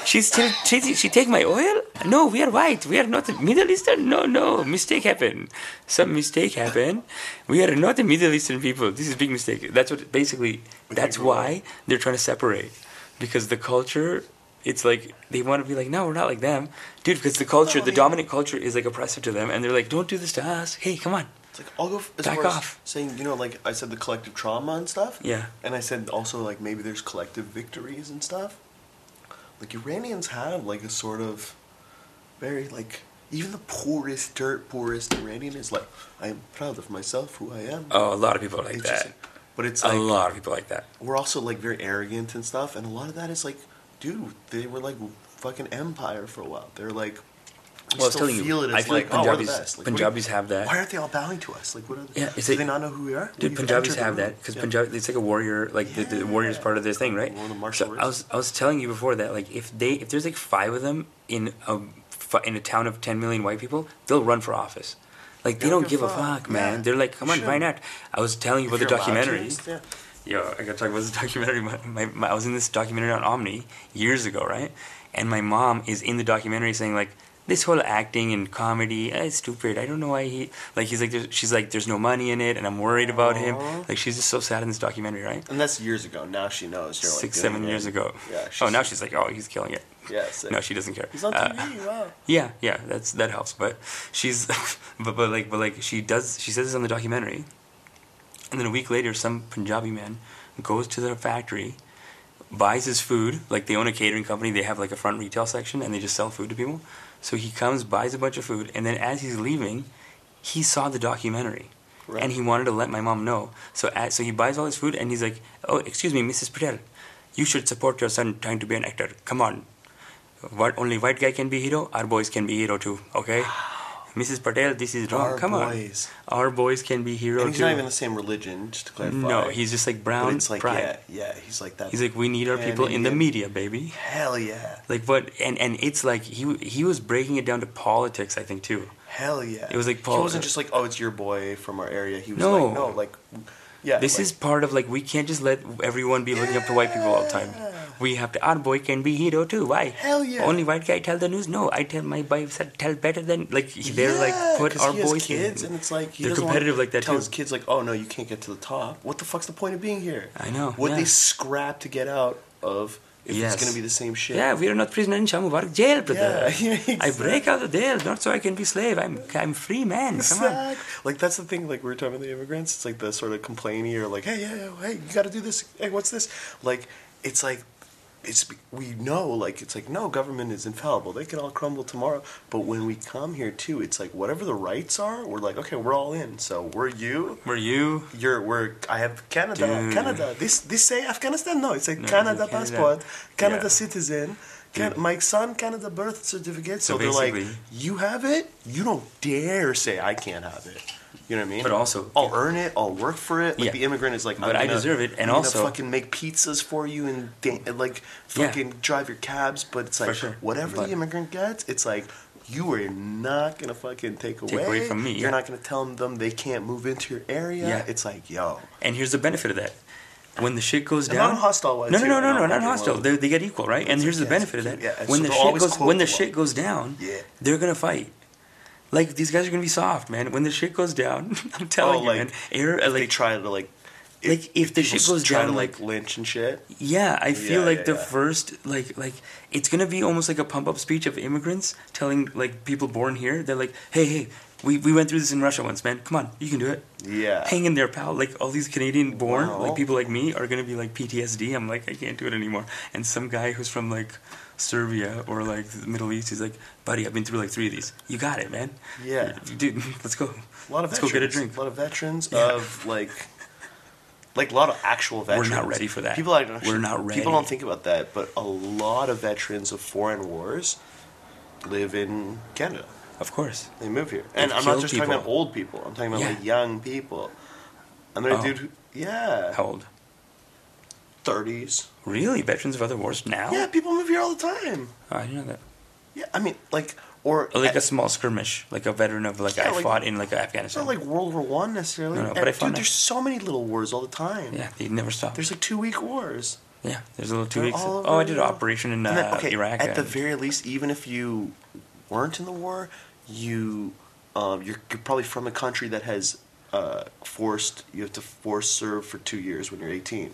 She still she, she take my oil. No, we are white. We are not Middle Eastern. No, no, mistake happened. Some mistake happened. We are not a Middle Eastern people. This is a big mistake. That's what basically. That's why they're trying to separate because the culture it's like they want to be like, no, we're not like them, dude. Because the culture, the dominant culture, is like oppressive to them, and they're like, don't do this to us. Hey, come on. It's like I'll go f- as Back far as off. saying you know like I said the collective trauma and stuff Yeah. And I said also like maybe there's collective victories and stuff. Like Iranians have like a sort of very like even the poorest dirt poorest Iranian is like I am proud of myself who I am. Oh, a lot of people are like It's that. but it's a lot of people like that. we're also like very arrogant and stuff, and a lot of that is like, dude, they were like fucking empire for a while. They're like, we Well, I was still telling you, feel it I feel like like, oh, Punjabis, best. Like, Punjabis have that. Why aren't they all bowing to us? Like, what are they, Yeah, do like- they not know who we are? Dude, Punjabis have that because Yeah. Punjab it's like a warrior, like the, the warrior's Yeah. part of their thing, right? One of the martial So I was I was telling you before that like if they if there's like five of them in a in a town of 10 million white people, they'll run for office. Like they, don't, give a fuck, man. Yeah. They're like, come on, Sure. why not? I was telling you If about the you're allowed to, documentary. it's- yeah. Yo, I gotta talk about this *laughs* documentary. My, my, my, I was in this documentary on Omni years ago, right? And my mom is in the documentary saying like, this whole acting and comedy, eh, it's stupid. I don't know why he like. He's like, there's, she's like, there's no money in it, and I'm worried about him. Like, she's just so sad in this documentary, right? And that's years ago. Now she knows. You're like Six, seven it. years ago. Yeah. oh, now she's like, oh, he's killing it. Yeah. sick. No, she doesn't care. He's on Uh, TV. wow. *laughs* yeah, yeah, that's that helps. But she's, *laughs* but but like but like she does. She says this on the documentary, and then a week later, some Punjabi man goes to their factory, buys his food. Like they own a catering company. They have like a front retail section, and they just sell food to people. So he comes, buys a bunch of food, and then as he's leaving, he saw the documentary. Right. And he wanted to let my mom know. So at, so he buys all his food, and he's like, "Oh, excuse me, Mrs. Patel, you should support your son trying to be an actor. Come on, what only white guy can be hero? Our boys can be hero too. Okay, *sighs* *sighs* Mrs. Patel, this is wrong. Our Come boys. on, our boys can be heroes. And he's too. not even the same religion. Just to clarify. no, he's just like But brown it's like pride. yeah, yeah. He's like that. He's like, we need our Yeah, people in the media, baby. hell yeah, Like, what? and and it's like he he was breaking it down to politics, I think too. hell yeah. It was like he Paul- wasn't just like oh, it's your boy from our area. He was No. like no, like yeah. This like, is part of like we can't just let everyone be looking up to white people all the time. We have to. Our boy can be hero too. Why? Hell yeah. Only white guy tell the news. No, I tell my wife said tell better than like they're yeah, like put our boys. kids, in. and it's like he They're competitive like that, Tell too. his kids like, oh no, you can't get to the top. What the fuck's the point of being here? I know, What yeah. they scrap to get out of if Yes. it's gonna be the same shit. Yeah, we are not prisoner in Shamubarak jail, brother. Yeah, *laughs* yeah, I break out of jail not so I can be slave. I'm I'm free man. Come on. Like that's the thing. Like we were talking about the immigrants. It's like the sort of complainy or like, hey, yeah, hey, you got to do this. Hey, what's this? Like, it's like, it's we know. Like it's like no, government is infallible. They can all crumble tomorrow. But when we come here too, it's like whatever the rights are, we're like, okay, we're all in. So we're you. Were you? You're we're. I have Canada. Dude. Canada. This this say Afghanistan? No, it's like No, Canada, Canada. passport. Canada Yeah. citizen. Can, my son, Canada birth certificate. So, So they're like, you have it. You don't dare say I can't have it. You know what I mean? But also- I'll earn it. I'll work for it. Like Yeah. the immigrant is like, But I'm I gonna- deserve it, and I'm also- fucking make pizzas for you and, da- and like Yeah. fucking drive your cabs. But it's like sure. whatever But- the immigrant gets, it's like. You are not gonna fucking take away. away from me, You're yeah. not gonna tell them they can't move into your area. Yeah. It's like, yo, And here's the benefit of that. when the shit goes down. not hostile No, no, no, no, no, not hostile. They they get equal, right? And here's the benefit of that. yeah, when the shit goes when the shit goes down, Yeah. they're gonna fight. Like these guys are gonna be soft, man. When the shit goes down, *laughs* I'm telling Oh, you, like, man. Air, If they try to like, Like, if the shit goes try down, to like- like lynch and shit. Yeah, I feel Yeah, like yeah, the yeah. first like like it's gonna be almost like a pump up speech of immigrants telling like people born here. They're like, hey, hey, we, we went through this in Russia once, man. Come on, you can do it. Yeah. Hang in there, pal. Like all these Canadian born Wow. like people like me are gonna be like PTSD. I'm like I can't do it anymore. And some guy who's from like Serbia or like the Middle East, he's like, buddy, I've been through like three of these. You got it, man. Yeah. dude, *laughs* let's go. A lot of let's veterans. go get a drink. A lot of veterans Yeah. of like, like a lot of actual veterans. We're not ready for that. People like We're not ready. People don't think about that, but a lot of veterans of foreign wars live in Canada. Of course. They move here, and They've I'm not just talking about old people. I'm talking about Yeah. like young people. They're a Oh. dude who, yeah, How old? Thirties. Really? Veterans of other wars now? Yeah, people move here all the time. Oh, I didn't know that. Yeah, I mean, like, or Or like a small skirmish, like a veteran of like Yeah, I like- fought in like Afghanistan. not like World War One necessarily. No, no, but And, I found dude, there's so many little wars all the time. yeah, they never stop. There's like two week wars. yeah, there's a little two They're weeks. all Oh, I did an operation in uh, then, okay, Iraq. at the very least, even if you weren't in the war, you um, you're, you're probably from a country that has uh, forced you have to force serve for two years when you're 18.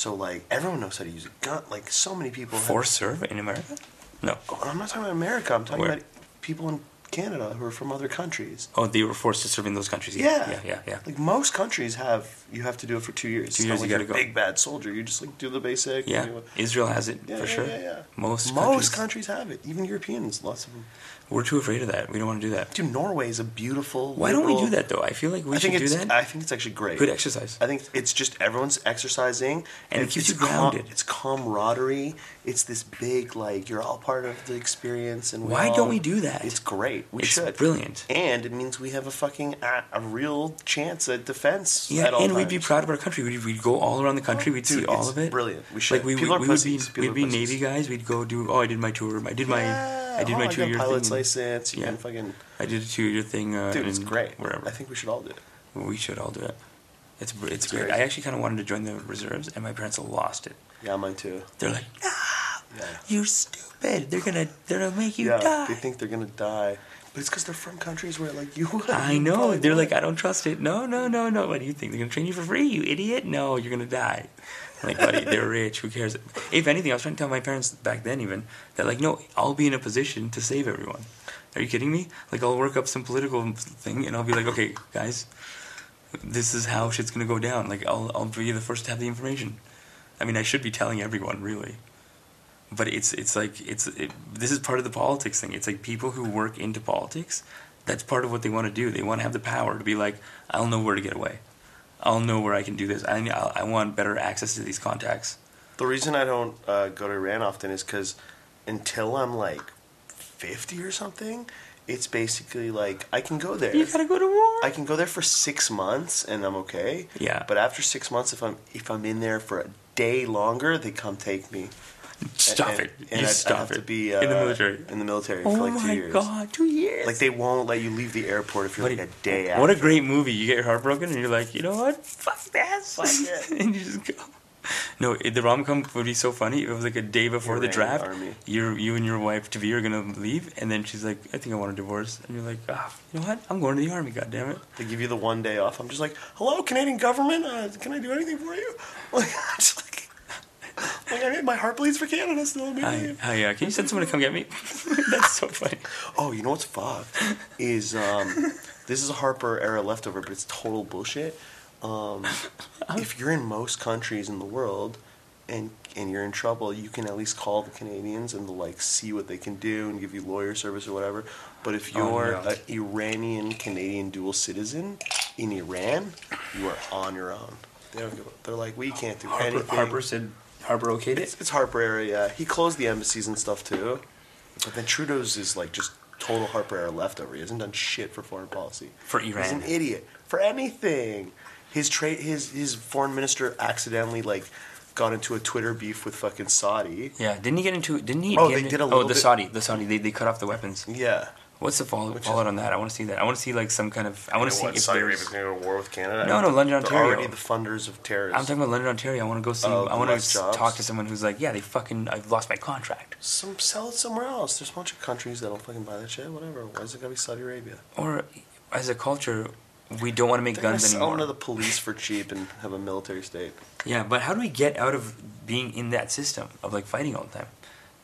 So like everyone knows how to use a gun. Like so many people. have- forced serve in America? No. Oh, I'm not talking about America. I'm talking Where? about people in Canada who are from other countries. Oh, they were forced to serve in those countries. Yeah. yeah, yeah, yeah. Like most countries have, you have to do it for two years. Two years, like you gotta a go. Big bad soldier. You just like do the basic. Yeah, you know, Israel has it Yeah, for yeah, sure. yeah, yeah. Most Most countries, countries have it. Even Europeans, lots of them. We're too afraid of that. We don't want to do that. Dude, Norway is a beautiful. Why don't we do that though? I feel like we I should think do that. I think it's actually great. Good exercise. I think it's just everyone's exercising, And it keeps you grounded. it's camaraderie. It's this big like you're all part of the experience, and Why all- don't we do that? It's great. We It's should. brilliant. and it means we have a fucking a, a real chance at defense. Yeah, at all and we'd be proud of our country. We'd, we'd go all around the country. Oh, we'd Dude, see all of it. brilliant. We should. Like we, we, we would be. People we'd be pussies. Navy guys. We'd go do. Oh, I did my tour. I did my. Yeah. I did oh, my two year pilot's thing. license. You Yeah. can fucking. I did a two year thing. Uh, Dude, it's great. Wherever. I think we should all do it. we should all do it. It's it's, It's great. crazy. I actually kind of wanted to join the reserves, and my parents lost it. Yeah, mine too. They're like, "No, Yeah. you're stupid. They're gonna they're gonna make you yeah, die." they think they're gonna die, but it's because they're from countries where like you. *laughs* would. I know. They're would. like, I don't trust it. No, no, no, no. What do you think? They're gonna train you for free, you idiot? No, you're gonna die. Like, buddy, they're rich. Who cares? If anything, I was trying to tell my parents back then even that like, no, I'll be in a position to save everyone. Are you kidding me? Like, I'll work up some political thing, and I'll be like, okay, guys, this is how shit's gonna go down. Like, I'll I'll be the first to have the information. I mean, I should be telling everyone, really. But it's it's like it's it, this is part of the politics thing. It's like people who work into politics. That's part of what they want to do. They want to have the power to be like, I'll know where to get away. I'll know where I can do this. I I I want better access to these contacts. The reason I don't uh, go to Iran often is because until I'm like 50 or something, it's basically like I can go there. You gotta go to war. I can go there for six months and I'm okay. Yeah. But after six months, if I'm if I'm in there for a day longer, they come take me. Stop and, it. And you I'd, stop I'd have it. to be uh, in the military. In the military oh for like two my years. god, two years. Like they won't let you leave the airport if you're What like a- day out. What a great movie! You get your heart broken, and you're like, you know what? Fuck this. Fuck it. *laughs* and you just go. No, it- the rom com would be so funny. It was like a day before the draft. army. You you and your wife to be are gonna leave, and then she's like, I think I want a divorce, and you're like, ah, you know what? I'm going to the army. God damn it. They give you the one day off. I'm just like, hello, Canadian government. Uh, can I do anything for you? *laughs* Like, *laughs* like, I, my heart bleeds for Canada still. Hi, Man. hi, uh, can you send someone to come get me? *laughs* That's so funny. Oh, you know what's fucked is um, this is a Harper era leftover, but it's total bullshit. Um, *laughs* if you're in most countries in the world and and you're in trouble, you can at least call the Canadians and like see what they can do and give you lawyer service or whatever. But if Oh, you're yeah. an Iranian Canadian dual citizen in Iran, you are on your own. They don't give a, they're like, we can't do Harper, anything. Harper said Harper okayed It's, it. it's Harper era, yeah. He closed the embassies and stuff too. But then Trudeau's is like just total Harper era leftover. He hasn't done shit for foreign policy. For Iran, He's an idiot for anything. His trade, his his foreign minister accidentally like got into a Twitter beef with fucking Saudi. Yeah, didn't he get into? Didn't he? Oh, get they into- did a oh, little. Oh, the bit- Saudi, the Saudi. They, they cut off the weapons. Yeah. What's the follow, Which fallout on that? I want to see that. I want to see like some kind of. I want to see what, if Saudi there's. Arabia's going to go to war with Canada. No, no, London, they're Ontario. already the funders of terrorists. I'm talking about London, Ontario. I want to go see. Oh, I want to jobs? talk to someone who's like, yeah, they fucking. I've lost my contract. Some sell it somewhere else. There's a bunch of countries that'll fucking buy that shit. Whatever. Why is it gotta be Saudi Arabia? Or, as a culture, we don't want to make They're gonna guns sell anymore. them to the police for cheap and have a military state. Yeah, but how do we get out of being in that system of like fighting all the time?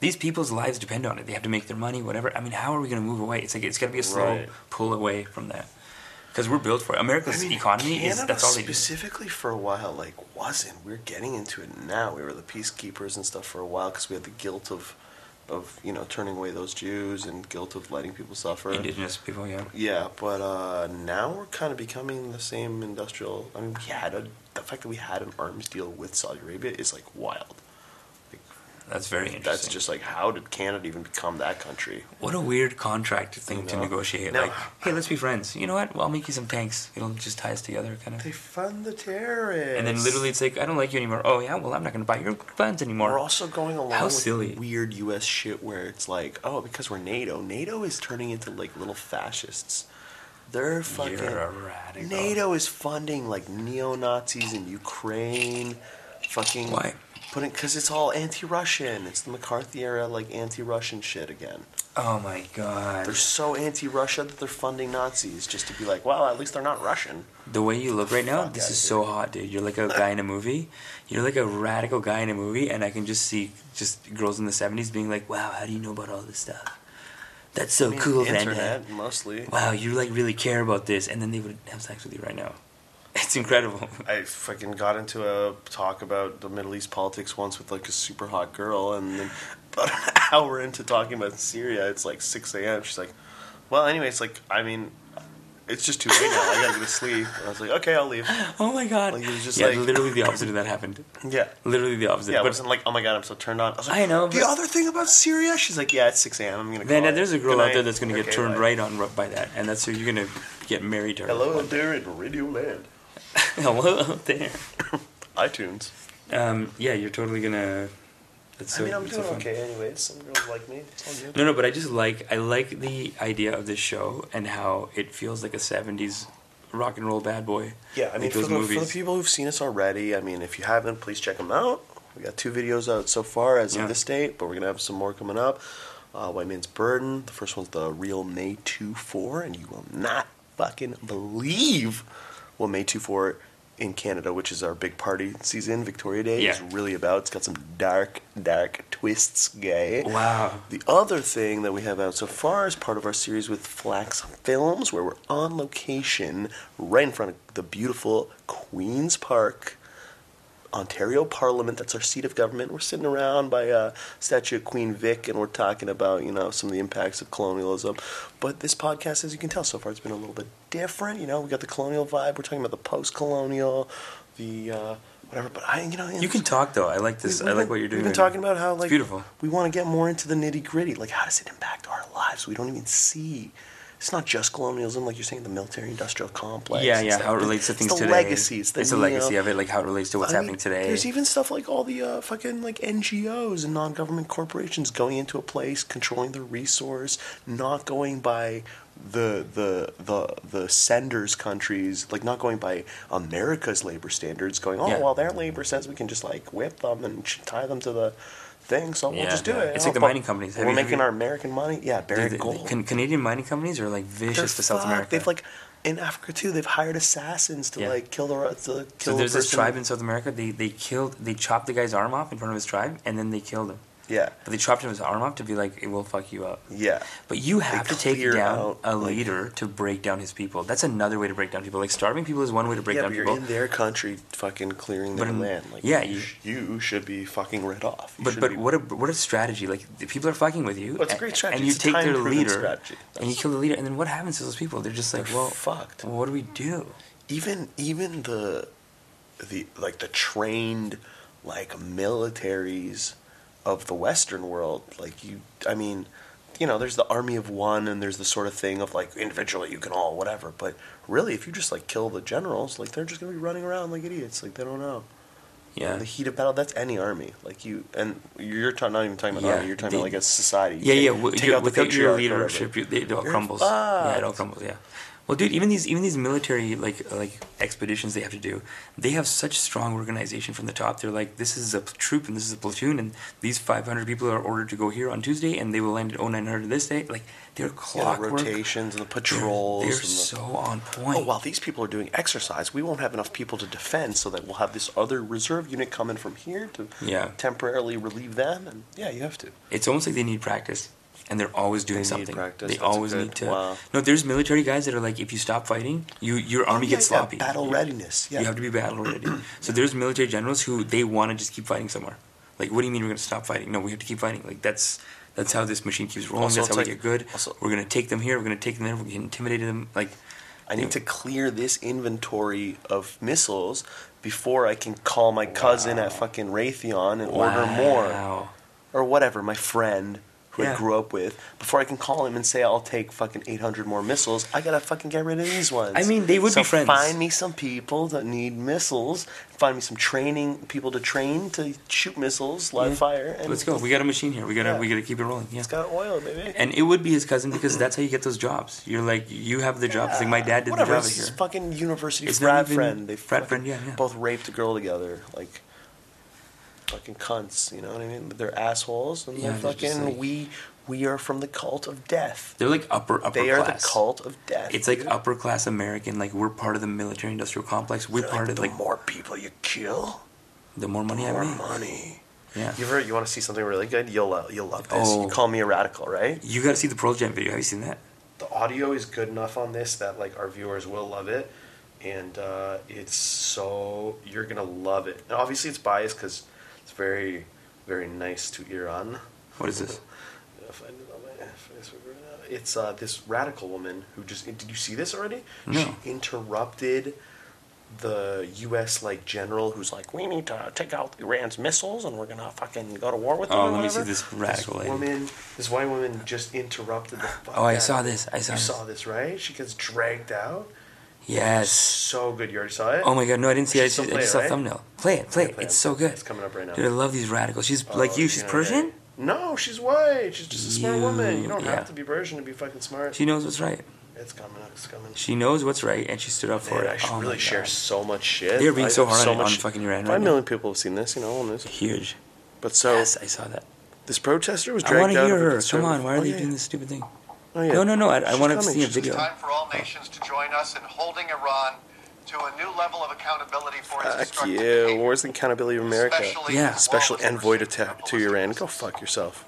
These people's lives depend on it. They have to make their money, whatever. I mean, how are we going to move away? It's like it's got to be a slow Right. pull away from that because we're built for it. America's economy is that's all they do. specifically for a while like wasn't. We're getting into it now. We were the peacekeepers and stuff for a while because we had the guilt of, of you know turning away those Jews and guilt of letting people suffer. Indigenous people, yeah. Yeah, but uh, now we're kind of becoming the same industrial. I mean, we had a, the fact that we had an arms deal with Saudi Arabia is like wild. That's very interesting. That's just like how did Canada even become that country? what a weird contract thing to know. negotiate. No. Like, hey, let's be friends. You know what? Well, I'll make you some tanks. It'll just tie us together, kind of. They fund the terrorists. And then literally, it's like, I don't like you anymore. Oh yeah, well, I'm not going to buy your guns anymore. We're also going along How with silly. weird U.S. shit where it's like, oh, because we're NATO, NATO is turning into like little fascists. They're fucking. You're a radical. NATO is funding like neo Nazis in Ukraine. Fucking. Why? Putting because it's all anti-Russian. It's the McCarthy era like anti-Russian shit again. Oh my god. They're so anti-Russia that they're funding Nazis just to be like, well, at least they're not Russian. The way you look right now, Fuck this is so hot, dude. You're like a guy in a movie. You're like a radical guy in a movie, and I can just see just girls in the '70s being like, "Wow, how do you know about all this stuff? That's so I mean, cool, internet mostly. Wow, you like really care about this." And then they would have sex with you right now. It's incredible. I fucking got into a talk about the Middle East politics once with like a super hot girl, and then about an *laughs* hour into talking about Syria, it's like 6 a.m. She's like, "Well, anyway, it's like, I mean, it's just too late now. I gotta go to sleep." And I was like, "Okay, I'll leave." Oh my god. Like, it was just yeah, like- literally the opposite of that happened. Yeah. Literally the opposite. Yeah, it but wasn't like, oh my god, I'm so turned on. I was like, I know, The other thing about Syria, she's like, yeah, it's 6 a.m. I'm gonna. Van, call it. there's a girl Good out night." there that's gonna get turned bye. right on by that, and that's who you're gonna get married to. her. Hello there in Radio Land, *laughs* Hello out there. *laughs* iTunes. Um, yeah, you're totally gonna. That's so, I mean, I'm doing so okay, anyways. Some girls like me. It's all good. No, no, but I just like I like the idea of this show and how it feels like a '70s rock and roll bad boy. Yeah, I mean, like for those the, for movies. the people who've seen us already, I mean, if you haven't, please check them out. We got two videos out so far as Yeah. of this date, but we're gonna have some more coming up. Uh, White Man's Burden. The first one's the real May 2 4, and you will not fucking believe what May 2 4 in Canada, which is our big party season, Victoria Day, is really about. It's got some dark, dark twists, gay. Wow. The other thing that we have out so far is part of our series with Flax Films, where we're on location right in front of the beautiful Queen's Park, Ontario Parliament. That's our seat of government. We're sitting around by a statue of Queen Vic, and we're talking about you know some of the impacts of colonialism. But this podcast, as you can tell, so far it's been a little bit different. You know, we got the colonial vibe. We're talking about the post-colonial, the uh, whatever. But I, you know, You can talk though. I like this. We've I like what you're doing. We've been right now. talking about how like beautiful. We want to get more into the nitty gritty. Like, how does it impact our lives? We don't even see. It's not just colonialism, like you're saying, the military-industrial complex. Yeah, yeah. How it relates to it's things the today. legacy. It's the, it's the legacy of it, like how it relates to what's I mean, happening today. There's even stuff like all the uh, fucking like NGOs and non-government corporations going into a place, controlling the resource, not going by the the the the senders countries, like not going by America's labor standards. Going, oh Yeah. well, their labor says we can just like whip them and tie them to the thing, so we'll just do yeah. it. It's like the mining companies. Have We're you- making you- our American money. Yeah, Barrick the- Gold. Can, Canadian mining companies are like They're vicious to South fucked. America. They've like in Africa too. They've hired assassins to Yeah. like kill the to kill. so the there's this tribe in South America. They they killed. They chopped the guy's arm off in front of his tribe, and then they killed him. Yeah, But they chopped him his arm off to be like, it will fuck you up. yeah. But you have to take down out, a like- leader to break down his people. That's another way to break down people. Like starving people is one way to break yeah, down but you're people. in their country, fucking clearing their in- land. Like, yeah, you, you- should be fucking rid off. You But but be- what a what a strategy! Like the people are fucking with you. Well, it's a and- great strategy. And you It's take their leader strategy. and you kill the leader, and then what happens to those people? They're just like, They're well, fucked. well, what do we do? even even the the like the trained like militaries of the Western world, like you, I mean, you know, there's the army of one, and there's the sort of thing of like individually you can all whatever, but really, if you just like kill the generals, like they're just gonna be running around like idiots, like they don't know. Yeah. In the heat of battle, that's any army. Like you, and you're ta- not even talking about Yeah, army. You're talking they- about like a society. You Yeah, yeah. w- take out without your patriarch or whatever. leadership, you, it all crumbles. Yeah, it all crumbles. Yeah. Well, dude, even these even these military like like expeditions they have to do, they have such strong organization from the top. They're like, this is a troop and this is a platoon, and these 500 people are ordered to go here on Tuesday, and they will land at 0900 this day. Like they're Yeah, the rotations and the They're, patrols. they're the, so on point. Oh, while these people are doing exercise, we won't have enough people to defend, so that we'll have this other reserve unit coming from here to Yeah. temporarily relieve them. And yeah, you have to. It's almost like they need practice, and they're always doing They need something. practice, They that's always good- need to. wow. No, there's military guys that are like, if you stop fighting, you your army Yeah, gets yeah, sloppy. battle You- readiness. Yeah. You have to be battle ready. *clears throat* so there's military generals who they want to just keep fighting somewhere. Like, what do you mean we're going to stop fighting? No, we have to keep fighting. Like that's that's how this machine keeps rolling. Also, that's how we like- get good. also- we're going to take them here. We're going to take them there. We're going to intimidate them. Like, I need to clear this inventory of missiles before I can call my cousin at fucking Raytheon and order more. Or whatever, my friend who I grew up with. Before I can call him and say I'll take fucking 800 more missiles, I gotta fucking get rid of these ones. I mean, they would so be friends. Find me some people that need missiles. Find me some training people to train to shoot missiles, live Yeah. fire. And Let's go. We got a machine here. We got to Yeah. we got to keep it rolling. Yeah. It's got oil, baby. And it would be his cousin because that's how you get those jobs. You're like, you have the job. It's like my dad did Whatever, the job it's here. his fucking university It's frat friend. They frat friend, yeah, yeah. both raped a girl together, like fucking cunts. You know what I mean? They're assholes, and Yeah, they're they're just fucking like- we we are from the cult of death. They're like upper upper class. They are class. the cult of death. It's like upper class American. Like we're part of the military industrial complex. We're They're part of the like more people you kill, the more money the I more make. money. Yeah. You ever you want to see something really good? You'll you'll love this. Oh. You call me a radical, right? You got to see the Pearl Jam video. Have you seen that? The audio is good enough on this that like our viewers will love it, and uh, it's so you're gonna love it. And obviously, it's biased because very very nice to Iran. What is this? Find it on my Facebook right now. It's uh, this radical woman who just did you see this already? No. She interrupted the U.S. like general who's like, we need to take out Iran's missiles and we're gonna fucking go to war with them. Oh, let me see this radical lady. woman. This white woman just interrupted the. Oh, I saw this. I saw You this. saw this, right? She gets dragged out. Yes. So good. You already saw it. Oh my god, no, I didn't see it. I just, I just play saw it, a right? thumbnail. Play it, play it. play It's it. so good. It's coming up right now. Dude, I love these radicals. She's Oh, like you. She's Persian. No, she's white. She's just a smart woman. You don't yeah. have to be Persian to be fucking smart. She knows what's right. It's coming up. It's coming. She knows what's right, and she stood up for Man, it. I should oh really share so much shit. They're being I so hard on- on much- fucking Iran Five right now. million people have seen this, you know, on this. Huge. But so yes, I saw that. this protester was I dragged want to hear her. Come on, why are oh, they yeah. doing this stupid thing? Oh, yeah. No, no, no. I, I She's want to see a She's video. Time for all nations to join us in holding Iran to a new level of accountability for its Fuck destructive you. behavior, Where's the accountability of America? especially Yeah. Special envoy to, ta- to Iran. Go fuck yourself.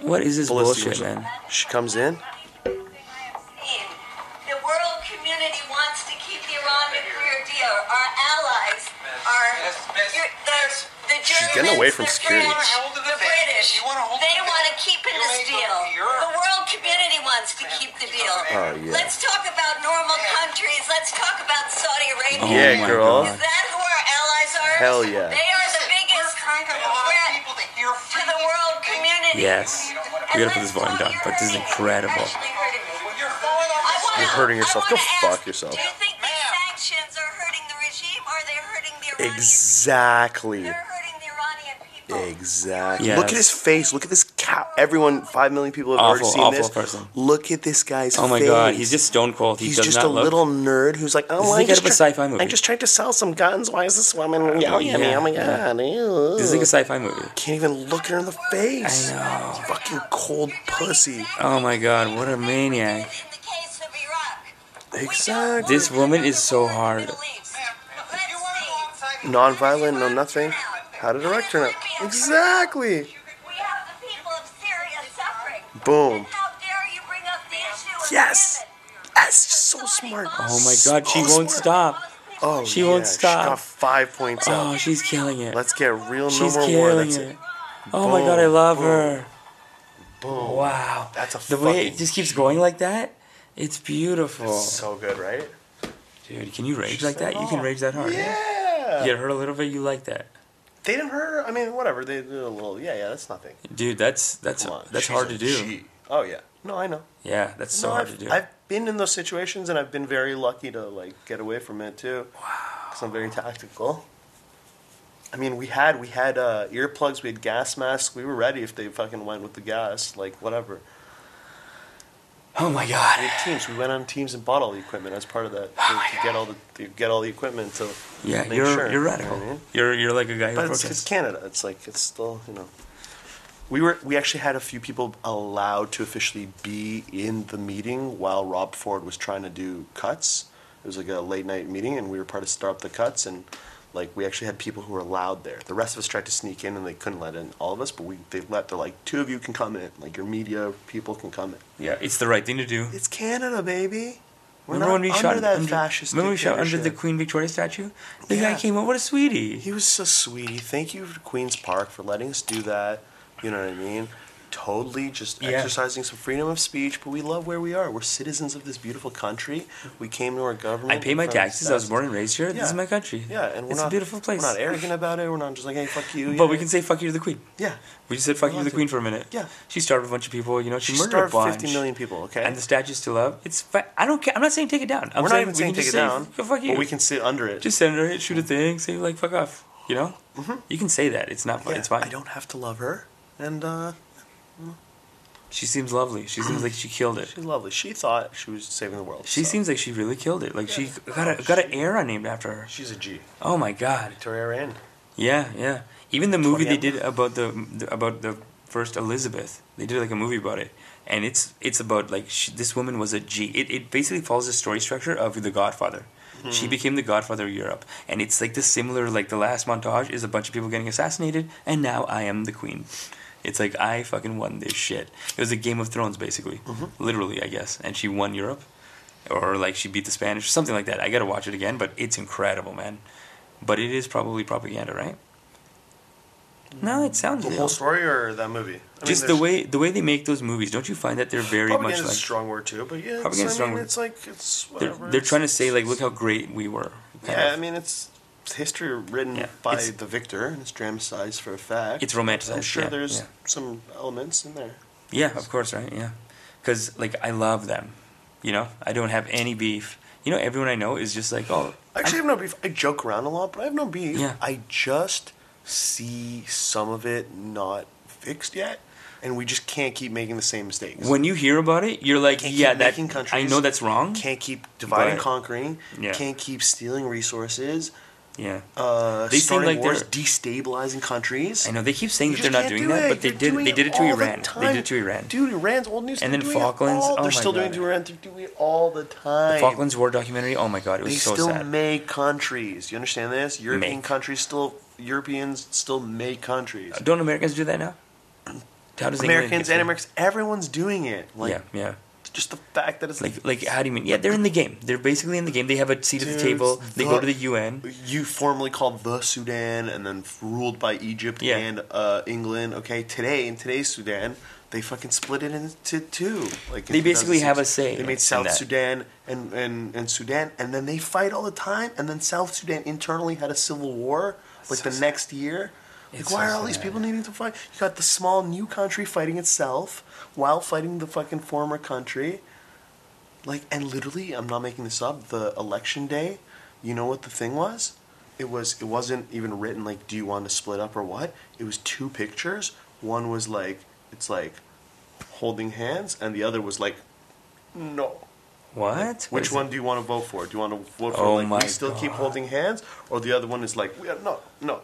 You. What is this Ballistic bullshit, man? She comes in. The world community wants to keep the Iran nuclear deal. Our allies are Miss, miss, you're- there's the Germans, She's getting away from the security. French, You wanna hold the the. British. You wanna hold they want to keep in this deal. The world community wants to keep the deal. Oh, yeah. Let's talk about normal countries. Let's talk about Saudi Arabia. Oh Yeah, girl. Is that who our allies are? Hell yeah. They are the biggest Trying to threat to the world community. Yes. We gotta put this volume down, but this is incredible. You're falling off I the wanna- You're hurting yourself. Go fuck yourself. Do you think these Ma'am. sanctions are hurting the regime or are they hurting the Iranian Exactly. Oh. Exactly. Yes. Look at his face. Look at this cow. Everyone, five million people have already Awful, seen awful this. person. Look at this guy's face. Oh my face. god, he's just stone cold. He He's does just not a look. little nerd who's like, oh, This is I'm just a try- sci-fi movie. I'm just trying to sell some guns. Why is this woman yelling at me? Oh my god. ew. This is like a sci-fi movie. Can't even look her in the face. I know. Fucking cold pussy. Oh my god, what a maniac. In the case of Iraq. we don't Exactly. This woman is so war in the hard. Middle East. Ma'am, Let's if you want to go see. outside, Non-violent, no nothing. How did Iraq turn out? Exactly. We have the people of Syria suffering. Boom. And how dare you bring up the issue of Yes. Yemen? That's so smart. Oh my god, she So won't smart. stop. Oh, She won't stop. She got five points Oh, out. she's killing it. Let's get real. No She's more war. killing That's it. it. Oh my god, I love boom, her. Boom. Wow. That's a The way it just keeps going like that, it's beautiful. So good, right? Dude, can you rage She's like that? You can oh, rage that hard. Eh? Yeah. You get hurt a little bit, you like that. They didn't hurt her. I mean, whatever. They did a little. Yeah, yeah. That's nothing. Dude, that's that's Come on. that's she's hard a to do. G. Oh yeah. No, I know. Yeah, that's so No, hard I've, to do. I've been in those situations, and I've been very lucky to like get away from it too. Wow. Because I'm very tactical. I mean, we had we had uh, earplugs, we had gas masks. We were ready if they fucking went with the gas, like whatever. Oh my We god. had teams. We went on teams and bought all the equipment as part of that to, Oh to get all the to get all the equipment. So Yeah, make you're sure, you're you radical. I mean? You're you're like a guy who But it's, it's. Canada. It's like it's still you know. We were we actually had a few people allowed to officially be in the meeting while Rob Ford was trying to do cuts. It was like a late night meeting, and we were part of start up the cuts, and like we actually had people who were allowed there. The rest of us tried to sneak in, and they couldn't let in all of us. But we they let they're like two of you can come in, like your media people can come in. Yeah, it's the right thing to do. It's Canada, baby. We're remember not when we under shot that under, fascist. Remember we shot under the. Queen Victoria statue? The Yeah. guy came up, what a sweetie. He was so sweetie. Thank you Queens Park for letting us do that. You know what I mean? Totally just Yeah. exercising some freedom of speech, but we love where we are. We're citizens of this beautiful country. We came to our government. I pay my taxes. I was born and raised here. This is my country. Yeah, and we're it's not a beautiful place. We're not arrogant about it. We're not just like, hey, fuck you. But yeah. we can say fuck you to the queen. yeah. We just said fuck you to the queen for a minute. Yeah. She starved a bunch of people. You know, she, She murdered a bunch. 50 million people. Okay. And the statue's still up. It's fi- I don't care. I'm not saying take it down. I'm we're not even we saying take it down. Fuck you. But we can sit under it. just send her it, shoot a thing, say like fuck off. You know, Mm-hmm. you can say that. It's not. Yeah, It's fine. I don't have to love her, and uh, She seems lovely. She seems like she killed it. she's lovely. She thought she was saving the world. She so. seems like she really killed it. Like she got a got an era named after her. She's a G. Oh my god. Victoria Rand. Yeah, yeah. Even the movie they did about the, the about the first Elizabeth, they did like a movie about it, and it's it's about like she, this woman was a G. It it basically follows the story structure of The Godfather. Hmm. She became the Godfather of Europe, and it's like the similar like the last montage is a bunch of people getting assassinated, and now I am the queen. It's like I fucking won this shit. It was a Game of Thrones basically, mm-hmm. literally I guess, and she won Europe, or like she beat the Spanish, something like that. I gotta watch it again, but it's incredible, man. But it is probably propaganda, right? Mm. No, it sounds The real. whole story or that movie? I mean, Just the way the way they make those movies, don't you find that they're very much Propaganda like a strong word too, but yeah, it's, Propaganda is I a strong word. it's like it's they're, whatever. they're trying to say like look how great we were. Yeah, of. I mean it's, it's history written Yeah, by it's- the victor, and it's dramatized for a fact. It's romanticized, I'm sure yeah, there's yeah. some elements in there. Yeah, of course, right? Yeah, because like I love them. You know, I don't have any beef. You know, everyone I know is just like, oh, Actually, I actually have no beef. I joke around a lot, but I have no beef. Yeah. I just see some of it not fixed yet, and we just can't keep making the same mistakes. when you hear about it, you're like, yeah, that I know that's wrong. can't keep dividing, conquering. Yeah. Can't keep stealing resources. Yeah, Uh, They seem starting like wars, they're- destabilizing countries. I know they keep saying You that they're not doing do that, it. but they did. They it did it to all the Iran. They did it to Iran. Dude, Iran's old news. And then Falklands, all- oh they're still doing it to Iran. They're doing it all the time. The Falklands War documentary. Oh my god, it was They so still make countries. You understand this? European Make. countries still Europeans still make countries. Don't Americans do that now? How does Americans and Americans, everyone's doing it. Like yeah, yeah. Just the fact that it's Like, like, how do you mean? Yeah, they're in the game. They're basically in the game. They have a seat at the table. They the- go to the UN. you formerly called the Sudan and then ruled by Egypt Yeah. and uh, England. Okay, today in today's Sudan, they fucking split it into two. Like They basically have a say They made South. Sudan and, and and Sudan, and then they fight all the time. And then South Sudan internally had a civil war like So the sad. next year. Like, It's why so are all these people needing to fight? You got the small new country fighting itself while fighting the fucking former country. Like, and literally, I'm not making this up. The election day, you know what the thing was? It was. It wasn't even written like, "Do you want to split up or what?" It was two pictures. One was like, it's like holding hands, and the other was like, no. What? What Which is one do you want to vote for? Do you want to vote for Oh like we still keep holding hands, or the other one is like, we are, no, no.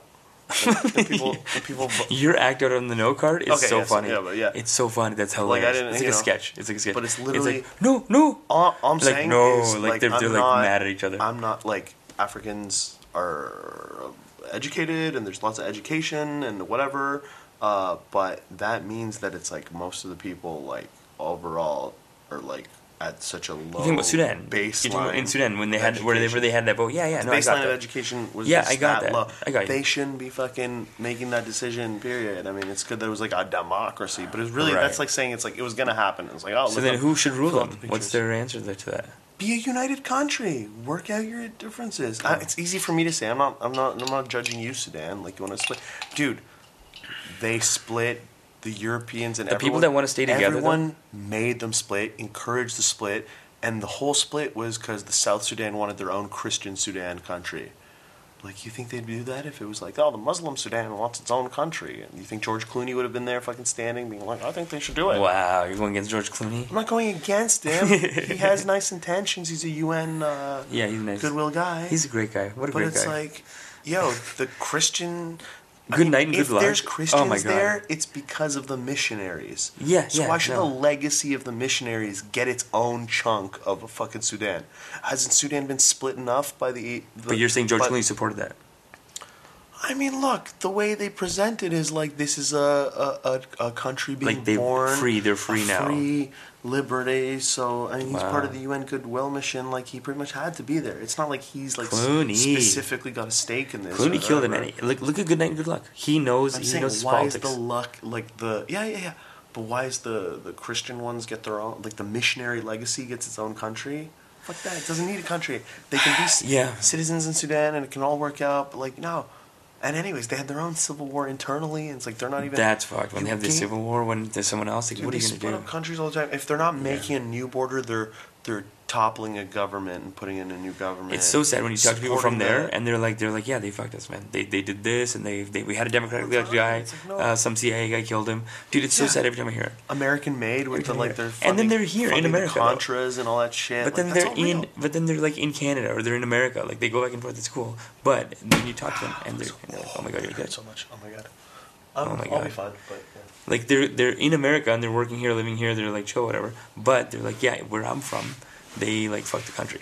And people, *laughs* and people. Your act out on the no card is Okay, so yes, funny. yeah, but yeah. It's so funny. That's Like, I hilarious. didn't- it's like a know, sketch. It's like a sketch. but it's literally- like, no, no. All, all I'm Like, saying no, is like, like, they're- they're, like, not- mad at each other. I'm not like Africans are educated and there's lots of education and whatever, uh, but that means that it's like most of the people like overall are like at such a low You think about Sudan? Baseline in Sudan when they had whenever education. they had that vote. Yeah, yeah. The No, baseline of education was Yeah, I got that low. I got you. They shouldn't be fucking making that decision. Period. I mean, it's good that it was like a democracy, but it's really Right. that's like saying it's like it was gonna happen. It's like oh, So then, up- who should rule them? the What's their answer there to that? be a united country. Work out your differences. I, it's easy for me to say. I'm not. I'm not. I'm not judging you, Sudan. Like you want to split, dude. They split the Europeans and The people that wanna stay together, though? Everyone made them split, encouraged the split, and the whole split was because the South Sudan wanted their own Christian Sudan country. Like, you think they'd do that if it was like, oh, the Muslim Sudan wants its own country? And you think George Clooney would have been there fucking standing, being like, I think they should do it? Wow, you're going against George Clooney? I'm not going against him. *laughs* he has nice intentions. He's a UN uh, Yeah, he's nice. goodwill guy. He's a great guy. What a but great it's like, yo, the Christian. I Good night and good luck. there's Oh Christians my God. there, it's because of the missionaries. Yeah, So yeah, why should no. the legacy of the missionaries get its own chunk of a fucking Sudan? Hasn't Sudan been split enough by the? the but you're saying George Clooney supported that? I mean, look, the way they present it is like this is a a, a, a country being Like born free, they're free now. free liberty. So I mean, he's part of the UN goodwill mission. Like he pretty much had to be there. It's not like he's like Clooney. specifically got a stake in this. Clooney killed him. whatever. Any look, look at Good Night and Good Luck. He knows. I'm he saying, knows why politics. is the luck like the yeah yeah yeah? But why is the the Christian ones get their own like the missionary legacy gets its own country? Fuck that! It doesn't need a country. They can be *sighs* Yeah. citizens in Sudan and it can all work out. But like no. And anyways, they had their own civil war internally, and it's like they're not even. That's fucked. When they have the civil war, when there's someone else, like, Dude, what are you gonna split do? up countries all the time. If they're not making a new border, they're they're toppling a government and putting in a new government. It's so sad when you talk to people from there, the- and they're like, they're like, yeah, they fucked us, man. They, they did this, and they, they we had a democratically elected guy. Like, no. uh, some CIA guy killed him. Dude, it's so Yeah. sad every time I hear it. American made with the like their And then they're here in funding America. Contras and all that shit. But Like, then they're in, real. but then they're like in Canada or they're in America. Like they go back and forth. It's cool. But then you talk to them, and they're, and they're like, oh my god, you're *sighs* good. so much. Oh my god. Oh my I'll be God. fine. But yeah. Like they're they're in America and they're working here, living here. They're like chill, whatever. But they're like, yeah, where I'm from, they like fucked the country.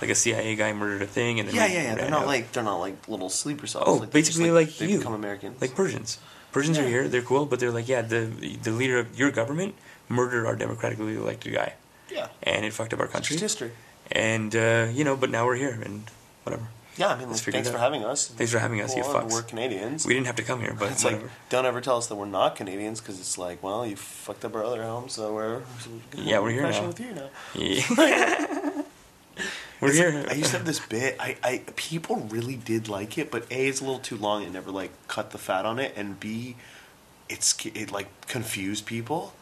Like a CIA guy murdered a thing, and then yeah, yeah, yeah. They're not out. like they're not like little sleeper cells. Oh, like, basically like they you. become Americans. like Persians. Persians are here. They're cool, but they're like, yeah, the the leader of your government murdered our democratically elected guy, yeah, and it fucked up our it's country. just history. And uh, you know, but now we're here, and whatever. Yeah, I mean, Let's thanks for having us. Thanks for having us, you fucks. We're Canadians. We didn't have to come here, but it's whatever. like don't ever tell us that we're not Canadians because it's like, well, you fucked up our other home, so we're Yeah, we're here now. with you now. Yeah. *laughs* *laughs* we're It's here. like- I used to have this bit. I, I people really did like it, but a it's a little too long. It never like cut the fat on it, and b it's it like confused people.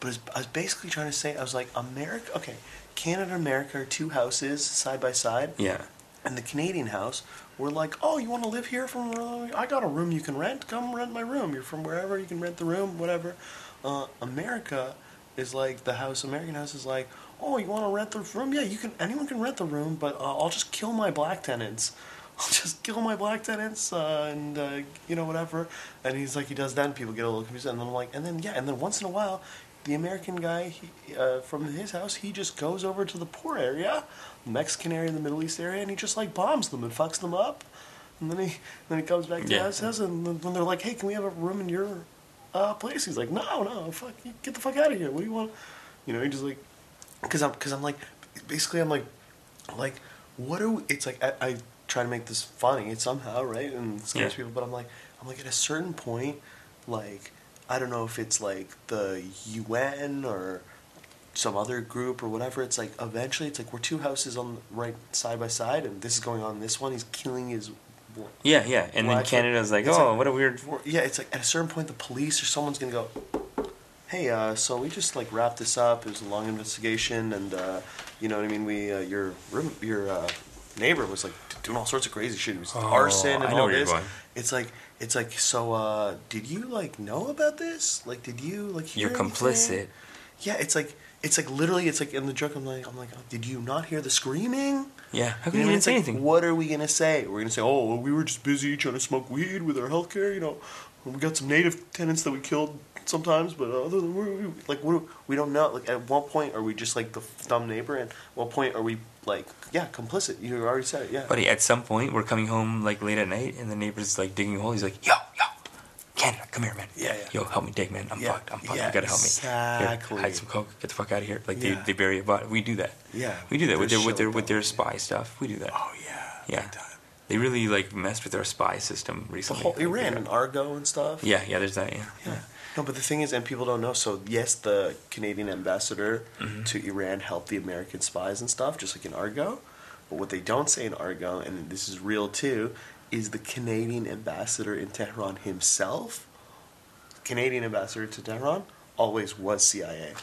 But I was basically trying to say I was like America. Okay, Canada and America are two houses side by side, yeah. And the Canadian house we're like, oh, you want to live here from? I got a room you can rent. Come rent my room. You're from wherever you can rent the room, whatever. Uh, America is like the house. American house is like, oh, you want to rent the room? Yeah, you can. Anyone can rent the room, but uh, I'll just kill my black tenants. *laughs* I'll just kill my black tenants uh, and uh, you know whatever. And he's like, he does that, and people get a little confused. And then I'm like, and then yeah, and then once in a while, the American guy he, uh, from his house, he just goes over to the poor area, Mexican area, in the Middle East area, and he just like bombs them and fucks them up. And then he then he comes back to Yeah. his and then when they're like, "Hey, can we have a room in your uh, place?" He's like, "No, no, fuck, get the fuck out of here. What do you want?" You know, he just like, because I'm because I'm like, basically I'm like, like, what do? It's like I, I try to make this funny it's somehow, right? And scares Yeah. people, but I'm like, I'm like at a certain point, like I don't know if it's like the UN or some other group or whatever. It's like eventually, it's like we're two houses on right side by side, and this is going on. This one, he's killing his. Yeah, yeah. And then Canada's like, it's oh, like- what a weird. Yeah, it's like at a certain point, the police or someone's gonna go. Hey, uh, so we just like wrapped this up. It was a long investigation, and uh, you know what I mean. We uh, your room, your uh, neighbor was like doing all sorts of crazy shit. He was Oh, arson and all this. It's like it's like so. Uh, did you like know about this? Like, did you like hear You're anything? complicit. Yeah, it's like it's like literally it's like in the joke. I'm like I'm like, oh, did you not hear the screaming? Yeah. How You know, you didn't say like, anything? What are we gonna say? We're gonna say, oh, well, we were just busy trying to smoke weed with our healthcare. You know, we got some native tenants that we killed sometimes, but uh, other than we, we like, what we don't know. Like, at what point are we just like the dumb neighbor? And what point are we like, yeah, complicit? You already said it. Yeah. Buddy, at some point, we're coming home like late at night, and the neighbor's like digging a hole. He's like, yo, yo, Canada, come here, man. Yeah, yeah. Yo, help me dig, man. I'm Yeah, fucked. I'm fucked. yeah, you gotta help me. exactly. Hide some coke. Get the fuck out of here. Like Yeah. they, they bury a body. We do that. yeah. We do that with their with their with their spy stuff. We do that. Oh yeah. Yeah. They really like messed with our spy system The recently. whole Like, Iran and Argo and stuff. Yeah, yeah. There's that. Yeah. Yeah. No, but the thing is, and people don't know. So yes, the Canadian ambassador Mm-hmm. to Iran helped the American spies and stuff, just like in Argo. But what they don't say in Argo, and this is real too, is the Canadian ambassador in Tehran himself. Canadian ambassador to Tehran always was CIA.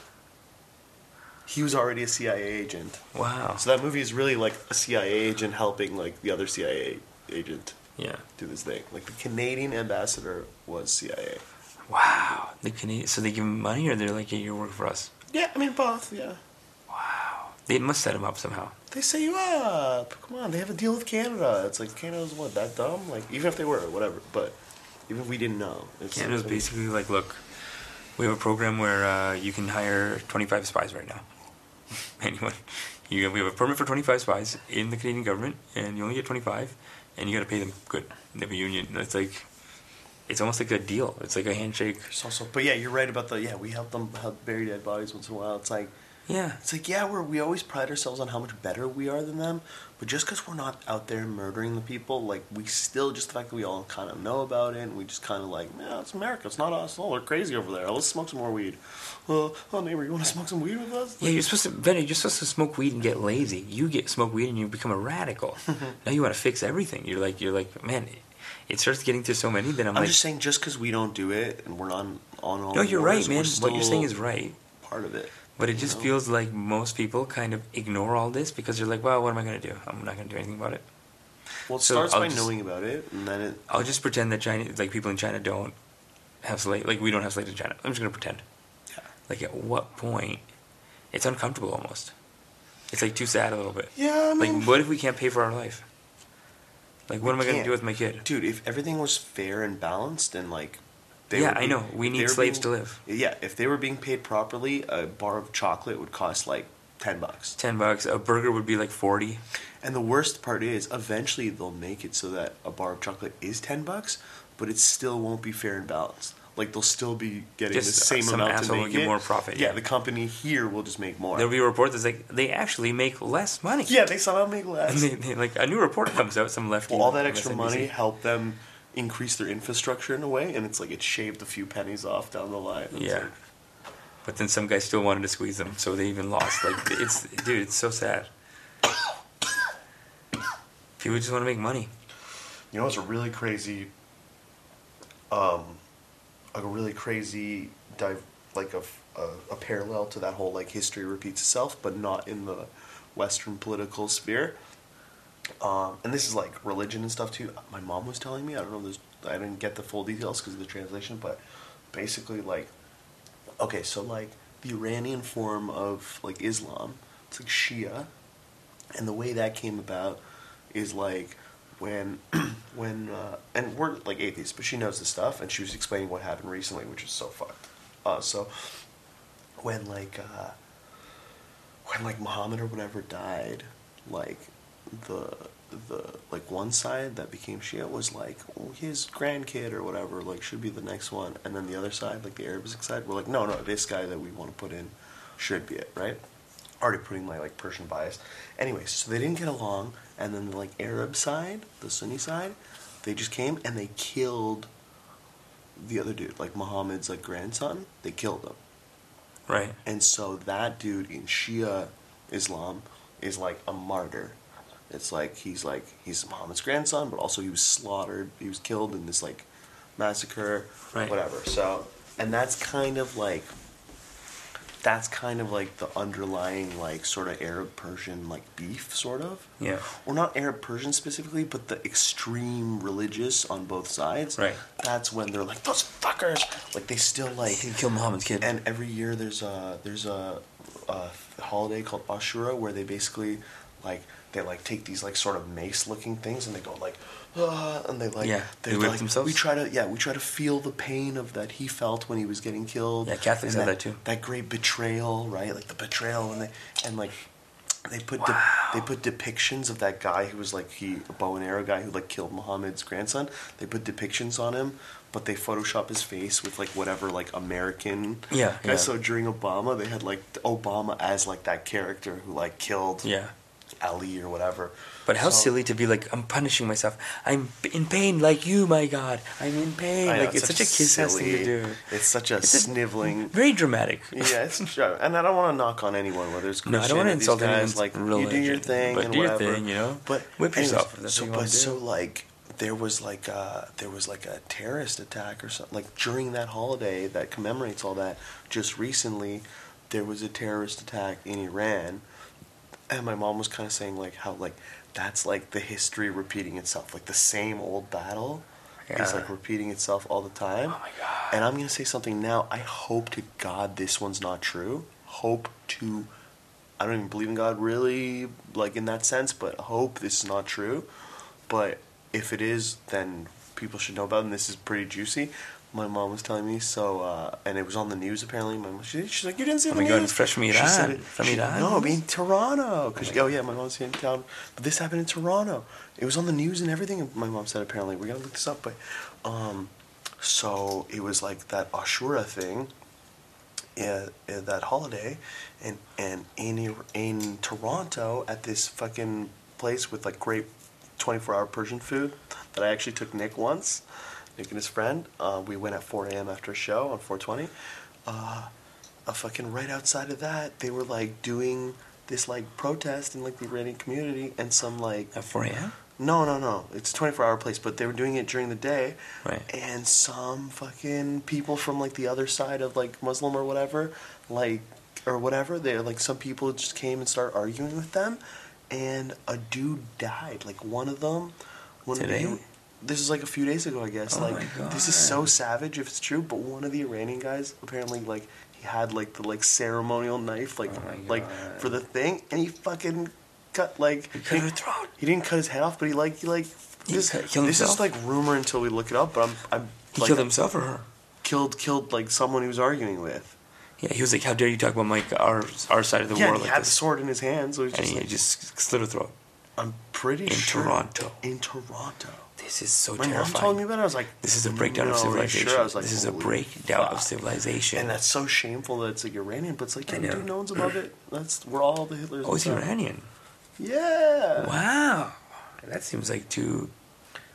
He was already a CIA agent. Wow. So that movie is really like a CIA agent helping like the other CIA agent Yeah. do this thing. Like the Canadian ambassador was CIA. Wow. The Canadian, so they give him money, or they're like, "Yeah, you work for us." Yeah, I mean both. Yeah, Wow. They must set him up somehow. They say you up. Come on, they have a deal with Canada. It's like Canada's what that dumb? Like even if they were, whatever. But even if we didn't know, it's Canada's basically like, look, we have a program where uh, you can hire 25 spies right now. *laughs* Anyone. You, we have a permit for 25 spies in the Canadian government, and you only get 25, and you got to pay them good. They have a union. It's like, it's almost like a deal. It's like a handshake. It's also, but yeah, you're right about the yeah. We help them help bury dead bodies once in a while. It's like Yeah. it's like yeah, we're we always pride ourselves on how much better we are than them. But just because we're not out there murdering the people, like we still just the fact that we all kind of know about it, and we just kind of like, yeah, it's America. It's not us. Oh, they're crazy over there. Let's smoke some more weed. Uh, oh, neighbor, you want to smoke some weed with us? Yeah, you're supposed to, Benny, you're supposed to smoke weed and get lazy. You get smoke weed and you become a radical. *laughs* now you want to fix everything. You're like, you're like, man, it starts getting to so many that I'm, I'm like, just saying, just because we don't do it and we're not on all no, you're right, man. What you're saying is right. part of it. But it you just know? feels like most people kind of ignore all this because they're like, well, what am I going to do? I'm not going to do anything about it. Well, it So starts I'll by just- knowing about it, and then it. I'll just pretend that China, like people in China don't have slave, like we don't have slaves in China. I'm just going to pretend. Yeah. Like at what point? It's uncomfortable almost. It's like too sad a little bit. Yeah, I mean, Like, what if we can't pay for our life? Like, what am I going to do with my kid? dude, if everything was fair and balanced, and like, yeah, were I know. We need slaves being- to live. Yeah, if they were being paid properly, a bar of chocolate would cost like ten bucks. Ten bucks. A burger would be like forty. And the worst part is, eventually they'll make it so that a bar of chocolate is ten bucks, but it still won't be fair and balanced. Like they'll still be getting Just the same some amount to asshole will get it. more profit, Yeah, yeah. the company here will just make more. There'll be a report that's like they actually make less money. yeah, they somehow make *laughs* less. they, they, like a new report comes out, some lefty. Well, all that extra money helped them increase their infrastructure in a way, and it's like it shaved a few pennies off down the line. It's Yeah. like- But then some guys still wanted to squeeze them, so they even lost. Like *laughs* it's, dude, it's so sad. People just want to make money. You know, it's a really crazy, um, a really crazy dive, like a, a, a parallel to that whole like history repeats itself, but not in the Western political sphere. Um, and this is like religion and stuff too. My mom was telling me. I don't know. There's, I didn't get the full details because of the translation, but basically, like, okay, so like the Iranian form of like Islam, it's like Shia, and the way that came about is like when *clears throat* when uh, and we're like atheists, but she knows the stuff, and she was explaining what happened recently, which is so fucked. Uh, so when like uh, when like Muhammad or whatever died, like the the like one side that became Shia was like oh, his grandkid or whatever like should be the next one, and then the other side like the Arabic side were like no no this guy that we want to put in should be it right. Already putting my like Persian bias. Anyways, so they didn't get along, and then the like Arab side, the Sunni side, they just came and they killed the other dude, like Muhammad's like grandson. They killed him. Right. And so that dude in Shia Islam is like a martyr. It's like he's like he's Muhammad's grandson, but also he was slaughtered. He was killed in this like massacre, Right. whatever. So, and that's kind of like that's kind of like the underlying like sort of Arab Persian like beef, sort of. Yeah. Or not Arab Persian specifically, but the extreme religious on both sides. Right. That's when they're like those fuckers. Like they still like He killed Muhammad's kid. and every year there's a there's a, a holiday called Ashura where they basically like they like take these like sort of mace looking things and they go like ah, and they like Yeah, they they like themselves? we try to yeah we try to feel the pain of that he felt when he was getting killed Yeah, Catholics have that too. that great betrayal right like the betrayal and they and like they put de- they put depictions of that guy who was like he a bow and arrow guy who like killed Muhammad's grandson. They put depictions on him, but they Photoshop his face with like whatever like American. Yeah, guy. yeah. So during Obama, they had like Obama as like that character who like killed yeah. Ali or whatever. But how So- silly to be like, I'm punishing myself. I'm in pain like you, my God. I'm in pain. Know, like it's, such a kiss ass thing to do. It's such a It's a- sniveling. Very dramatic. yeah, it's *laughs* true. And I don't want to knock on anyone, whether it's No, I don't want to insult guys, like religion. you do your thing but and do your whatever. thing, you know. But whip anyways, yourself so, you but so like there was like a, there was like a terrorist attack or something like during that holiday that commemorates all that. Just recently, there was a terrorist attack in Iran, and my mom was kind of saying like how like that's like the history repeating itself. Like the same old battle is like repeating itself all the time. Oh my God. And I'm gonna say something now. I hope to God this one's not true. Hope to I don't even believe in God really, like in that sense, but hope this is not true. But if it is, then people should know about it, and this is pretty juicy. My mom was telling me so, uh, and it was on the news apparently. My mom, she, she's like, "You didn't see Oh the my God, news?" fresh from She Iran. said it- From she- Iran? No, I mean Toronto. Cause oh yeah, my mom's in town, but this happened in Toronto. It was on the news and everything. My mom said apparently we gotta look this up, but um, so it was like that Ashura thing, yeah, yeah, that holiday, and and in in Toronto at this fucking place with like great twenty four hour Persian food that I actually took Nick once, Nick and his friend. Uh, we went at four a.m. after a show on four twenty. Uh, a fucking right outside of that, they were like doing this like protest in like the Iranian community, and some like At 4 a.m. no, no, no. It's a 24 hour place, but they were doing it during the day. Right. And some fucking people from like the other side of like Muslim or whatever, like, or whatever, they like some people just came and started arguing with them. And a dude died. Like one of them. One Today? Of the, this is like a few days ago, I guess. Oh like this is so savage if it's true. But one of the Iranian guys apparently like he had like the like ceremonial knife like Oh like for the thing, and he fucking cut like He cut her throat. he didn't cut his head off, but he like he like He this. cut- this himself? is like rumor until we look it up. But I'm I'm He like, killed himself or her? Killed killed like someone he was arguing with. Yeah, he was like, "How dare you talk about my our our side of the yeah, war and he like had the sword in his hand, so And just he like, just slit her throat. I'm pretty in sure Toronto. In Toronto. This is so My mom terrifying. told me about it. I was like, This is a breakdown of "No, you civilization. Sure? I was like, this is a "Holy breakdown of civilization. And that's so shameful that it's like Iranian, but it's like, yeah, know. dude, no one's above it. *clears throat* That's we're all the Hitlers. oh, it's stuff. Iranian. Yeah. Wow, that seems like too.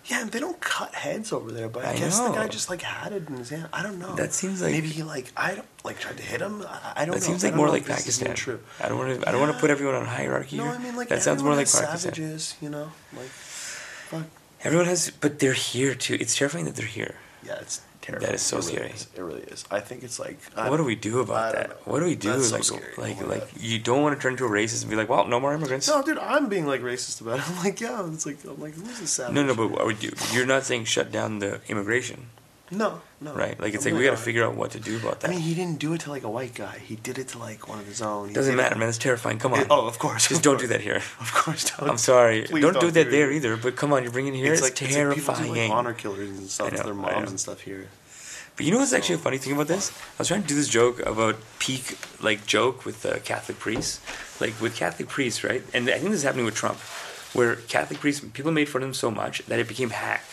Yeah, and they don't cut heads over there, but I, I guess the guy just like had it in his hand. I don't know. That seems like- maybe he like I don't like tried to hit him. I, I don't know. That know. seems like more like if this is even Pakistan. True. I don't want to. I don't want to put everyone on hierarchy. No, here. I mean like that sounds more like Pakistan. savages, you know, like fuck. Everyone has, but they're here too. It's terrifying that they're here. Yeah, it's terrifying. That is so it really scary. Is. It really is. I think it's like what do we do about that? know. What do we do? That's so like, scary. like, like you don't want to turn into a racist and be like, well, no more immigrants. No, dude, I'm being like racist about it. *laughs* I'm like, yeah, it's like I'm like, who's this savage? No, no, but what would you? You're not saying shut down the immigration, no, no. right? Like it's I'm like we got to figure out what to do about that. I mean, he didn't do it to like a white guy. He did it to like one of his own. He Doesn't did it- matter, man. It's terrifying. Come on. It- oh, of course. Just of *laughs* don't course. do that here. Of course, don't. I'm sorry. Please Don't, do that it. there either. But come on, you're bringing it here. It's, like terrifying. It's like people do like honor killers and stuff know, to their moms and stuff here. But you know what's actually a funny thing about this? I was trying to do this joke about peak like joke with uh, Catholic priests, like with Catholic priests, right? And I think this is happening with Trump, where Catholic priests people made fun of them so much that it became hack,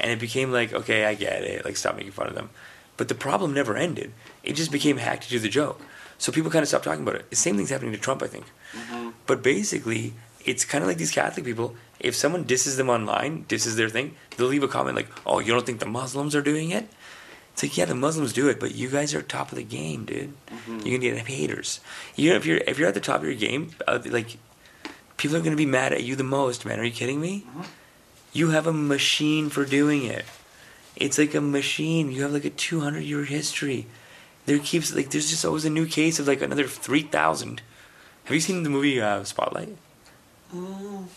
and it became like okay, I get it, like stop making fun of them. But the problem never ended. It just became hack to do the joke. So people kind of stopped talking about it. The same thing's happening to Trump, I think. Mm-hmm. But basically, it's kind of like these Catholic people. If someone disses them online, disses their thing, they'll leave a comment like, "Oh, you don't think the Muslims are doing it?" It's like, yeah, the Muslims do it, but you guys are top of the game, dude. Mm-hmm. You're gonna get haters. You know, if you're if you're at the top of your game, uh, like people are gonna be mad at you the most, man. Are you kidding me? Mm-hmm. You have a machine for doing it. It's like a machine. You have like a 200 year history. There keeps like there's just always a new case of like another 3,000. Have you seen the movie uh, Spotlight? No,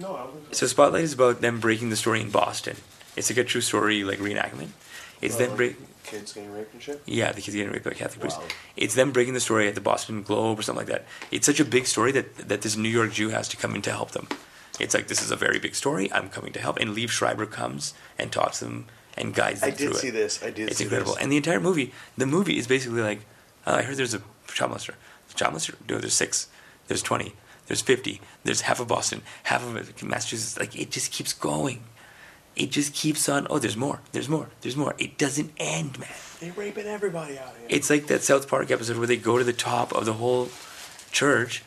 I was. So Spotlight is about them breaking the story in Boston. It's like a true story like reenactment. It's them break. kids getting raped and shit. Yeah, the kids getting raped by Catholic priests. It's them breaking the story at the Boston Globe or something like that. It's such a big story that that this New York Jew has to come in to help them. It's like this is a very big story. I'm coming to help, and Liev Schreiber comes and talks to them and guides them I did it. see this. I did. It's incredible. This. And the entire movie, the movie is basically like, oh, I heard there's a child molester. Child molester? No, there's six. There's 20. There's 50. There's half of Boston. Half of Massachusetts. Like, it just keeps going. It just keeps on. Oh, there's more. There's more. There's more. It doesn't end, man. They're raping everybody out here. It's like that South Park episode where they go to the top of the whole church,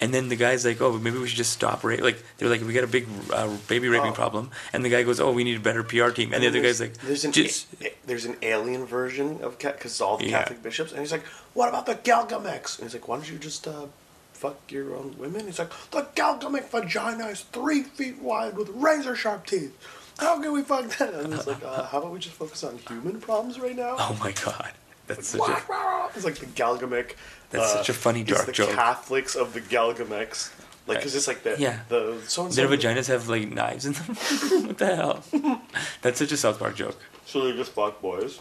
and then the guy's like, "Oh, maybe we should just stop rape." Like they're like, "We got a big uh, baby raping Oh. problem," and the guy goes, "Oh, we need a better PR team," and the other guy's like, there's an "Just." there's an alien version of Cat because all the Yeah. Catholic bishops, and he's like, what about the Galgamex? And he's like, why don't you just uh, fuck your own women? He's like, the Galgamex vagina is three feet wide with razor sharp teeth. How can we fuck that? And he's like, uh, how about we just focus on human problems right now? *laughs* Oh my god, that's such a It's like the Galgamex. That's uh, such a funny dark the joke. Catholics of the Galgamex. Like, because it's like the Yeah. the so Their vaginas have like knives in them. *laughs* what the hell? *laughs* That's such a South Park joke. So they're just fuck boys.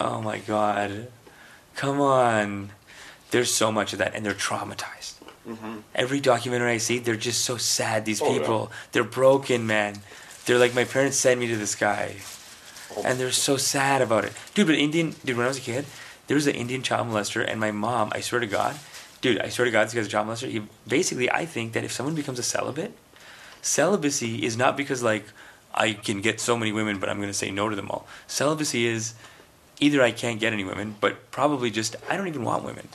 Oh my god. Come on. There's so much of that, and they're traumatized. Every documentary I see, they're just so sad. These Mm-hmm. Oh, yeah. people, they're broken, man. They're like, my parents sent me to this guy. And they're so sad about it, dude. But Indian, dude, when I was a kid, there was an Indian child molester, and my mom, I swear to God, dude, I swear to God, this guy's a child molester. He basically, I think that if someone becomes a celibate, celibacy is not because like I can get so many women, but I'm going to say no to them all. Celibacy is either I can't get any women, but probably just I don't even want women.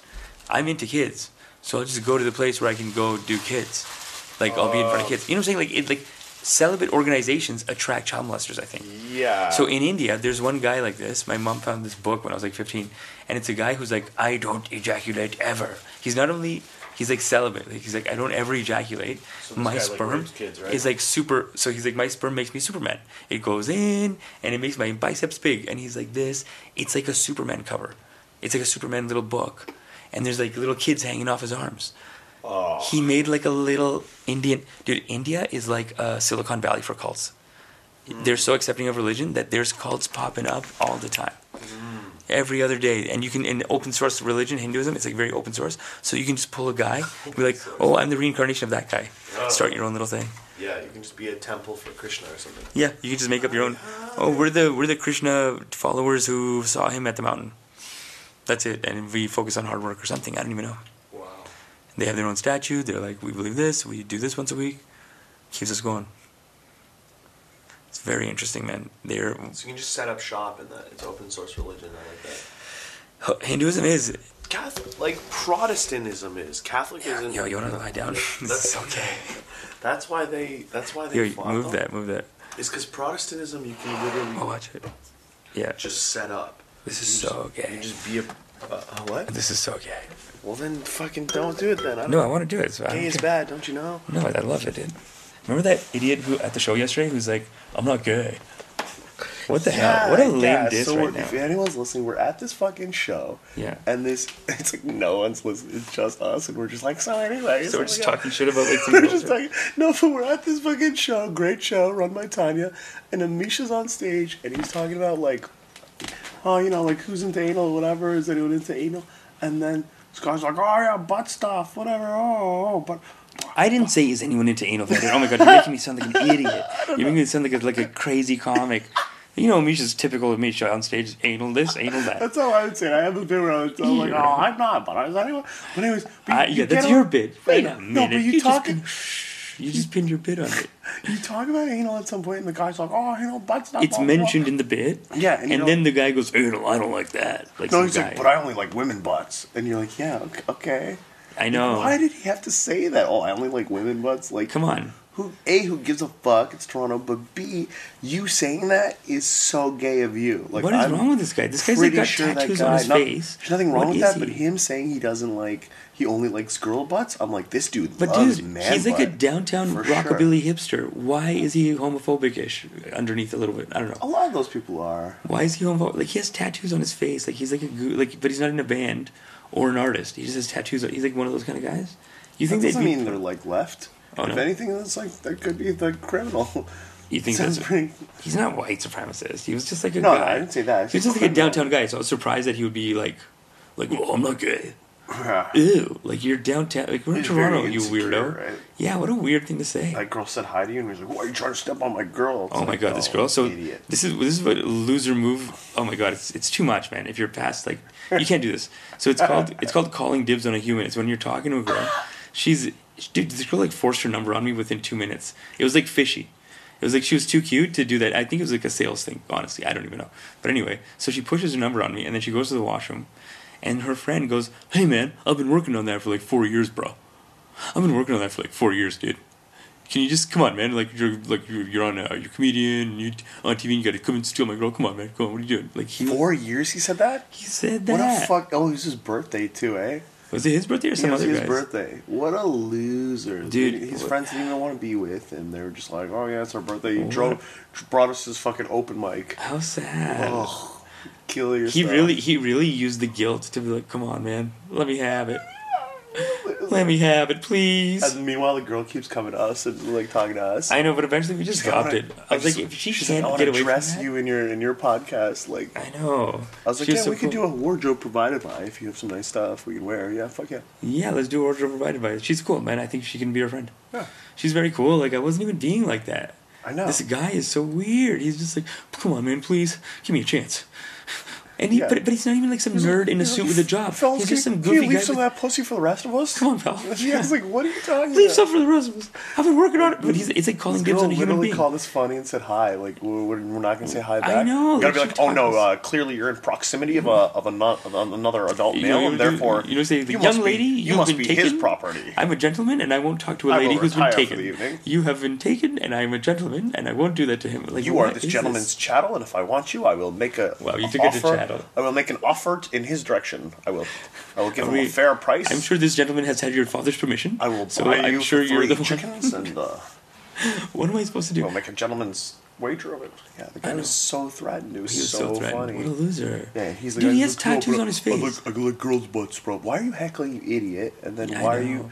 I'm into kids, so I'll just go to the place where I can go do kids. Like I'll be in front of kids. You know what I'm saying? Like it, like celibate organizations attract child molesters. I think. Yeah. So in India, there's one guy like this. My mom found this book when I was like 15, and it's a guy who's like, I don't ejaculate ever. He's not only he's like celibate. Like, he's like, I don't ever ejaculate. So my guy, sperm rapes kids, right? is like super. So he's like, my sperm makes me Superman. It goes in and it makes my biceps big. And he's like this. It's like a Superman cover. It's like a Superman little book, and there's like little kids hanging off his arms. Oh. He made like a little Indian dude. India is like a Silicon Valley for cults. Hmm. They're so accepting of religion that there's cults popping up all the time, hmm. every other day. And you can in open source religion, Hinduism, it's like very open source. So you can just pull a guy, and be like, *laughs* oh, I'm the reincarnation of that guy. Oh. Start your own little thing. yeah, you can just be a temple for Krishna or something. Yeah, you can just make up your own. Ah. Oh, we're the we're the Krishna followers who saw him at the mountain. That's it, and we focus on hard work or something. I don't even know. They have their own statue. They're like, we believe this. We do this once a week. Keeps us going. It's very interesting, man. They're So you can just set up shop in that. It's open source religion. I like that. Hinduism is. Catholic, like Protestantism is. Catholic isn't. Yo, you want to lie down? That's *laughs* okay. *laughs* That's why they. That's why they. Yo, move them. that, move that. It's because Protestantism you can literally Oh, watch it. Yeah, just set up. this is You so just, gay. You just be a. Uh, what? This is so gay. Well then, fucking don't do it then. I don't, No, I want to do it. So gay is bad, don't you know? No, I love it, dude. Remember that idiot who at the show yesterday who's like, "I'm not gay." What the hell? What a lame yeah, diss so right we're- now. if anyone's listening, we're at this fucking show. Yeah. And this, *laughs* it's like no one's listening. It's just us, and we're just like, so anyway. So we're just God. talking shit about like *laughs* We're just talking. No, but we're at this fucking show, great show, run by Tanya, and then Misha's on stage, and he's talking about like, oh, you know, like who's into anal, or whatever. Is anyone into anal? And then this guy's like, oh yeah, butt stuff, whatever. Oh, oh but I didn't say is anyone into anal fetish. Oh my god, you're making me sound like an idiot. *laughs* You're making me sound like a, like a crazy comic. You know, Misha's typical of Misha on stage. Anal this, anal that. that's how I would say it. I have a bit where I was I'm like, oh, I'm not, but is anyone? But anyways, but Uh, you yeah, get that's your bit. Wait a minute. No, but you, just talking. You just pinned your bit on it. *laughs* You talk about anal at some point, and the guy's like, "Oh, you know, butt stuff." It's blah, blah, blah." mentioned in the bit. Yeah, and and, know- then the guy goes, "Anal, I don't like that." Like No, some he's guy. like, "But I only like women butts," and you're like, "Yeah, ok- okay." I know. Why did he have to say that? Oh, I only like women butts. Like, Come on. Who a who gives a fuck? It's Toronto, but b you saying that is so gay of you. Like, what is I'm wrong with this guy? This guy's like pretty got sure that tattoos guy- on his no, face. There's nothing wrong What with is that, but he? him saying he doesn't like he only likes girl butts. I'm like, this dude But loves dude, man he's like a downtown For sure. rockabilly hipster. Why is he homophobic-ish underneath a little bit? I don't know. A lot of those people are. Why is he homophobic? Like he has tattoos on his face. Like he's like a goo- like, but he's not in a band or an artist. He just has tattoos. He's like one of those kind of guys. You think they'd doesn't be? mean they're like left. Oh, if no? anything, that's like that could be the criminal. you think *laughs* Sounds that's? pretty. He's not white supremacist. He was just like a No, guy. I didn't say that. He was just like a downtown guy. So I was surprised that he would be like, like, well, I'm not gay. Yeah. *laughs* Ew, like you're downtown. Like we're in very Toronto, you insecure, weirdo. right? Yeah, what a weird thing to say. That girl said hi to you, and he's like, "Why are you trying to step on my girl?" It's Oh my like, god, this oh, girl. So idiot. this is this is what a loser move. Oh my god, it's it's too much, man. If you're past like you can't do this. So it's called *laughs* it's called calling dibs on a human. It's when you're talking to a girl. She's dude. This girl like forced her number on me within two minutes. It was like fishy. It was like she was too cute to do that. I think it was like a sales thing. Honestly, I don't even know. But anyway, so she pushes her number on me, and then she goes to the washroom, and her friend goes, "Hey man, I've been working on that for like four years, bro. I've been working on that for like four years, dude." Can you just come on, man? Like you're like you're, on a you're a comedian, you on TV, and you got to come and steal my girl. Come on, man. Come on. What are you doing? Like he Four years he said that. he said that. What a fuck! Oh, it was his birthday too, eh? Was it his birthday or some yeah, it was other his guy's? birthday. What a loser, Dude, His what- friends didn't even want to be with him. They were just like, "Oh yeah, it's our birthday." He What? drove, brought us his fucking open mic. How sad. Oh, kill yourself. he really he really used the guilt to be like, come on, man, let me have it. Let me have it, please. And meanwhile, the girl keeps coming to us and like talking to us. I know, but eventually we just like, I wanna- it. I was just- like, if she she's can't I get away dress from that, you in your in your podcast. Like, I know. I was like, She's yeah, so we could cool. do a wardrobe provided by if you have some nice stuff we can wear. Yeah, fuck yeah. Yeah, let's do a wardrobe provided by. She's cool, man. I think she can be our friend. Yeah. She's very cool. Like I wasn't even being like that. I know. This guy is so weird. He's just like, come on, man, please give me a chance. And he, Yeah. but, but he's not even like some nerd in a suit with a job. Fellas, He's can, just some can goofy you leave guy. some of that pussy for the rest of us? Come on, pal. *laughs* Yeah, it's like, what are you talking Leave about? some for the rest of us. I've been working on it, but he's it's like calling on a human literally being. called us funny and said hi. Like we're, we're not gonna say hi back. I know, We gotta be like, like, oh no, uh, clearly you're in proximity of a of, a, of another adult You male, know, and therefore you know, say the you young be- lady, you must be taken. his property. I'm a gentleman, and I won't talk to a lady who's been taken. You have been taken, and I'm a gentleman, and I won't do that to him. Like you are this gentleman's chattel, and if I want you, I will make a Well, you took it to offer. Chattel. I will make an offer in his direction. I will. I will give him a fair price. I'm sure this gentleman has had your father's permission. I will So buy I'm you sure you're the chickens, and uh, *laughs* What am I supposed to do? we'll make a gentleman's wager of it. Yeah, the guy was so threatened. It was, he was so, so, funny. What a loser. Yeah, he's the Dude, guy he has tattoos on his I face. like, I like girls' butts, bro. Why are you heckling, you idiot? And then Yeah, I why are you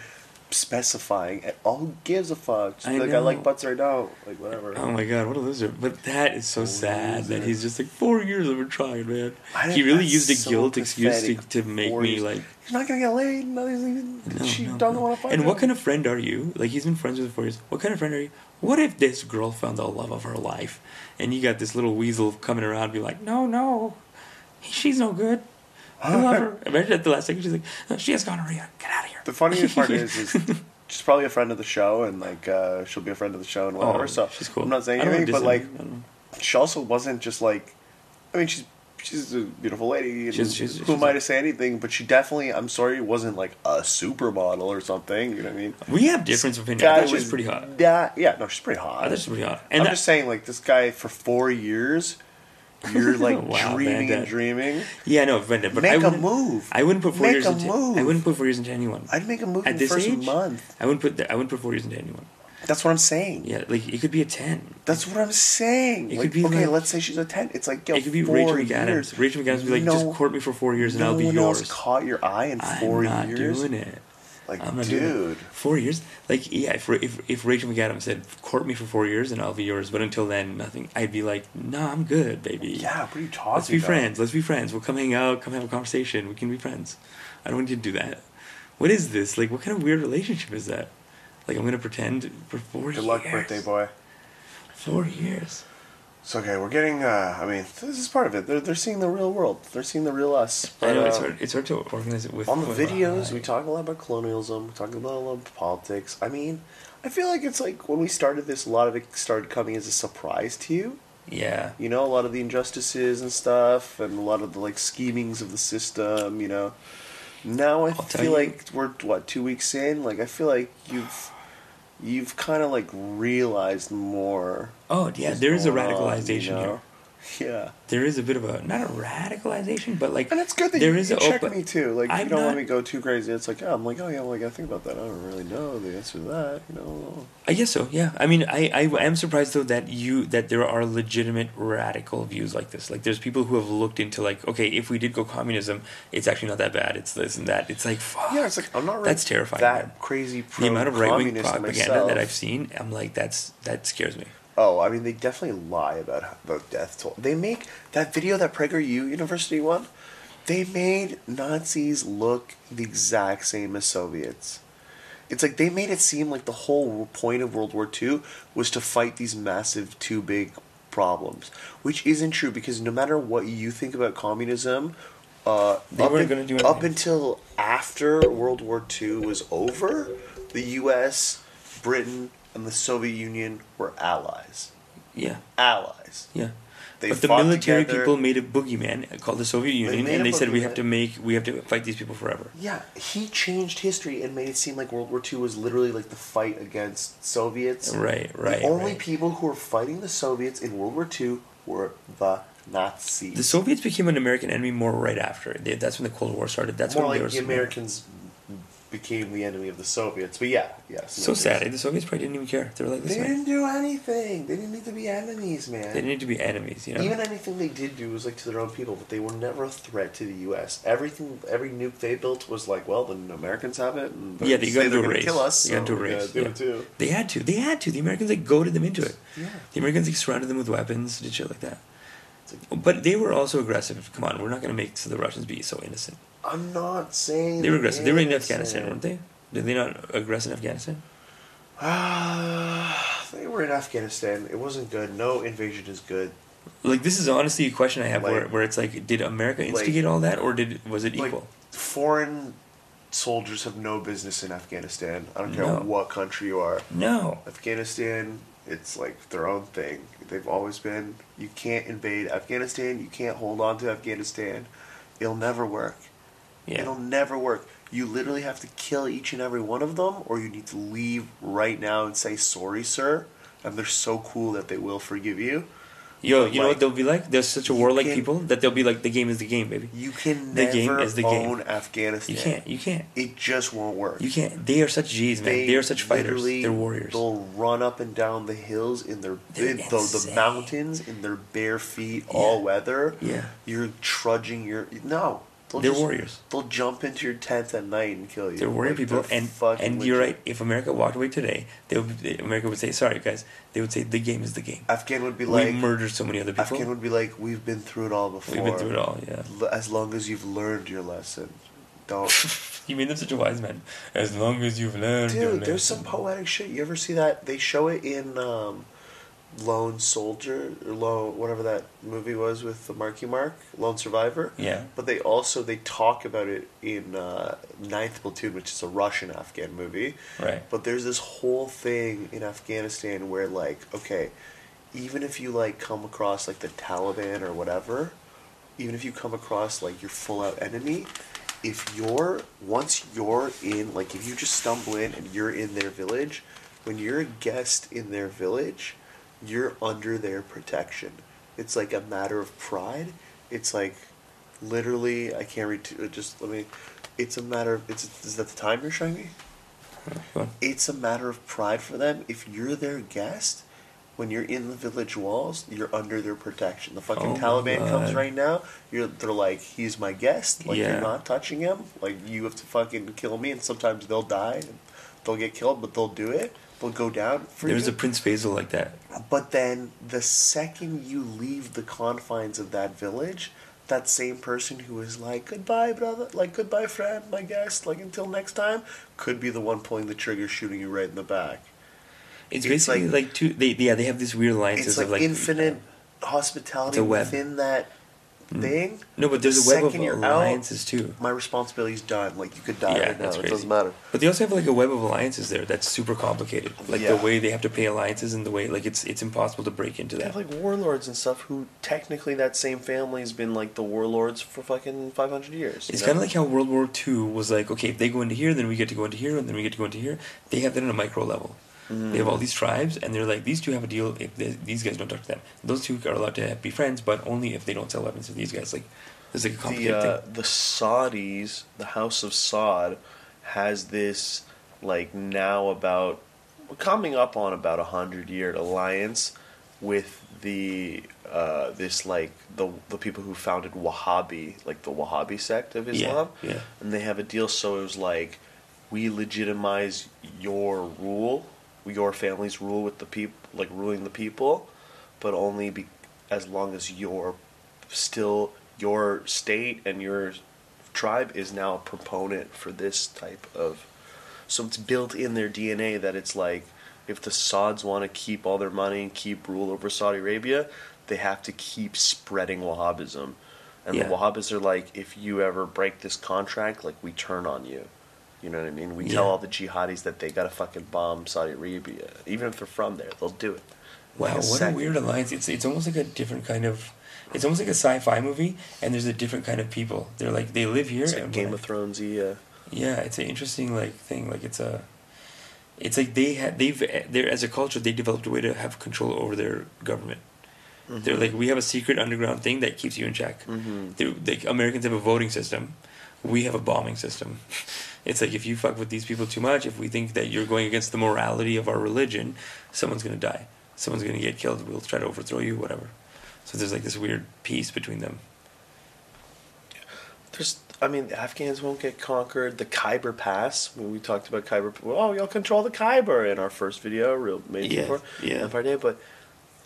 specifying? At, who gives a fuck? I like, I like butts right now. Like, whatever. Oh my god, what a loser. But that is so sad that he's just like, four years been trying, man. He really used a so guilt excuse to, to make me years. like, He's not gonna get laid. No, he's, no, she no, doesn't no. want to fuck And what kind of friend are you? Like, he's been friends with for years. What kind of friend are you? What if this girl found the love of her life and you got this little weasel coming around be like, no, no, she's no good. I love her. *laughs* Imagine at the last second she's like, "Oh, she has gonorrhea. Get out of here. The funniest part is, is *laughs* she's probably a friend of the show, and like uh, she'll be a friend of the show and whatever. Oh, so she's cool. I'm not saying anything, but like her. I don't know. she also wasn't just like. I mean, she's she's a beautiful lady. And She's- she's- who she's am I a- to say anything? But she definitely, I'm sorry, wasn't like a supermodel or something. You know what I mean? We have difference of opinion. Guy I thought she was was pretty hot. Yeah, yeah. No, she's pretty hot. I thought she pretty hot. And I'm And just saying, like this guy for four years, you're *laughs* like Wow, dreaming Van and dreaming. yeah, no, Brenda, but Make I a move. I wouldn't put four Make years a into. move. I wouldn't put four years into anyone. I'd make a move At in the this first age, month. I wouldn't put. The, I wouldn't put four years into anyone. That's what I'm saying. Yeah, like it could be a ten. That's what I'm saying. It like, could be okay, like- let's say she's a ten. It's like yo, it could be Rachel McAdams. Rachel McAdams would be like, No- just court me for four years and no I'll be one yours. else caught your eye in four I'm not years. doing it. Like, I'm not doing it. dude. Four years? Like, yeah, if, if, if Rachel McAdams said, court me for four years and I'll be yours, but until then, nothing, I'd be like, nah, I'm good, baby. Yeah, what are you talking Let's be about? friends. Let's be friends. We'll come hang out, come have a conversation. We can be friends. I don't need you to do that. What is this? Like, what kind of weird relationship is that? Like, I'm going to pretend for four years. Good luck, birthday boy. Four years. So okay, we're getting. Uh, I mean, this is part of it. They're, they're seeing the real world. They're seeing the real us. I know, it's uh, hard, it's hard to organize it with. on the with- videos, we talk a lot about colonialism. We talk about a lot about politics. I mean, I feel like it's like when we started this, a lot of it started coming as a surprise to you. Yeah. You know, a lot of the injustices and stuff, and a lot of the like schemings of the system. You know, now I I'll feel like we're what two weeks in. Like I feel like you've you've kind of like realized more. Oh, yeah, there is a going on, radicalization you know? here. Yeah. There is a bit of a, not a radicalization, but like. And it's good that there you, is you a check me too. Like I'm you don't not- let me go too crazy. It's like, yeah, I'm like, oh yeah, well, I gotta think about that. I don't really know the answer to that. You know. I guess so. Yeah. I mean, I, I am surprised though that you that there are legitimate radical views like this. Like, there's people who have looked into like, okay, if we did go communism, it's actually not that bad. It's this and that. It's like, fuck. Yeah, it's like I'm not really That's terrifying, That man. crazy the amount of right wing propaganda myself. that I've seen, I'm like, that's that scares me. Oh, I mean, they definitely lie about the death toll. They make that video that PragerU University one. They made Nazis look the exact same as Soviets. It's like they made it seem like the whole point of World War II was to fight these massive, too big problems, which isn't true because no matter what you think about communism, uh, They up, weren't in- do up until after World War II was over, the U.S., Britain, and the Soviet Union were allies. Yeah. Allies. Yeah. They but the military together. people made a boogeyman called the Soviet Union, made and they said we have to make we have to fight these people forever. Yeah, he changed history and made it seem like World War II was literally like the fight against Soviets. Right, right. The only right. people who were fighting the Soviets in World War II were the Nazis. The Soviets became an American enemy more right after. They, that's when the Cold War started. That's More when like they were the Americans became the enemy of the Soviets. But yeah, yes. So sad. eh? The Soviets probably didn't even care. They were like, They didn't do anything. They didn't need to be enemies, man. they didn't need to be enemies, you know? Even anything they did do was like to their own people, but they were never a threat to the U.S. Everything, every nuke they built was like, well, the Americans have it, and Yeah, they got into they're a gonna race. kill us. They got so a gotta race, Do yeah. it too. They had to. They had to. The Americans like goaded them into it. Yeah. The Americans like surrounded them with weapons, did shit like that. But they were also aggressive. Come on, we're not gonna make the Russians be so innocent. I'm not saying They were aggressive. They were in. Afghanistan, weren't they? Did they not aggress in Afghanistan? Ah, *sighs* they were in Afghanistan. It wasn't good. No invasion is good. Like this is honestly a question I have Like- where, where it's like, did America instigate all that, or did was it Like equal? foreign soldiers have no business in Afghanistan. I don't care No. what country you are. No. Afghanistan, it's like their own thing. They've always been. You can't invade Afghanistan. You can't hold on to Afghanistan. It'll never work. Yeah. It'll never work. You literally have to kill each and every one of them, or you need to leave right now and say sorry, sir. And they're so cool that they will forgive you. Yo, you know what they'll be like? They're such a warlike can- people that they'll be like, the game is the game, baby. You can The never game is the game. own Afghanistan. You can't. You can't. It just won't work. You can't. They are such G's, man. They, are such fighters. They're warriors. They'll run up and down the hills in their in the, the mountains in their bare feet, all weather. Yeah. You're trudging your no. They'll They're just- warriors. They'll jump into your tent at night and kill you. They're warrior Like, people, they're and and you're right. If America walked away today, they would. America would say, "Sorry, guys." They would say, "The game is the game." Afghan would be we like murdered so many other people. Afghan would be like, we've been through it all before. We've been through it all. Yeah. As long as you've learned your lesson, don't. *laughs* You made them such a wise man. As long as you've learned. your Dude, there's some poetic shit. You ever see that? They show it in um, Lone Soldier or Lone whatever that movie was with the Marky Mark, Lone Survivor. Yeah. But they also they talk about it in uh, Ninth Platoon, which is a Russian Afghan movie. Right. But there's this whole thing in Afghanistan where like, okay, even if you like come across like the Taliban or whatever, even if you come across like your full out enemy, if you're once you're in like if you just stumble in and you're in their village, when you're a guest in their village, you're under their protection. It's like a matter of pride. It's like literally I can't read to, just let me it's a matter of it's is that the time you're showing me? It's a matter of pride for them. If you're their guest, when you're in the village walls, you're under their protection. The fucking Oh Taliban comes right now. You're they're like, he's my guest. Like Yeah. you're not touching him. Like you have to fucking kill me. And sometimes they'll die. And they'll get killed, but they'll do it. They'll go down for There's you. a Prince Faisal like that. But then the second you leave the confines of that village, that same person who is like, goodbye, brother, like, goodbye, friend, my guest, like, until next time, could be the one pulling the trigger, shooting you right in the back. It's, It's basically like- like, two. They yeah they have these weird alliances It's like, of like infinite hospitality It's a web. within that Mm-hmm. thing. No, but there's The a web of you're out, alliances too. My responsibility's done. Like, you could die Yeah, right now. that's It doesn't matter. But they also have like a web of alliances there that's super complicated. Like Yeah. the way they have to pay alliances and the way like it's it's impossible to break into They that. have like warlords and stuff who technically that same family has been like the warlords for fucking 500 years. It's kind of like how World War II was like, okay, if they go into here, then we get to go into here, and then we get to go into here. They have that on a micro level. They have all these tribes, and they're like, these two have a deal if they, these guys don't talk to them. Those two are allowed to be friends, but only if they don't sell weapons to these guys. Like, there's like a the complicated uh, thing. the Saudis, the House of Saud, has this like now about coming up on about a hundred year alliance with the uh, this like the the people who founded Wahhabi, like the Wahhabi sect of Islam, Yeah, yeah. and they have a deal. So it was like we legitimize your rule, your family's rule with the people, like ruling the people, but only be as long as you're still your state and your tribe is now a proponent for this type of so it's built in their DNA that it's like if the Sauds want to keep all their money and keep rule over Saudi Arabia, they have to keep spreading Wahhabism. And Yeah. the Wahhabis are like, if you ever break this contract, like we turn on you. You know what I mean? We tell all the jihadis that they gotta fucking bomb Saudi Arabia. Even if they're from there, they'll do it. Wow, Like what second. a weird alliance! It's it's almost like a different kind of. It's almost like a sci-fi movie, and there's a different kind of people. They're like they live here. It's like Game like- of Thrones yeah. Yeah, it's an interesting like thing. Like it's a, it's like they had they've they're as a culture they developed a way to have control over their government. They're like we have a secret underground thing that keeps you in check. Mhm. They're- Like Americans have a voting system, we have a bombing system. It's like if you fuck with these people too much, if we think that you're going against the morality of our religion, someone's gonna die. Someone's gonna get killed. We'll try to overthrow you, whatever. So there's like this weird peace between them. There's, I mean, the Afghans won't get conquered. The Khyber Pass. When we talked about Khyber, oh, y'all control the Khyber in our first video, real maybe Yeah, before yeah. Empire Day. But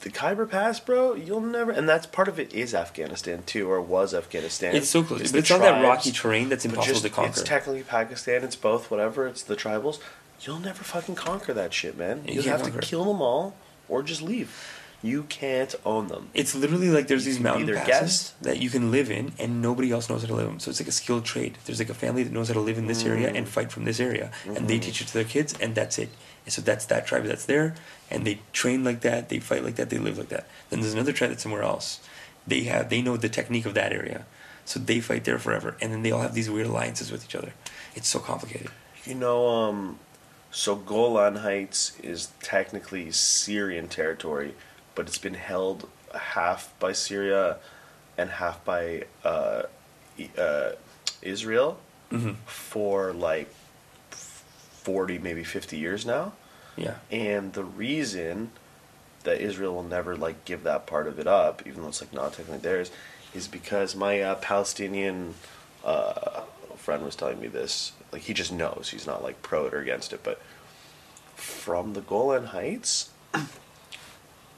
the Khyber Pass, bro, you'll never. And that's part of it is Afghanistan too, or was Afghanistan. It's so close, but the it's not that rocky terrain that's but impossible just- to conquer. It's technically Pakistan. It's both. Whatever. It's the tribals. You'll never fucking conquer that shit, man. You You'll have conquer to kill them all, or just leave. You can't own them. It's literally like there's You these mountain passes guest. that you can live in, and nobody else knows how to live them. So it's like a skilled trade. There's like a family that knows how to live in this area Mm. and fight from this area, and Mm-hmm. they teach it to their kids, and that's it. And so that's that tribe that's there, and they train like that, they fight like that, they live like that. Then there's another tribe that's somewhere else. They have they know the technique of that area, so they fight there forever, and then they all have these weird alliances with each other. It's so complicated. You know, um, so Golan Heights is technically Syrian territory, but it's been held half by Syria and half by uh, uh, Israel hmm for like 40, maybe 50 years now. Yeah. And the reason that Israel will never like give that part of it up, even though it's like not technically theirs, is because my uh, Palestinian uh, friend was telling me this. Like he just knows he's not like pro it or against it, but from the Golan Heights, *clears throat*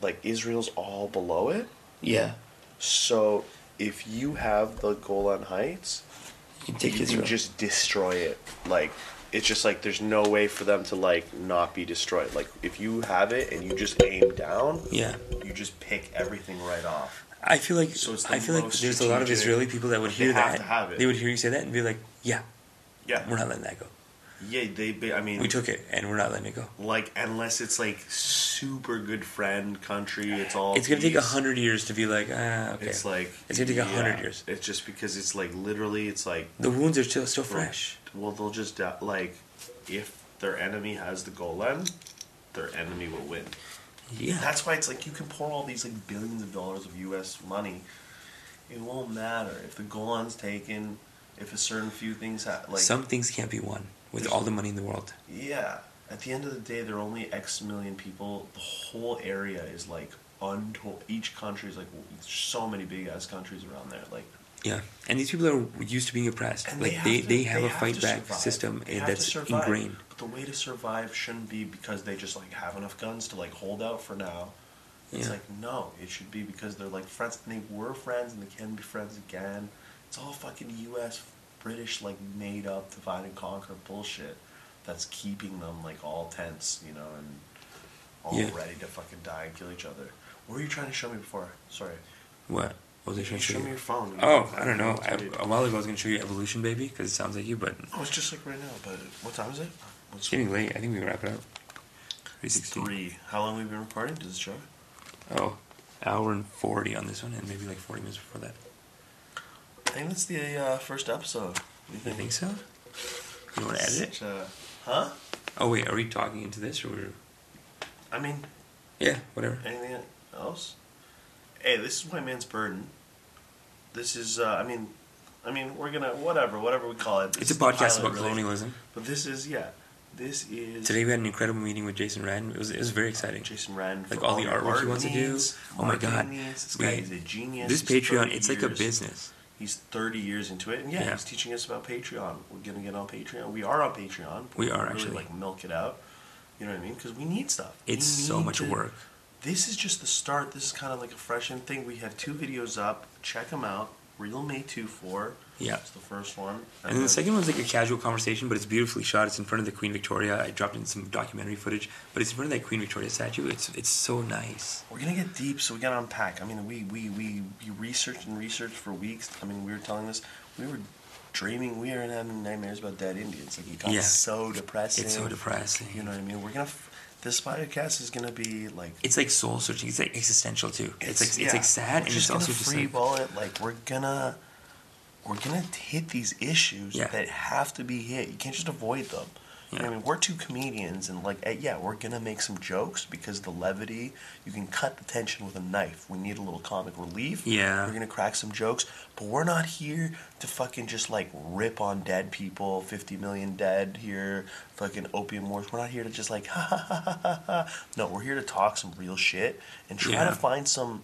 like Israel's all below it. Yeah. So if you have the Golan Heights, You can take you Israel. can just destroy it. Like it's just like there's no way for them to like not be destroyed. Like if you have it and you just aim down, yeah. you just pick everything right off. I feel like So I feel like there's a lot of Israeli people that would hear that. to have it. They would hear you say that and be like, "Yeah, Yeah, we're not letting that go. yeah. They, be- I mean, We took it and we're not letting it go." like unless it's like super good friend country, it's all. It's gonna take a hundred years to be like, ah, okay. It's like It's gonna take a hundred yeah, years. It's just because it's like literally, it's like the wounds are still still fresh. Well, they'll just like if their enemy has the Golan, their enemy will win. Yeah, That's why it's like you can pour all these like billions of dollars of U.S. money. It won't matter if the Golan's taken. If a certain few things ha- like some things can't be won with all the money in the world. yeah. At the end of the day, there are only X million people. The whole area is like untold. Each country is like so many big ass countries around there. Like Yeah, and these people are used to being oppressed. And like have they, to- they have a have fight back survive. system They that's ingrained. But the way to survive shouldn't be because they just like have enough guns to like hold out for now. It's Yeah. like no, it should be because they're like friends and they were friends and they can be friends again. It's all fucking U.S. British like made up divide and conquer bullshit that's keeping them like all tense, you know, and all Yeah. ready to fucking die and kill each other. What were you trying to show me before? Sorry. What? What was I trying to show show me your phone. Oh, I don't know. I, a while ago, I was going to show you Evolution Baby because it sounds like you, but Oh, it's just like right now. But what time is it? What's it's getting late. I think we can wrap it up. Three It's three. How long have we been recording? Does it show? Oh, hour and forty on this one, and maybe like forty minutes before that. I think that's the uh, first episode. You think so? You want to edit it? A- huh? Oh wait, are we talking into this or? We're... I mean, Yeah, whatever. anything else? Hey, this is White Man's Burden. This is, uh, I mean, I mean, we're gonna whatever, whatever we call it. This It's a podcast about colonialism. But this is, yeah, this is Today we had an incredible meeting with Jason Rand. It was it was very exciting. Jason Rand. Like for all the artwork he art wants to do. Oh my God. needs. This guy is a genius. This He's Patreon, 30 it's like a business. He's 30 years into it, and yeah, Yeah. he's teaching us about Patreon. We're gonna get on Patreon. We are on Patreon. We We're really, actually. like milk it out. You know what I mean? Because we need stuff. We It's so much to- work. This is just the start. This is kind of like a fresh in thing. We have two videos up. Check them out. Real May 2 4. Yeah. It's the first one. And then the second one's like a casual conversation, but it's beautifully shot. It's in front of the Queen Victoria. I dropped in some documentary footage, but it's in front of that Queen Victoria statue. It's it's so nice. We're gonna get deep, so we gotta unpack. I mean, we we we, we researched and researched for weeks. I mean, we were telling this. We were dreaming. We were having nightmares about dead Indians. Like it got Yeah. so depressing. It's so depressing. You know what I mean? We're gonna. F- this podcast is gonna be like. It's like soul searching. It's like existential too. It's, like it's like sad we're and just it's also just free like ball it. Like we're gonna. We're gonna hit these issues Yeah. that have to be hit. You can't just avoid them. You know I mean, we're two comedians, and like, eh, yeah, we're gonna make some jokes because the levity. You can cut the tension with a knife. We need a little comic relief. Yeah. we're gonna crack some jokes, but we're not here to fucking just like rip on dead people. Fifty million dead here. Fucking opium wars. We're not here to just like *laughs* ha ha ha ha ha. No, we're here to talk some real shit and try Yeah. to find some.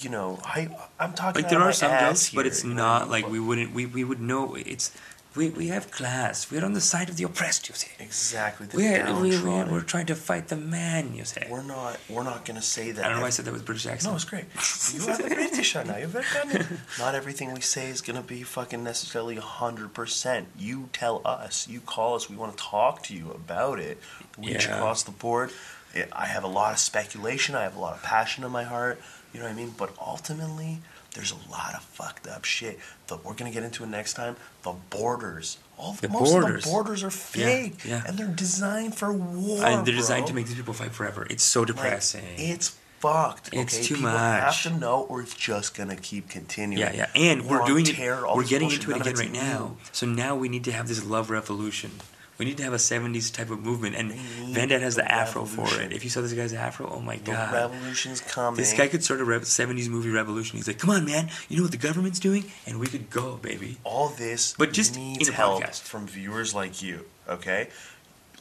You know, I, I'm talking. like there are some jokes, but it's you know not like we wouldn't. We, we would know. It's we, we have class. We're on the side of the oppressed. You see. Exactly. The We're, we, we, downtrodden. we're trying to fight the man. You say. We're not. We're not gonna say that. I don't know why I said that with British accent. No, it's great. You have a British on now. You've done *laughs* Not everything we say is gonna be fucking necessarily hundred percent. You tell us. You call us. We want to talk to you about it. Reach Yeah. across the board. I have a lot of speculation. I have a lot of passion in my heart. You know what I mean? But ultimately, there's a lot of fucked up shit that we're gonna get into it next time. The borders. All The most borders. of the borders are fake, yeah. and they're designed for war. and they're designed bro. to make these people fight forever. It's so Like, depressing. it's fucked. It's okay? too People much. have to know, or it's just gonna keep continuing. yeah, yeah, and we're on doing it. We're getting bullshit, into it none again right it's now. So now we need to have this love revolution. We need to have a '70s type of movement, and Van has the, afro for it. If you saw this guy's afro, oh my The god, revolution's coming. this guy could start a rev- '70s movie revolution. He's like, "Come on, man, you know what the government's doing, and we could go, baby." all this But just needs help podcast. from viewers like you. Okay,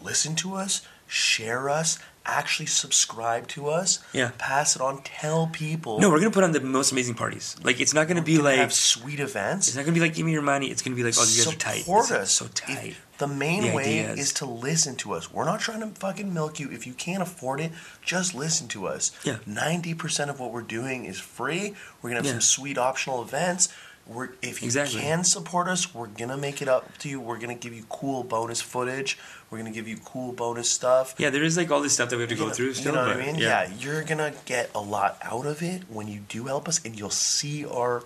listen to us, share us, actually subscribe to us. Yeah. pass it on, tell people. No, we're gonna put on the most amazing parties. Like, it's not gonna be Gonna like have sweet events. it's not gonna be like, "Give me your money." It's gonna be like, "Oh, you guys are tight." Support us. so If- tight. the main The way ideas. is to listen to us. We're not trying to fucking milk you. If you can't afford it, just listen to us. Yeah. Ninety percent of what we're doing is free. We're gonna have Yeah. some sweet optional events. We're, if you Exactly. can support us, we're gonna make it up to you. We're gonna give you cool bonus footage. We're gonna give you cool bonus stuff. Yeah, there is like all this stuff that we have to You go know- through. Still, you know what I mean? Yeah. you're gonna get a lot out of it when you do help us, and you'll see our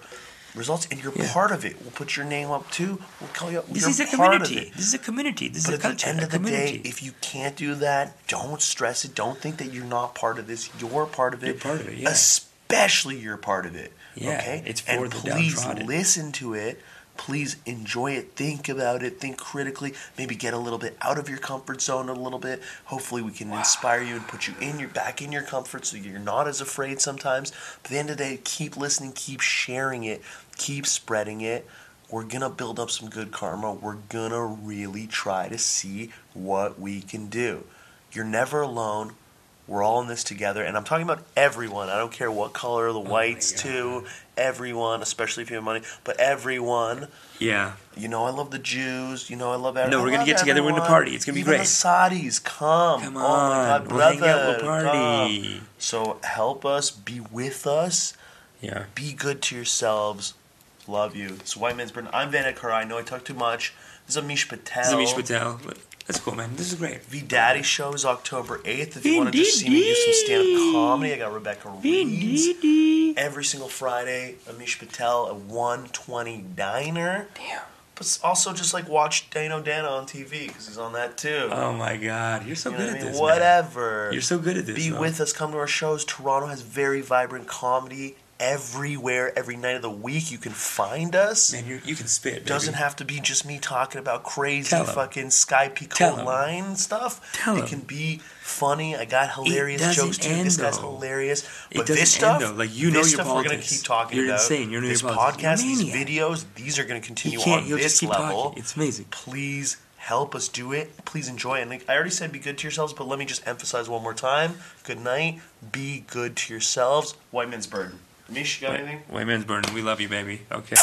results, and you're Yeah. part of it. We'll put your name up too. We'll call you. This you're is a community. This is a community. This But is at a culture. the end of the community. day, if you can't do that, don't stress it. Don't think that you're not part of this. You're part of it. You're part of it, yeah. Especially you're part of it. Yeah, okay. it's for and the please downtrodden. listen to it. Please enjoy it. Think about it. Think critically. Maybe get a little bit out of your comfort zone a little bit. Hopefully, we can inspire you and put you in your back in your comfort so you're not as afraid sometimes. But at the end of the day, keep listening. Keep sharing it. Keep spreading it we're gonna build up some good karma. We're gonna really try to see what we can do. You're never alone. We're all in this together, and I'm talking about everyone. I don't care what color the oh my whites too. Everyone, especially if you have money, but everyone. yeah. You know, I love the Jews. You know, I love everyone. No, we're gonna get together, we're gonna party. It's gonna be Even great. The Saudis, come. Come Oh my God, on, we'll hang out, we'll party. come. So help us, be with us, Yeah. be good to yourselves. Love you. It's White Man's Burden. I'm Vanek Karai. I know I talk too much. This is Amish Patel. This is Amish Patel. That's cool, man. This is great. V Daddy show is October 8th. If you want to just see me do some stand up comedy, I got Rebecca Reeds. Every single Friday, Amish Patel at 120 Diner. Damn. But also just like watch Dano Dana on TV because he's on that too. Oh my God, you're so you good I at mean? this. man. Whatever. You're so good at this. Be though. with us. Come to our shows. Toronto has very vibrant comedy everywhere, every night of the week. You can find us. Man, you you can spit. Baby. doesn't have to be just me talking about crazy fucking Sykes-Picot line stuff. Tell it 'em. can be funny. I got hilarious jokes too. end, this guy's though. hilarious. But this stuff, end. Like, you know this your stuff we're gonna keep talking You're about. insane. You know your this politics. You're a podcast, these videos, these are gonna continue on this level. talking. It's amazing. Please help us do it. Please enjoy it. And like, I already said be good to yourselves, but let me just emphasize one more time. Good night. Be good to yourselves. White man's burden. Mish, you got anything? White man's burning. We love you, baby. Okay.